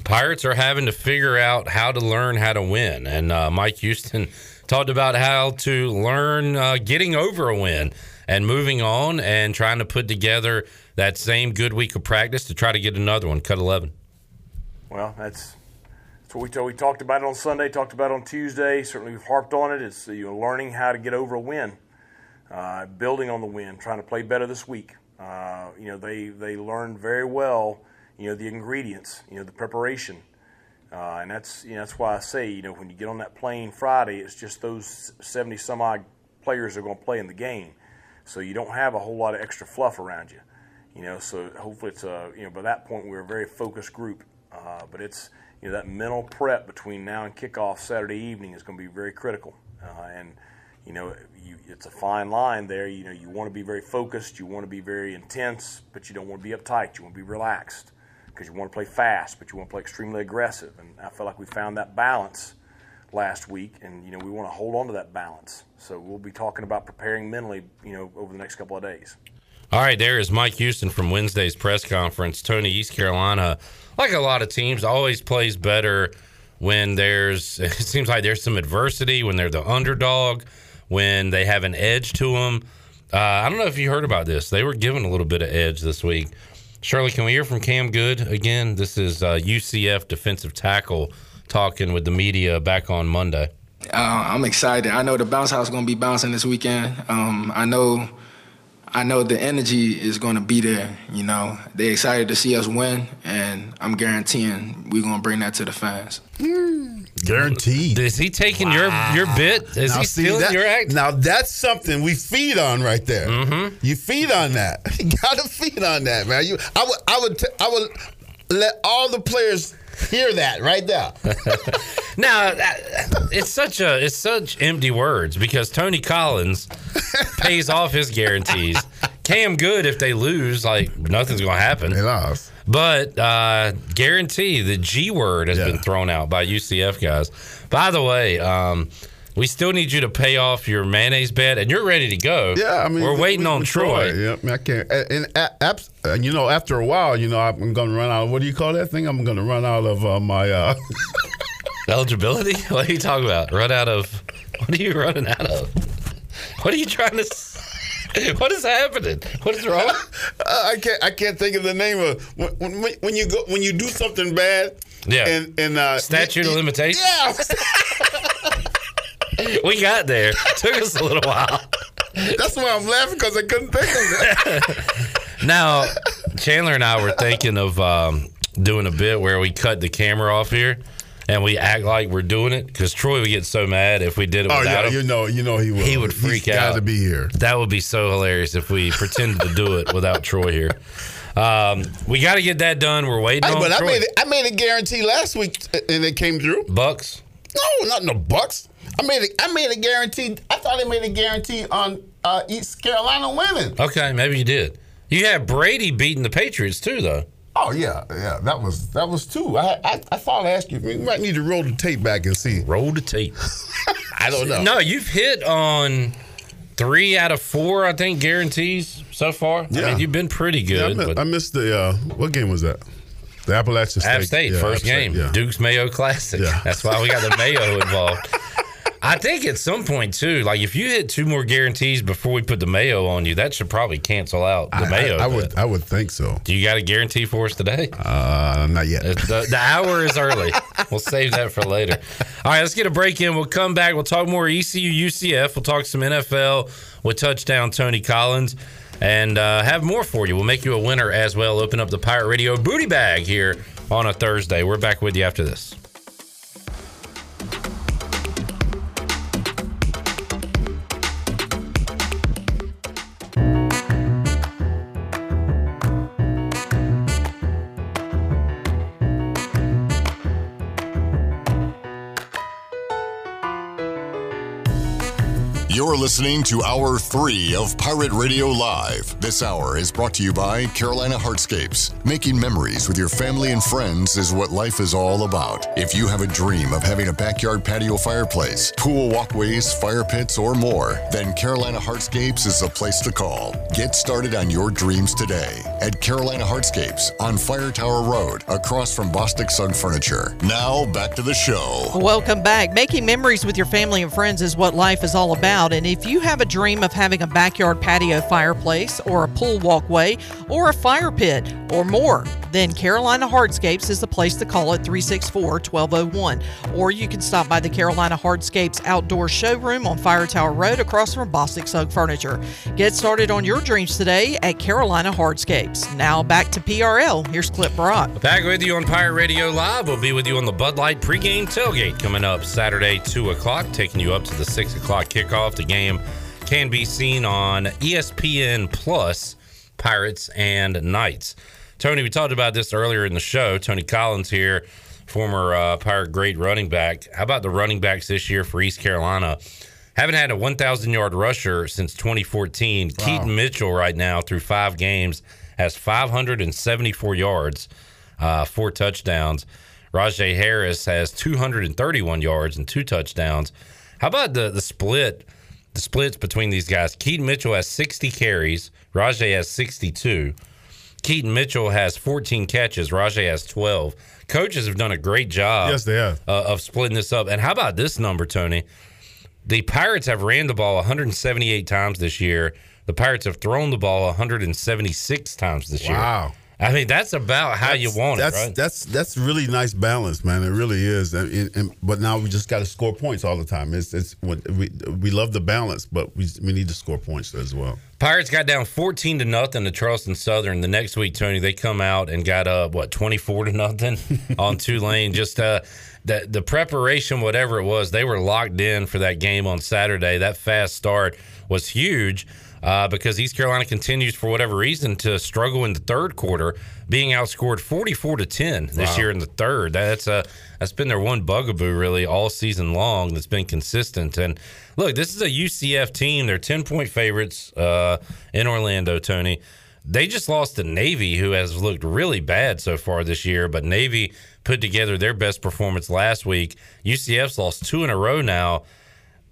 Pirates are having to figure out how to learn how to win. And Mike Houston talked about how to learn uh, getting over a win and moving on and trying to put together that same good week of practice to try to get another one. Cut 11. Well, that's that's what we talked. We talked about it on Sunday. Talked about it on Tuesday. Certainly, we've harped on it. It's you know learning how to get over a win, uh, building on the win, trying to play better this week. Uh, you know, they they learned very well. You know, the ingredients. You know, the preparation, uh, and that's you know that's why I say you know when you get on that plane Friday, it's just those seventy some odd players are going to play in the game, so you don't have a whole lot of extra fluff around you. You know, so hopefully it's a you know by that point we're a very focused group. Uh, but it's you know that mental prep between now and kickoff Saturday evening is going to be very critical. Uh, and you know you, it's a fine line there. You know you want to be very focused, you want to be very intense, but you don't want to be uptight. You want to be relaxed because you want to play fast, but you want to play extremely aggressive. And I feel like we found that balance last week, and you know we want to hold on to that balance. So we'll be talking about preparing mentally, you know, over the next couple of days. All right, there is Mike Houston from Wednesday's press conference. Tony, East Carolina, like a lot of teams, always plays better when there's, it seems like there's some adversity, when they're the underdog, when they have an edge to them. Uh, I don't know if you heard about this. They were given a little bit of edge this week. Shirley, can we hear from Cam Goode again? This is uh, UCF defensive tackle talking with the media back on Monday. Uh, I'm excited. I know the bounce house is gonna be bouncing this weekend. Um, I know, I know the energy is gonna be there. You know, they excited to see us win, and I'm guaranteeing we're gonna bring that to the fans. Guaranteed. Is he taking your your bit? Is Now, he see, stealing that- your act? Now that's something we feed on right there. Mm-hmm. You feed on that. You gotta feed on that, man. You, I would, I would, t- I would let all the players hear that right there. Now it's such a it's such empty words because Tony Collins pays off his guarantees. Cam Goode, if they lose, like nothing's gonna happen. They lost. But uh, guarantee the G word has been thrown out by UCF guys. By the way, um, we still need you to pay off your mayonnaise bet, and you're ready to go. Yeah, I mean, we're waiting we- on we- Troy. Yeah, I, mean, I can't. And, and a- abs- uh, you know, after a while, you know, I'm going to run out. Of, what do you call that thing? I'm going to run out of uh, my uh, eligibility. What are you talking about? Run out of? What are you running out of? What are you trying to? What is happening? What is wrong? Uh, I can't. I can't think of the name of when, when, when you go when you do something bad. Yeah. And and uh, Statute of limitations. Yeah. we got there. Took us a little while. That's why I'm laughing because I couldn't think of that. Now, Chandler and I were thinking of um, doing a bit where we cut the camera off here and we act like we're doing it because Troy would get so mad if we did it oh without yeah, him. you know, you know he will. He would He's freak got out. to be here. That would be so hilarious if we pretended to do it without Troy here. Um, we got to get that done. We're waiting Hey, on but I Troy. made it, I made a guarantee last week uh, and it came through. Bucks. No, not no bucks. I made a, I made a guarantee. I thought I made a guarantee on uh, East Carolina winning. Okay, maybe you did. You had Brady beating the Patriots too, though. Oh yeah, yeah. That was that was two. I I, I thought I asked you. We might need to roll the tape back and see. Roll the tape. I don't know. No, you've hit on three out of four, I think, guarantees so far. I Yeah. mean, you've been pretty Yeah, I, good. but I missed the uh, what game was that? The Appalachian State. App State, Yeah, first App State, game, yeah. Duke's Mayo Classic. That's why we got the Mayo involved. I think at some point too, like if you hit two more guarantees before we put the Mayo on you, that should probably cancel out the I- Mayo. I, I would I would think so. Do you got a guarantee for us today? Uh, not yet. The, the hour is early. we'll save that for later. All right, let's get a break in. We'll come back. We'll talk more ECU, UCF. We'll talk some NFL with touchdown Tony Collins and uh, have more for you. We'll make you a winner as well. Open up the Pirate Radio booty bag here on a Thursday. We're back with you after this. Listening to Hour 3 of Pirate Radio Live. This hour is brought to you by Carolina Hardscapes. Making memories with your family and friends is what life is all about. If you have a dream of having a backyard patio fireplace, pool walkways, fire pits, or more, then Carolina Hardscapes is the place to call. Get started on your dreams today at Carolina Hardscapes on Fire Tower Road, across from Bostic Sugg Furniture. Now, back to the show. Welcome back. Making memories with your family and friends is what life is all about. And if you have a dream of having a backyard patio fireplace or a pool walkway or a fire pit or more, then Carolina Hardscapes is the place to call at 364 1201. Or you can stop by the Carolina Hardscapes outdoor showroom on Fire Tower Road across from Bostic Sugg Furniture. Get started on your dreams today at Carolina Hardscapes. Now back to PRL. Here's Clip Brock. Back with you on Pirate Radio Live. We'll be with you on the Bud Light pregame tailgate coming up Saturday, 2 o'clock, taking you up to the 6 o'clock kickoff. The game can be seen on ESPN Plus, Pirates and Knights. Tony, we talked about this earlier in the show. Tony Collins here, former uh, Pirate great running back. How about the running backs this year for East Carolina? Haven't had a 1,000 yard rusher since 2014. Keaton Mitchell, right now, through five games, has 574 yards, uh, four touchdowns. Rahjai Harris has 231 yards and two touchdowns. How about the the split? The splits between these guys. Keaton Mitchell has 60 carries. Rahjai has 62. Keaton Mitchell has 14 catches. Rahjai has 12. Coaches have done a great job. Yes, they have. Uh, of splitting this up. And how about this number, Tony? The Pirates have ran the ball 178 times this year. The Pirates have thrown the ball 176 times this year. Wow. I mean, that's about how you want that's, it, right? That's that's really nice balance, man. It really is. And, and- and- but now we just got to score points all the time. It's it's we we love the balance, but we we need to score points as well. Pirates got down 14 to nothing to Charleston Southern. The next week, Tony, they come out and got up what 24 to nothing on Tulane. Just uh, the the preparation, whatever it was, they were locked in for that game on Saturday. That fast start was huge. Uh, because East Carolina continues, for whatever reason, to struggle in the third quarter, being outscored 44 to 10 this Wow. year in the third. That's a that's been their one bugaboo really all season long. That's been consistent. And look, this is a UCF team. They're 10 point favorites uh, in Orlando. Tony, they just lost to Navy, who has looked really bad so far this year. But Navy put together their best performance last week. UCF's lost two in a row now.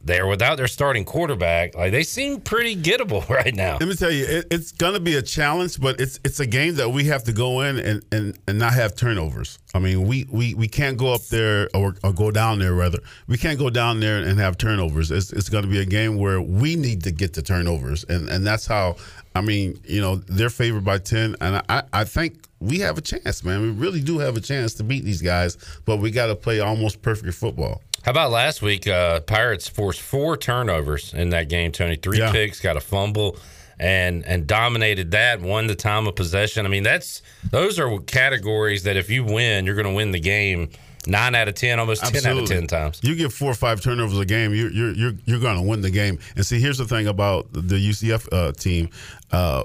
They're without their starting quarterback. Like they seem pretty gettable right now. Let me tell you, it, it's going to be a challenge, but it's it's a game that we have to go in and, and, and not have turnovers. I mean, we, we, we can't go up there or, or go down there rather. We can't go down there and have turnovers. It's, it's going to be a game where we need to get the turnovers, and and that's how. I mean, you know, they're favored by ten, and I I think we have a chance, man. We really do have a chance to beat these guys, but we got to play almost perfect football. How about last week? Uh, Pirates forced four turnovers in that game. Tony, three Yeah. picks, got a fumble, and and dominated that. Won the time of possession. I mean, that's those are categories that if you win, you're going to win the game. Nine out of ten, almost ten out of ten times. You get four or five turnovers a game, you're you're you're, you're going to win the game. And see, here's the thing about the UCF uh, team. Uh,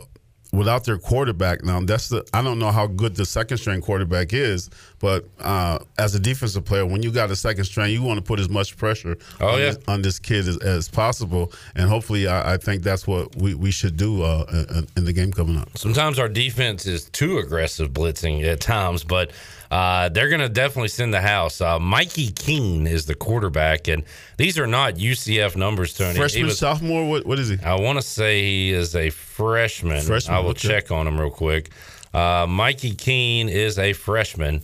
without their quarterback now, that's the I don't know how good the second string quarterback is, but uh, as a defensive player, when you got a second string, you want to put as much pressure Oh, on, yeah. this, on this kid as, as possible, and hopefully, I, I think that's what we, we should do uh, in, in the game coming up. Sometimes our defense is too aggressive blitzing at times, but uh, they're going to definitely send the house. Uh, Mikey Keene is the quarterback, and these are not UCF numbers, Tony. Freshman, was- sophomore, what what is he? I want to say he is a freshman. Freshman, I will okay. check on him real quick. Uh, Mikey Keene is a freshman,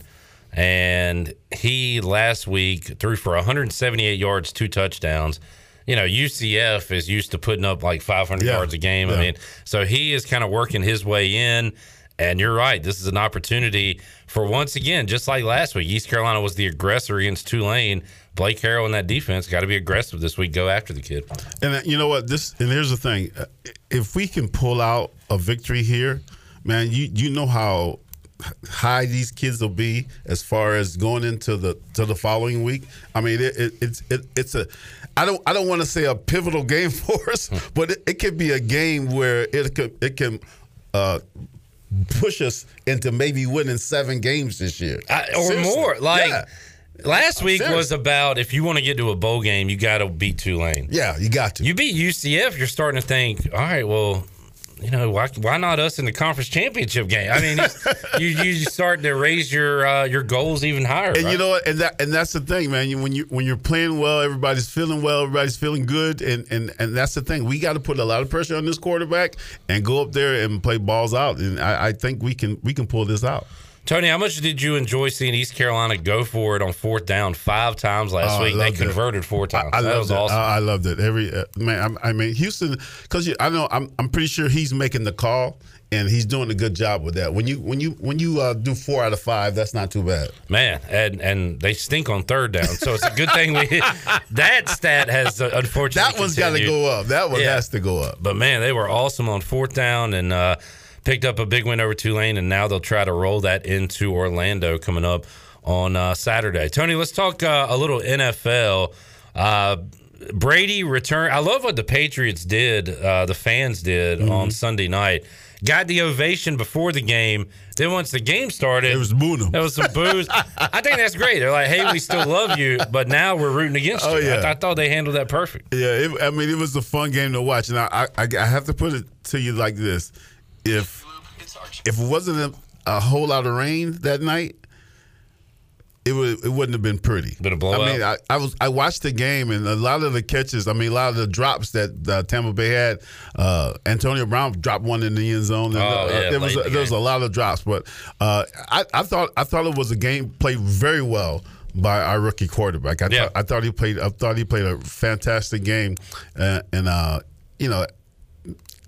and he last week threw for 178 yards, two touchdowns. You know, UCF is used to putting up like 500 Yeah, yards a game. I mean, so he is kind of working his way in. And you're right. This is an opportunity for once again, just like last week, East Carolina was the aggressor against Tulane. Blake Harrell and that defense got to be aggressive this week. Go after the kid. And uh, you know what? This and here's the thing: Uh, if we can pull out a victory here, man, you you know how high these kids will be as far as going into the to the following week. I mean, it, it, it's it, it's a I don't I don't want to say a pivotal game for us, but it, it could be a game where it could it can. Uh, Push us into maybe winning seven games this year, I- or Seriously. more. Like Yeah. last week was about if you want to get to a bowl game, you got to beat Tulane. Yeah, you got to. You beat UCF, you're starting to think, all right, well, you know, why, why not us in the conference championship game? I mean, you you start to raise your uh, your goals even higher. And right? you know what? And that and that's the thing, man. You, when you when you're playing well, everybody's feeling well, everybody's feeling good, and and and that's the thing. We got to put a lot of pressure on this quarterback and go up there and play balls out. And I, I think we can we can pull this out. Tony, how much did you enjoy seeing East Carolina go for it on fourth down five times last Oh, week? They loved it. converted four times. I that was it. awesome. I, I loved it. Every uh, man, I, I mean Houston, because I know I'm I'm pretty sure he's making the call. And he's doing a good job with that. When you when you when you uh, do four out of five, that's not too bad. Man, and and they stink on third down, so it's a good thing we that stat has uh, unfortunately That one's got to go up. That one Yeah. has to go up. But man, they were awesome on fourth down and uh, picked up a big win over Tulane, and now they'll try to roll that into Orlando coming up on uh, Saturday. Tony, let's talk uh, a little NFL. Uh, Brady return. I love what the Patriots did. Uh, the fans did Mm-hmm. on Sunday night. Got the ovation before the game. Then once the game started, it was booing. There was some booze. I think that's great. They're like, "Hey, we still love you, but now we're rooting against Oh, you." I, yeah. I thought they handled that perfect. Yeah, it, I mean, it was a fun game to watch, and I, I, I have to put it to you like this: if if it wasn't a, a whole lot of rain that night, it would it wouldn't have been pretty. Been a blowout. I mean, I, I was I watched the game, and a lot of the catches. I mean, a lot of the drops that uh, Tampa Bay had. Uh, Antonio Brown dropped one in the end zone. And, Oh, uh, yeah, there was a, the there was a lot of drops, but uh, I, I thought I thought it was a game played very well by our rookie quarterback. I, Yeah. thought, I thought he played. I thought he played a fantastic game, uh, and uh, you know,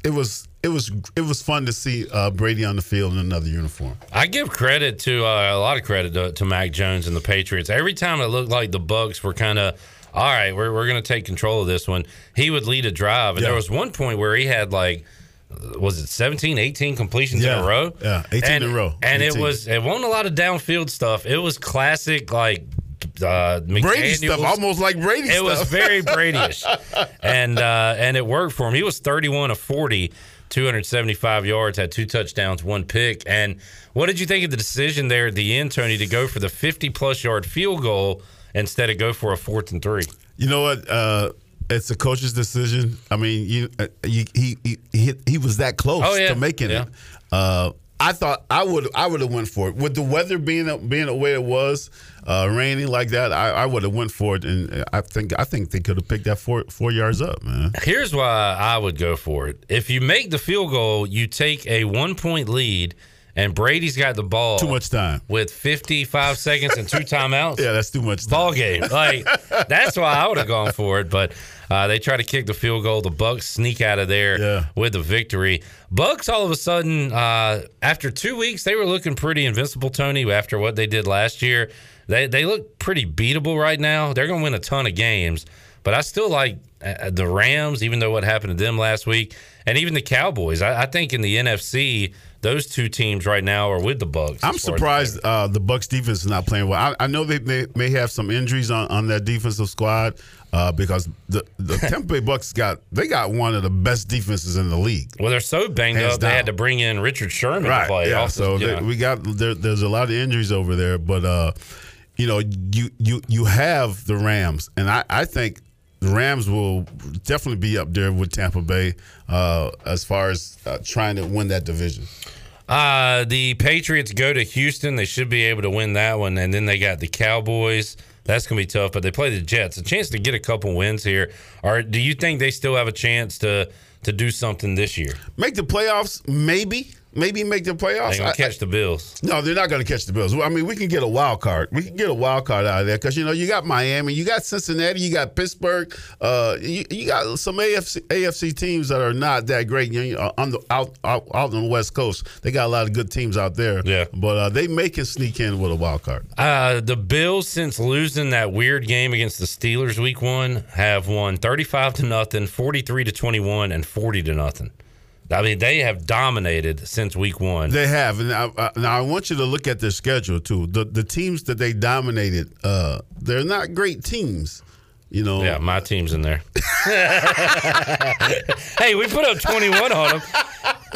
it was it was it was fun to see uh, Brady on the field in another uniform. I give credit to uh, a lot of credit to, to Mac Jones and the Patriots. Every time it looked like the Bucs were kind of all right, we're, we're going to take control of this one. He would lead a drive, and Yeah. there was one point where he had like was it 17, 18 completions in a row? Yeah, 18 and, in a row. And it was it wasn't a lot of downfield stuff. It was classic like uh, Brady stuff, almost like Brady It stuff. was very Brady-ish, and uh, and it worked for him. He was thirty-one of 40, 275 yards, had two touchdowns, one pick. And what did you think of the decision there at the end, Tony, to go for the fifty-plus yard field goal instead of go for a fourth and three? You know what? Uh, it's a coach's decision. I mean, you, uh, you he, he he he was that close Oh, yeah. to making Yeah. it. Uh, I thought I would I would have went for it with the weather being being the way it was, uh, raining like that. I, I would have went for it, and I think I think they could have picked that four four yards up, man. Here's why I would go for it. If you make the field goal, you take a one point lead, and Brady's got the ball. Too much time. With 55 seconds and two timeouts. Yeah, that's too much. Time. Ball game. Like, that's why I would have gone for it. But uh, they try to kick the field goal. The Bucs sneak out of there with the victory. Bucs all of a sudden, uh, after two weeks, they were looking pretty invincible, Tony, after what they did last year. They, they look pretty beatable right now. They're going to win a ton of games. But I still like uh, the Rams, even though what happened to them last week, and even the Cowboys. I, I think in the NFC, those two teams right now are with the Bucs. I'm surprised uh, the Bucs defense is not playing well. I, I know they may, may have some injuries on, on that defensive squad uh, because the, the Tampa Bay Bucs got they got one of the best defenses in the league. Well, they're so banged Hands up they had to bring in Richard Sherman right, to play. Yeah, Also, so they- we got there, there's a lot of injuries over there, but uh, you know you you you have the Rams, and I I think. The Rams will definitely be up there with Tampa Bay uh, as far as uh, trying to win that division. Uh, the Patriots go to Houston. They should be able to win that one. And then they got the Cowboys. That's going to be tough, but they play the Jets. A chance to get a couple wins here. Or do you think they still have a chance to to do something this year? Make the playoffs, maybe. Maybe make the playoffs. They're going I- catch the Bills. No, they're not going to catch the Bills. I mean, we can get a wild card. We can get a wild card out of there because you know you got Miami, you got Cincinnati, you got Pittsburgh. Uh, you, you got some AFC, AFC teams that are not that great. You know, on the out, out out on the West Coast, they got a lot of good teams out there. Yeah, but uh, they may can sneak in with a wild card. Uh, the Bills, since losing that weird game against the Steelers week one, have won 35 to nothing, 43 to 21, and 40 to nothing. I mean, they have dominated since week one. They have, and I, I, now I want you to look at their schedule too. The the teams that they dominated, uh, they're not great teams. You know, Yeah, my team's in there. hey, we put up 21 on them.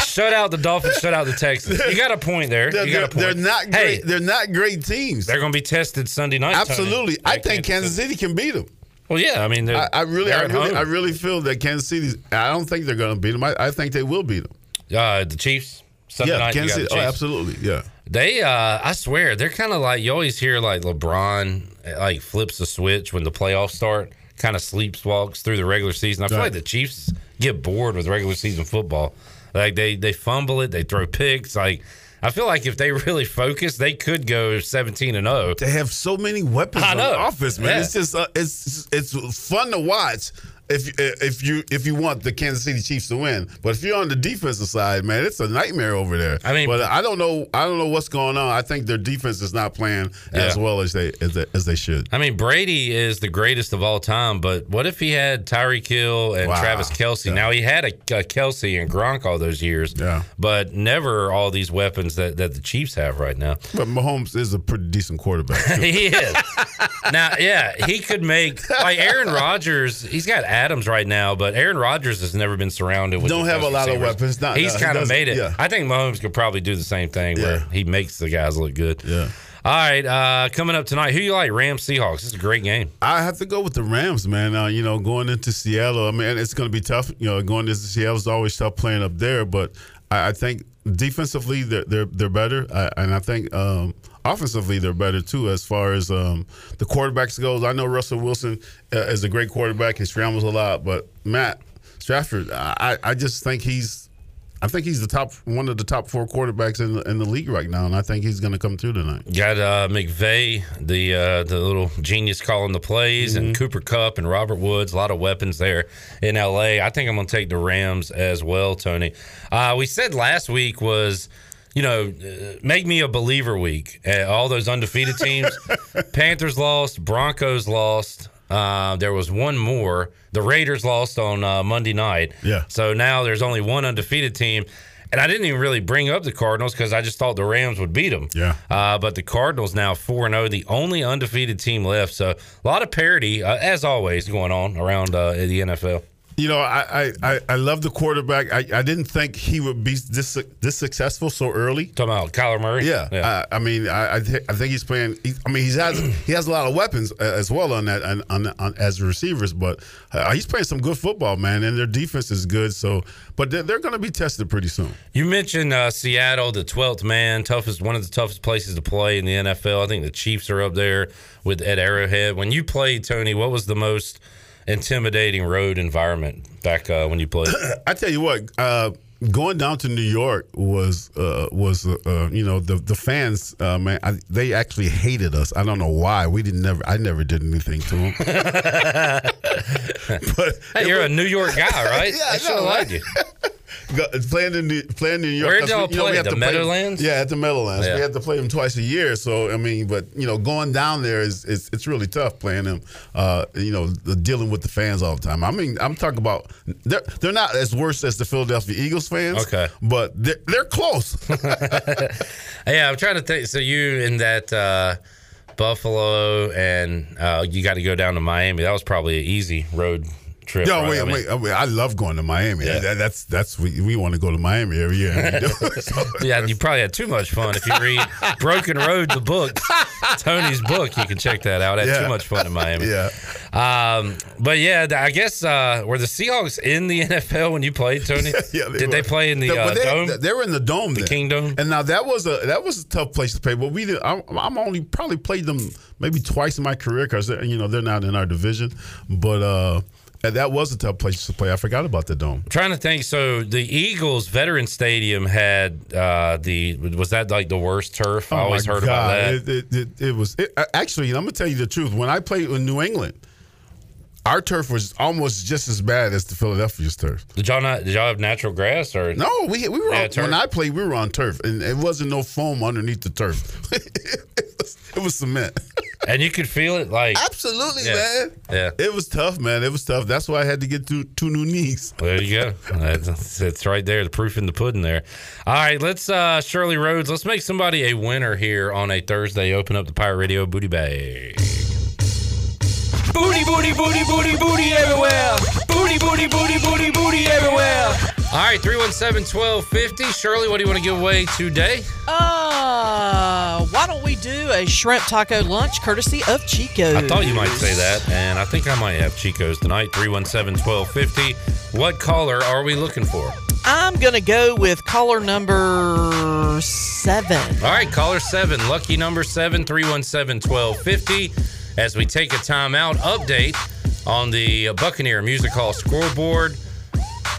Shut out the Dolphins, shut out the Texans. You got a point there. They're, you got a point. they're not great. Hey, they're not great teams. they're going to be tested Sunday night. Tony. Absolutely, I think Kansas City can beat them. Well, yeah, I mean, they're- I, I really, I really, home. I really feel that Kansas City. I don't think they're going to beat them. I, I think they will beat them. Uh, the Chiefs. Sunday yeah, night, Kansas City. Oh, absolutely. Yeah. They, uh, I swear, they're kind of like you always hear like LeBron like flips the switch when the playoffs start, kind of sleepwalks through the regular season. I feel Right. like the Chiefs get bored with regular season football. Like they they fumble it, they throw picks. Like I feel like if they really focus, they could go seventeen and oh. zero. They have so many weapons I on offense, man. Yeah. It's just uh, it's it's fun to watch. If eh, if you if you want the Kansas City Chiefs to win, but if you're on the defensive side, man, it's a nightmare over there. I mean- but I don't know. I don't know what's going on. I think their defense is not playing as well as they as they, as they should. I mean, Brady is the greatest of all time, but what if he had Tyreek Hill and Wow. Travis Kelce? Now he had a, a Kelce and Gronk all those years, Yeah. but never all these weapons that, that the Chiefs have right now. But Mahomes is a pretty decent quarterback. he is. now, yeah, he could make like Aaron Rodgers. He's got Adams right now, but Aaron Rodgers has never been surrounded with. Don't have a lot of weapons. Not- he's no, kind of made it. yeah. I think Mahomes could probably do the same thing where he makes the guys look good. Yeah. All right, uh, coming up tonight, who you like? Rams Seahawks. This is a great game. I have to go with the Rams, man. Uh, you know, going into Seattle, I mean, it's going to be tough. You know, going into Seattle is always tough playing up there, but I, I think defensively they're they're, they're better, I, and I think um, offensively they're better too as far as um, the quarterbacks goes. I know Russell Wilson uh, is a great quarterback; he scrambles a lot, but Matt Stafford, I, I just think he's. I think he's the top one of the top four quarterbacks in the, in the league right now, and I think he's going to come through tonight. Got uh, McVay, the uh, the little genius calling the plays, and Cooper Kupp and Robert Woods. A lot of weapons there in LA. I think I'm going to take the Rams as well, Tony. Uh, we said last week was, you know, uh, make me a believer week. Uh, all those undefeated teams. Panthers lost, Broncos lost. Uh, there was one more. The Raiders lost on uh, Monday night. Yeah. So now there's only one undefeated team. And I didn't even really bring up the Cardinals because I just thought the Rams would beat them. Yeah. Uh, but the Cardinals now 4 0, the only undefeated team left. So a lot of parity, uh, as always, going on around uh, the NFL. You know, I, I, I, love the quarterback. I, I didn't think he would be this this successful so early. Talking about Kyler Murray? Yeah, I, I mean, I I, th- I think he's playing. He, I mean, he has he has a lot of weapons uh, as well on that on, on, on as receivers, but uh, he's playing some good football, man, and their defense is good. So, but they're, they're going to be tested pretty soon. You mentioned uh, Seattle, the 12th man, toughest one of the toughest places to play in the NFL. I think the Chiefs are up there with at Arrowhead. When you played, Tony, what was the most intimidating road environment back uh, when you played? I tell you what, uh, going down to New York was uh, was uh, you know the the fans uh, man I, they actually hated us. I don't know why. We didn't never. I never did anything to them. but Hey, you're a New York guy, right? Yeah, I should have liked you. Go- Playing in the, playing in New York. Where y'all we- you know, we play? have The to play- Meadowlands? Yeah, at the Meadowlands. Yeah. We have to play them twice a year. So I mean, but you know, going down there is it's, it's really tough playing them. Uh, you know, the, dealing with the fans all the time. I mean, I'm talking about they're they're not as worse as the Philadelphia Eagles fans. Okay. but they're, they're close. Yeah, I'm trying to think. So you in that uh, Buffalo, and uh, you got to go down to Miami. That was probably an easy road trip. Yo, right? wait, I mean- wait, I, mean, I love going to Miami. Yeah. That- that's that's we, we want to go to Miami every year. and we do it. So- yeah, you probably had too much fun. If you read Broken Road, the book, Tony's book, you can check that out. I had Yeah. too much fun in Miami. Yeah. Um, but yeah, I guess uh, were the Seahawks in the NFL when you played, Tony? yeah, Did they play in the But uh, they, dome? They were in the dome, the Kingdome. And now that was a that was a tough place to play. But we did. I'm, I'm only probably played them maybe twice in my career because you know they're not in our division. But uh, and that was a tough place to play. I forgot about the dome. I'm trying to think. So the Eagles Veteran Stadium had uh, the was that like the worst turf? I Oh, always my heard about that. It, it, it, it was it, actually. I'm gonna tell you the truth. When I played in New England, our turf was almost just as bad as the Philadelphia's turf. Did y'all not? Did y'all have natural grass or No, we we were on, turf. when I played. We were on turf, and it wasn't no foam underneath the turf. it, was, it was cement. And you could feel it like Absolutely, Yeah. man. Yeah. It was tough, man. It was tough. That's why I had to get two, two new knees. There you go. That's, it's right there. The proof in the pudding there. All right, let's uh Shirley Rhodes. Let's make somebody a winner here on a Thursday. Open up the Pirate Radio booty bag. Booty, booty, booty, booty, booty everywhere. Booty, booty, booty, booty, booty everywhere. All right, 317-1250. Shirley, what do you want to give away today? Uh, why don't we do a shrimp taco lunch courtesy of Chico's? I thought you might say that, and I think I might have Chico's tonight. 317-1250. What caller are we looking for? I'm gonna go with caller number seven. All right, caller seven, lucky number seven, 317-1250. As we take a timeout update on the Buccaneer Music Hall scoreboard.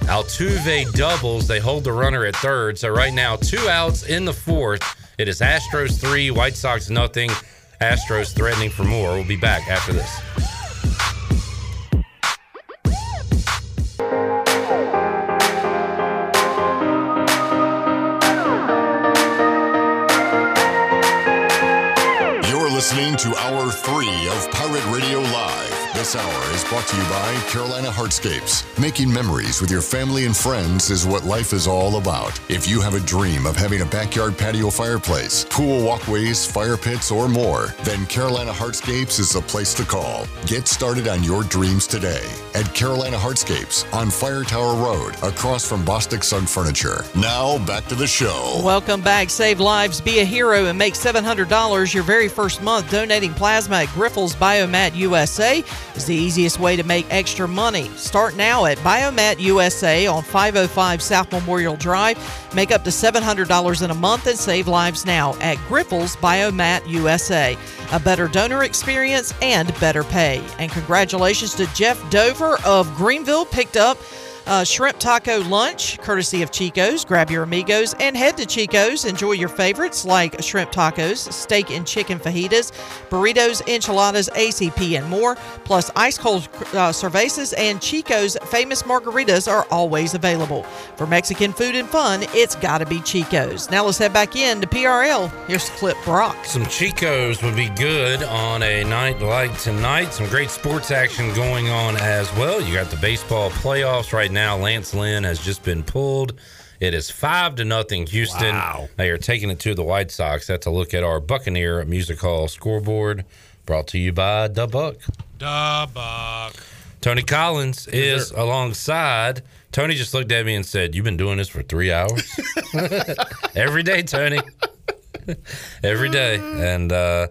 Altuve doubles. They hold the runner at third. So right now, two outs in the fourth. It is Astros three, White Sox nothing. Astros threatening for more. We'll be back after this. Listening to Hour 3 of Pirate Radio Live. This hour is brought to you by Carolina Hardscapes. Making memories with your family and friends is what life is all about. If you have a dream of having a backyard patio fireplace, pool walkways, fire pits, or more, then Carolina Hardscapes is the place to call. Get started on your dreams today at Carolina Hardscapes on Fire Tower Road, across from Bostic Sugg Furniture. Now, back to the show. Welcome back. Save lives, be a hero, and make $700 your very first month donating plasma at Grifols Biomat USA is the easiest way to make extra money. Start now at Biomat USA on 505 South Memorial Drive. Make up to $700 in a month and save lives now at Grifols Biomat USA. A better donor experience and better pay. And congratulations to Jeff Dover of Greenville, picked up uh, shrimp taco lunch, courtesy of Chico's. Grab your amigos and head to Chico's. Enjoy your favorites like shrimp tacos, steak and chicken fajitas, burritos, enchiladas, ACP, and more. Plus, ice cold uh, cervezas and Chico's famous margaritas are always available. For Mexican food and fun, it's got to be Chico's. Now let's head back in to PRL. Here's Clip Brock. Some Chicos would be good on a night like tonight. Some great sports action going on as well. You got the baseball playoffs right now. Lance Lynn has just been pulled. It is five to nothing. Houston. They are taking it to the White Sox. That's a look at our Buccaneer Music Hall scoreboard. Brought to you by the Buck. Duh, Buck. Tony Collins is alongside. Tony just looked at me and said, "You've been doing this for three hours every day, Tony. every day." And uh,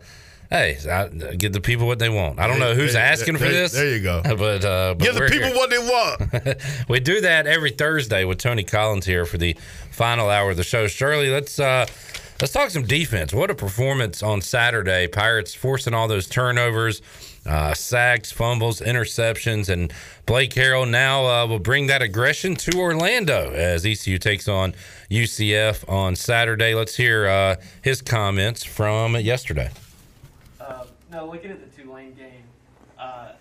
hey, I, give the people what they want. I don't know who's There- asking for this. there you go. But, uh, but Give the people here. what they want. we do that every Thursday with Tony Collins here for the final hour of the show. Shirley, let's uh, let's talk some defense. What a performance on Saturday! Pirates forcing all those turnovers, uh, sacks, fumbles, interceptions, and Blake Harrell now uh, will bring that aggression to Orlando as ECU takes on UCF on Saturday. Let's hear uh, his comments from yesterday. No, looking at the Tulane game, uh,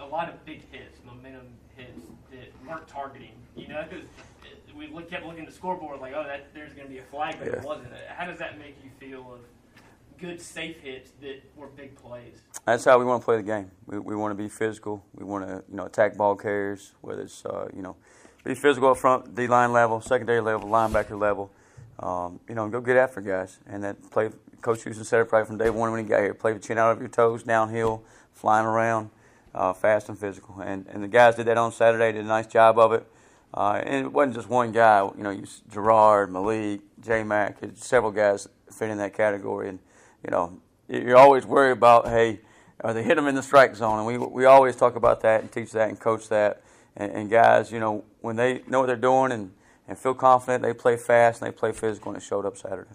a lot of big hits, momentum hits that weren't targeting. You know, 'cause it- we look, kept looking at the scoreboard like, oh, that there's going to be a flag, but it wasn't. How does that make you feel of good safe hits that were big plays? That's how we want to play the game. We, we want to be physical. We want to you know attack ball carriers, whether it's uh, you know be physical up front, D line level, secondary level, linebacker level. Um, you know, go get after guys. And that play, Coach Houston said it probably from day one when he got here. Play with chin out of your toes, downhill, flying around, uh, fast and physical. And and the guys did that on Saturday. Did a nice job of it. Uh, and it wasn't just one guy. You know, you, Gerard, Malik, J Mac, several guys fit in that category. And you know, you're always worried about, hey, are they hit them in the strike zone? And we we always talk about that and teach that and coach that. And, and guys, you know, when they know what they're doing and, and feel confident, they play fast and they play physical, and it showed up Saturday.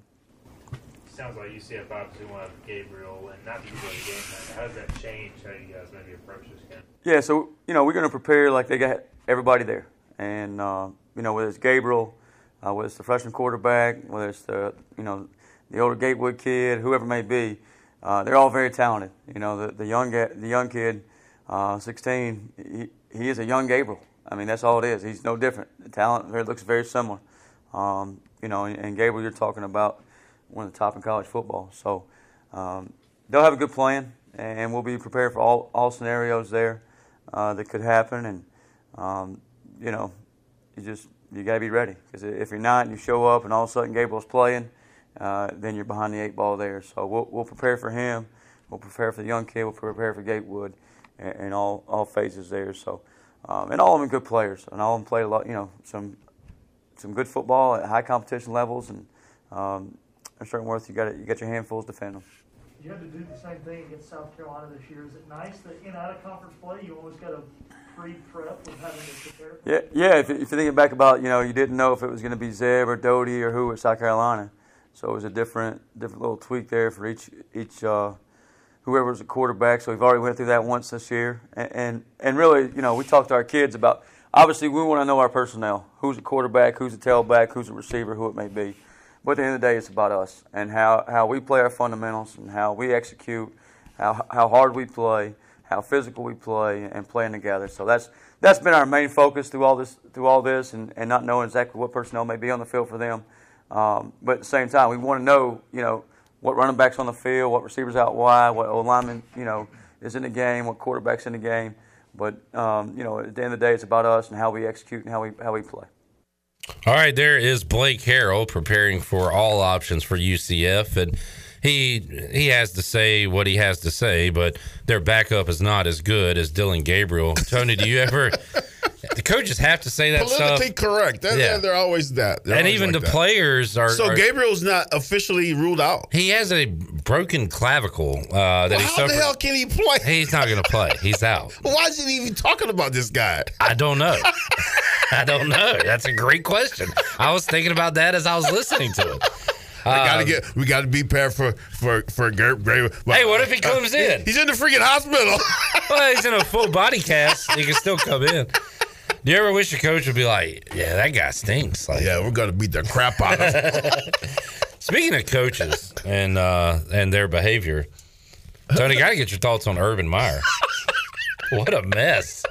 Sounds like UCF obviously have Gabriel, and not the game. How does that change how you guys maybe approach this game? Yeah, so you know we're going to prepare like they got everybody there, and uh, you know whether it's Gabriel, uh, whether it's the freshman quarterback, whether it's the you know the older Gatewood kid, whoever may be, uh, they're all very talented. You know the the young the young kid, uh, 16, he, he is a young Gabriel. I mean that's all it is. He's no different. The talent looks very similar. Um, you know, and Gabriel, you're talking about one of the top in college football. So um, they'll have a good plan, and we'll be prepared for all, all scenarios there uh, that could happen. And um, you know, you just you got to be ready because if you're not, and you show up, and all of a sudden Gabriel's playing, uh, then you're behind the eight ball there. So we'll, we'll prepare for him. We'll prepare for the young kid. We'll prepare for Gatewood, and, and all all phases there. So. Um, and all of them good players, and all of them played a lot, you know, some some good football at high competition levels, and um, certain worth you got it. you got your handfuls to defend them. You had to do the same thing against South Carolina this year. Is it nice that in out of conference play you always got a pre-prep with having to prepare? Yeah, yeah. If, if you're thinking back about, you know, you didn't know if it was going to be Zeb or Doty or who at South Carolina, so it was a different, different little tweak there for each, each, uh, whoever was a quarterback. So we've already went through that once this year, and, and, and really, you know, we talked to our kids about. Obviously, we want to know our personnel: who's a quarterback, who's a tailback, who's a receiver, who it may be. But at the end of the day, it's about us and how, how we play our fundamentals and how we execute, how, how hard we play, how physical we play, and playing together. So that's that's been our main focus through all this through all this, and, and not knowing exactly what personnel may be on the field for them. Um, but at the same time, we want to know, you know, what running backs on the field, what receivers out wide, what lineman, you know, is in the game, what quarterbacks in the game. But um, you know, at the end of the day, it's about us and how we execute and how we how we play. All right, there is Blake Harrell preparing for all options for UCF, and he he has to say what he has to say, but their backup is not as good as Dillon Gabriel. Tony, do you ever? The coaches have to say that Politically stuff. correct. That, Yeah. They're always that. They're and always even like the that. players are. So are- Gabriel's not officially ruled out. He has a broken clavicle uh, that Well, he how suffered. the hell can he play? He's not going to play. He's out. Why is he even talking about this guy? I don't know. I don't know. That's a great question. I was thinking about that as I was listening to it. We gotta Um, get. We gotta be prepared for for for Gray. Hey, what if he comes in? He's in the freaking hospital. well, he's in a full body cast. He can still come in. Do you ever wish your coach would be like, "Yeah, that guy stinks"? Like, yeah, we're gonna beat the crap out of him. Speaking of coaches and uh, and their behavior, Tony, got to get your thoughts on Urban Meyer. what a mess!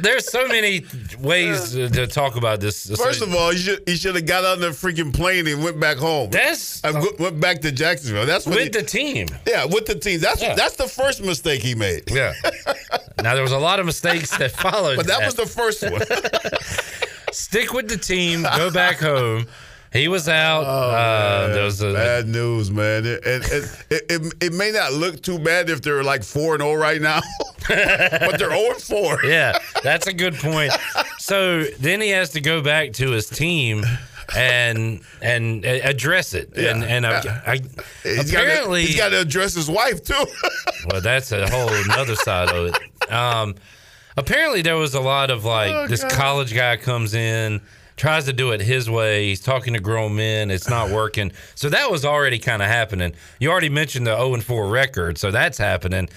There's so many ways to, to talk about this. First of all, he should he should have got on the freaking plane and went back home. That's I went back to Jacksonville. That's what with he- the team. Yeah, with the team. That's Yeah. that's the first mistake he made. Yeah. now there was a lot of mistakes that followed, But that was the first one. Stick with the team. Go back home. He was out. Oh, uh, man. there was a, bad news, man. It, and it, it, it, it may not look too bad if they're like four and zero right now, but they're zero and four. yeah, that's a good point. So then he has to go back to his team and and address it. And and I, I, He's got apparently to, he's got to address his wife too. well, that's a whole another side of it. Um, apparently there was a lot of like Oh, this God. college guy comes in. Tries to do it his way. He's talking to grown men. It's not working. So that was already kind of happening. You already mentioned the 0 4 record. So that's happening.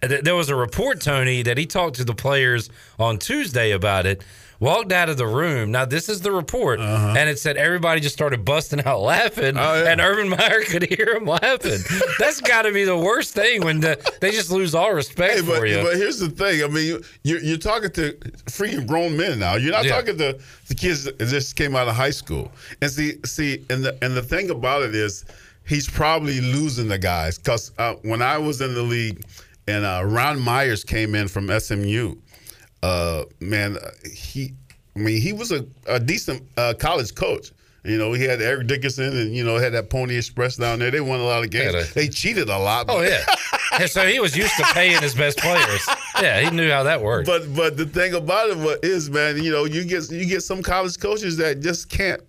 There was a report, Tony, that he talked to the players on Tuesday about it. Walked out of the room. Now this is the report, and it said everybody just started busting out laughing, and Urban Meyer could hear him laughing. That's got to be the worst thing when the, they just lose all respect Hey, but, for you. but here's the thing. I mean, you, you're, you're talking to freaking grown men now. You're not Yeah. talking to the kids that just came out of high school. And see, see, and the and the thing about it is, he's probably losing the guys. Because uh, when I was in the league, and uh, Ron Myers came in from SMU, uh, man, uh, he, I mean, he was a, a decent uh, college coach. You know, he had Eric Dickerson, and you know, had that Pony Express down there. They won a lot of games. A- they cheated a lot. oh yeah, And so he was used to paying his best players. Yeah, he knew how that worked. But but the thing about it is, man, you know, you get you get some college coaches that just can't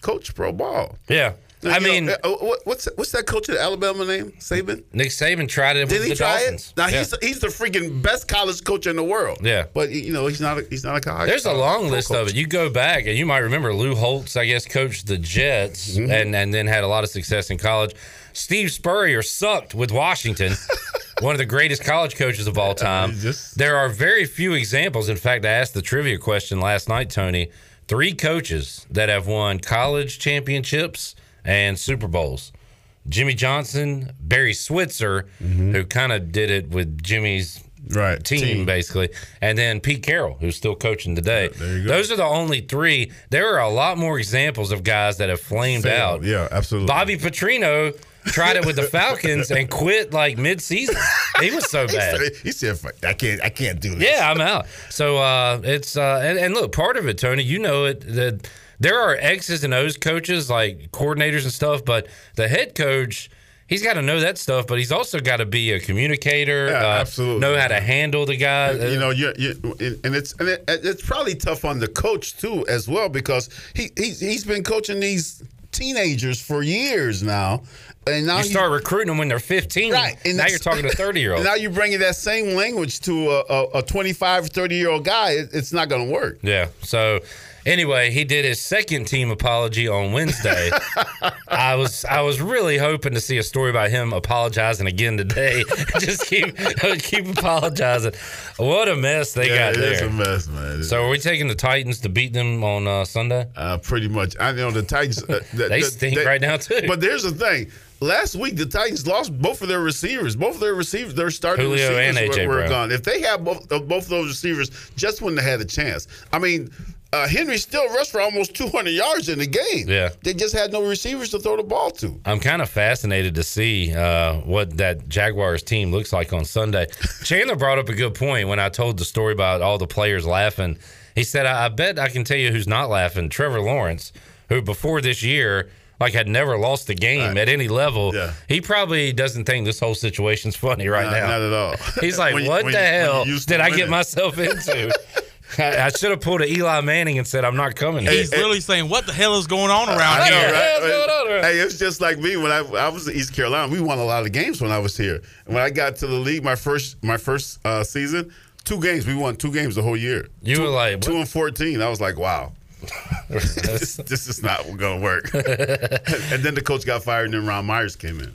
coach pro ball. yeah, I You mean, uh, what, what's what's that coach at Alabama name? Saban. Nick Saban tried it Did with he the try Dolphins. it? Now Yeah. he's he's the freaking best college coach in the world. Yeah. but you know he's not a, he's not a college. There's a uh, long list coach. of it. You go back and you might remember Lou Holtz, I guess, coached the Jets Mm-hmm. and, and then had a lot of success in college. Steve Spurrier sucked with Washington, one of the greatest college coaches of all time. there are very few examples. In fact, I asked the trivia question last night, Tony. Three coaches that have won college championships and Super Bowls. Jimmy Johnson, Barry Switzer, who kind of did it with Jimmy's right team, team. basically, and then Pete Carroll, who's still coaching today. go. Those are the only three. There are a lot more examples of guys that have flamed out. Yeah, absolutely. Bobby Petrino tried it with the Falcons and quit like mid-season. He was so bad. he said, "I can't I can't do this." Yeah, I'm out. So uh, it's uh, and, and look, part of it, Tony, you know it. That there are X's and O's coaches like coordinators and stuff, but the head coach. He's got to know that stuff, but he's also got to be a communicator. Yeah, uh, absolutely. Know how to handle the guy. you know, you you and it's and it, it's probably tough on the coach too as well because he he's, he's been coaching these teenagers for years now, and now you he- start recruiting them when they're 15. Right, And now you're talking to 30 year olds. Now you're bringing that same language to a, a, a 25, 30 year old guy. It, it's not going to work. Yeah. So anyway, he did his second team apology on Wednesday. I was I was really hoping to see a story about him apologizing again today. Just keep keep apologizing. What a mess they yeah, got there. a mess, man. So are we taking the Titans to beat them on uh, Sunday? Uh, pretty much. I know the Titans. Uh, the- They the- stink right now, too. But there's the thing. Last week the Titans lost both of their receivers. Both of their receivers, their starting Julio receivers A.J. were, were gone. If they had both of both of those receivers, just wouldn't have had a chance. I mean, uh, Henry still rushed for almost 200 yards in the game. Yeah. They just had no receivers to throw the ball to. I'm kind of fascinated to see uh, what that Jaguars team looks like on Sunday. Chandler brought up a good point when I told the story about all the players laughing. He said, I, I bet I can tell you who's not laughing. Trevor Lawrence, who before this year, like had never lost a game at any level. He probably doesn't think this whole situation's funny right now. not at all. He's like, you- what the you- hell you used to did I get winning." myself into? I, I should have pulled a Eli Manning and said, I'm not coming. He's literally saying, "What the hell is going on around I know, here?" right? Hey, it's just like me when I, I was in East Carolina. We won a lot of games when I was here. And when I got to the league, my first my first uh, season, two games. We won two games the whole year. You two, were like, two and fourteen. I was like, wow. this, this is not going to work. and then the coach got fired, and then Ron Myers came in.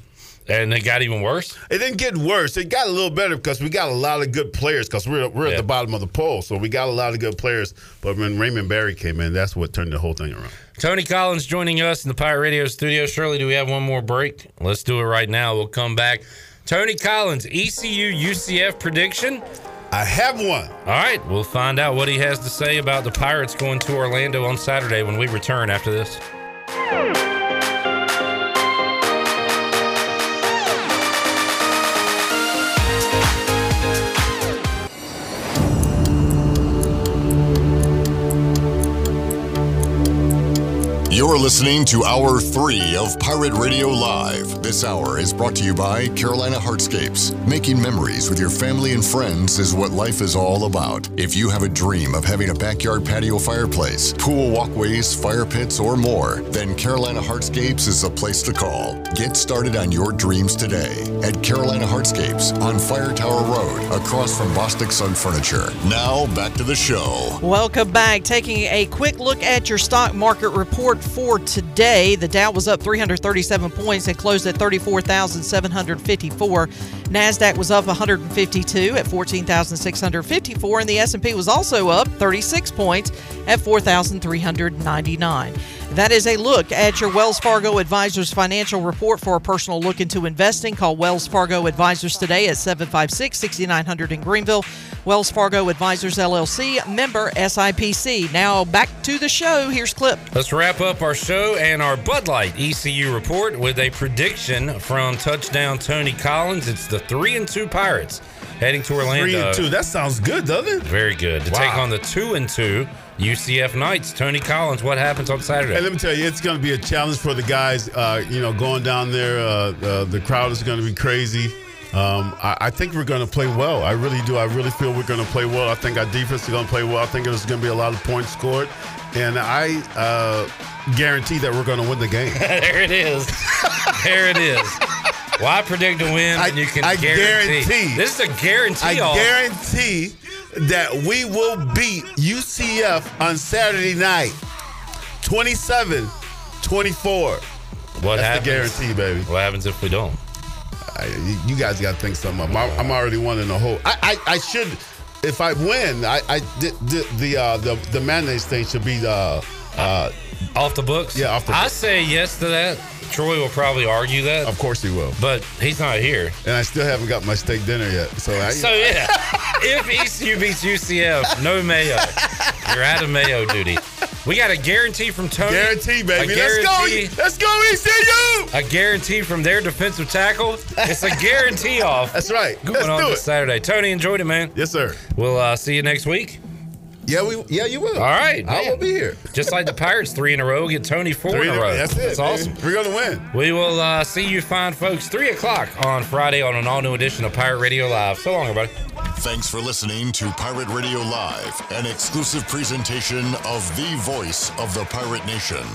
And it got even worse. It didn't get worse. It got a little better because we got a lot of good players. Because we're we're at the bottom of the poll, so we got a lot of good players. But when Raymond Berry came in, that's what turned the whole thing around. Tony Collins joining us in the Pirate Radio studio. Shirley, do we have one more break? Let's do it right now. We'll come back. Tony Collins, ECU UCF prediction. I have one. All right, we'll find out what he has to say about the Pirates going to Orlando on Saturday when we return after this. You're listening to Hour 3 of Pirate Radio Live. This hour is brought to you by Carolina Hardscapes. Making memories with your family and friends is what life is all about. If you have a dream of having a backyard patio fireplace, pool walkways, fire pits, or more, then Carolina Hardscapes is the place to call. Get started on your dreams today at Carolina Hardscapes on Fire Tower Road, across from Bostic Sugg Furniture. Now, back to the show. Welcome back. Taking a quick look at your stock market report for today. The Dow was up 337 points and closed at 34,754. Nasdaq was up 152 at 14,654 and the S&P was also up 36 points at 4,399. That is a look at your Wells Fargo Advisors financial report for a personal look into investing. Call Wells Fargo Advisors today at 756 6900 in Greenville. Wells Fargo Advisors LLC, member SIPC. Now back to the show. Here's Clip. Let's wrap up our show and our Bud Light ECU report with a prediction from touchdown Tony Collins. It's the three and two Pirates heading to Orlando. Three and two. That sounds good, doesn't it? Very good to take on the two and two UCF Knights. Tony Collins. What happens on Saturday? Hey, let me tell you, it's going to be a challenge for the guys. Uh, you know, going down there, uh, uh, the crowd is going to be crazy. Um, I, I think we're going to play well. I really do. I really feel we're going to play well. I think our defense is going to play well. I think there's going to be a lot of points scored, and I uh, guarantee that we're going to win the game. there it is. there it is. Well, I predict a win, and you can I guarantee. guarantee. This is a guarantee. I off. guarantee that we will beat UCF on Saturday night, 27 24. What That's happens? the guarantee, baby. What happens if we don't? I, you guys got to think something up. I'm, I'm already one in the hole. I, I, I should, if I win, I, I did the uh, the the mayonnaise thing should be uh, uh, off the books. Yeah, off the. I books. say yes to that. Troy will probably argue that. Of course he will. But he's not here. And I still haven't got my steak dinner yet. So I, So yeah, if ECU beats UCF, no mayo. You're out of mayo duty. We got a guarantee from Tony. Guarantee, baby. A Let's go. guarantee- Let's go, ECU. A guarantee from their defensive tackle. It's a guarantee off. That's right. Going Let's on do this it. Saturday. Tony enjoyed it, man. Yes, sir. We'll uh, see you next week. Yeah, we. Yeah, you will. All right, I man. will be here. Just like the Pirates, three in a row. Get Tony four Three in in a a- row. that's it, That's baby. awesome. We're gonna win. We will uh, see you fine folks three o'clock on Friday on an all new edition of Pirate Radio Live. So long, everybody. Thanks for listening to Pirate Radio Live, an exclusive presentation of the voice of the pirate nation.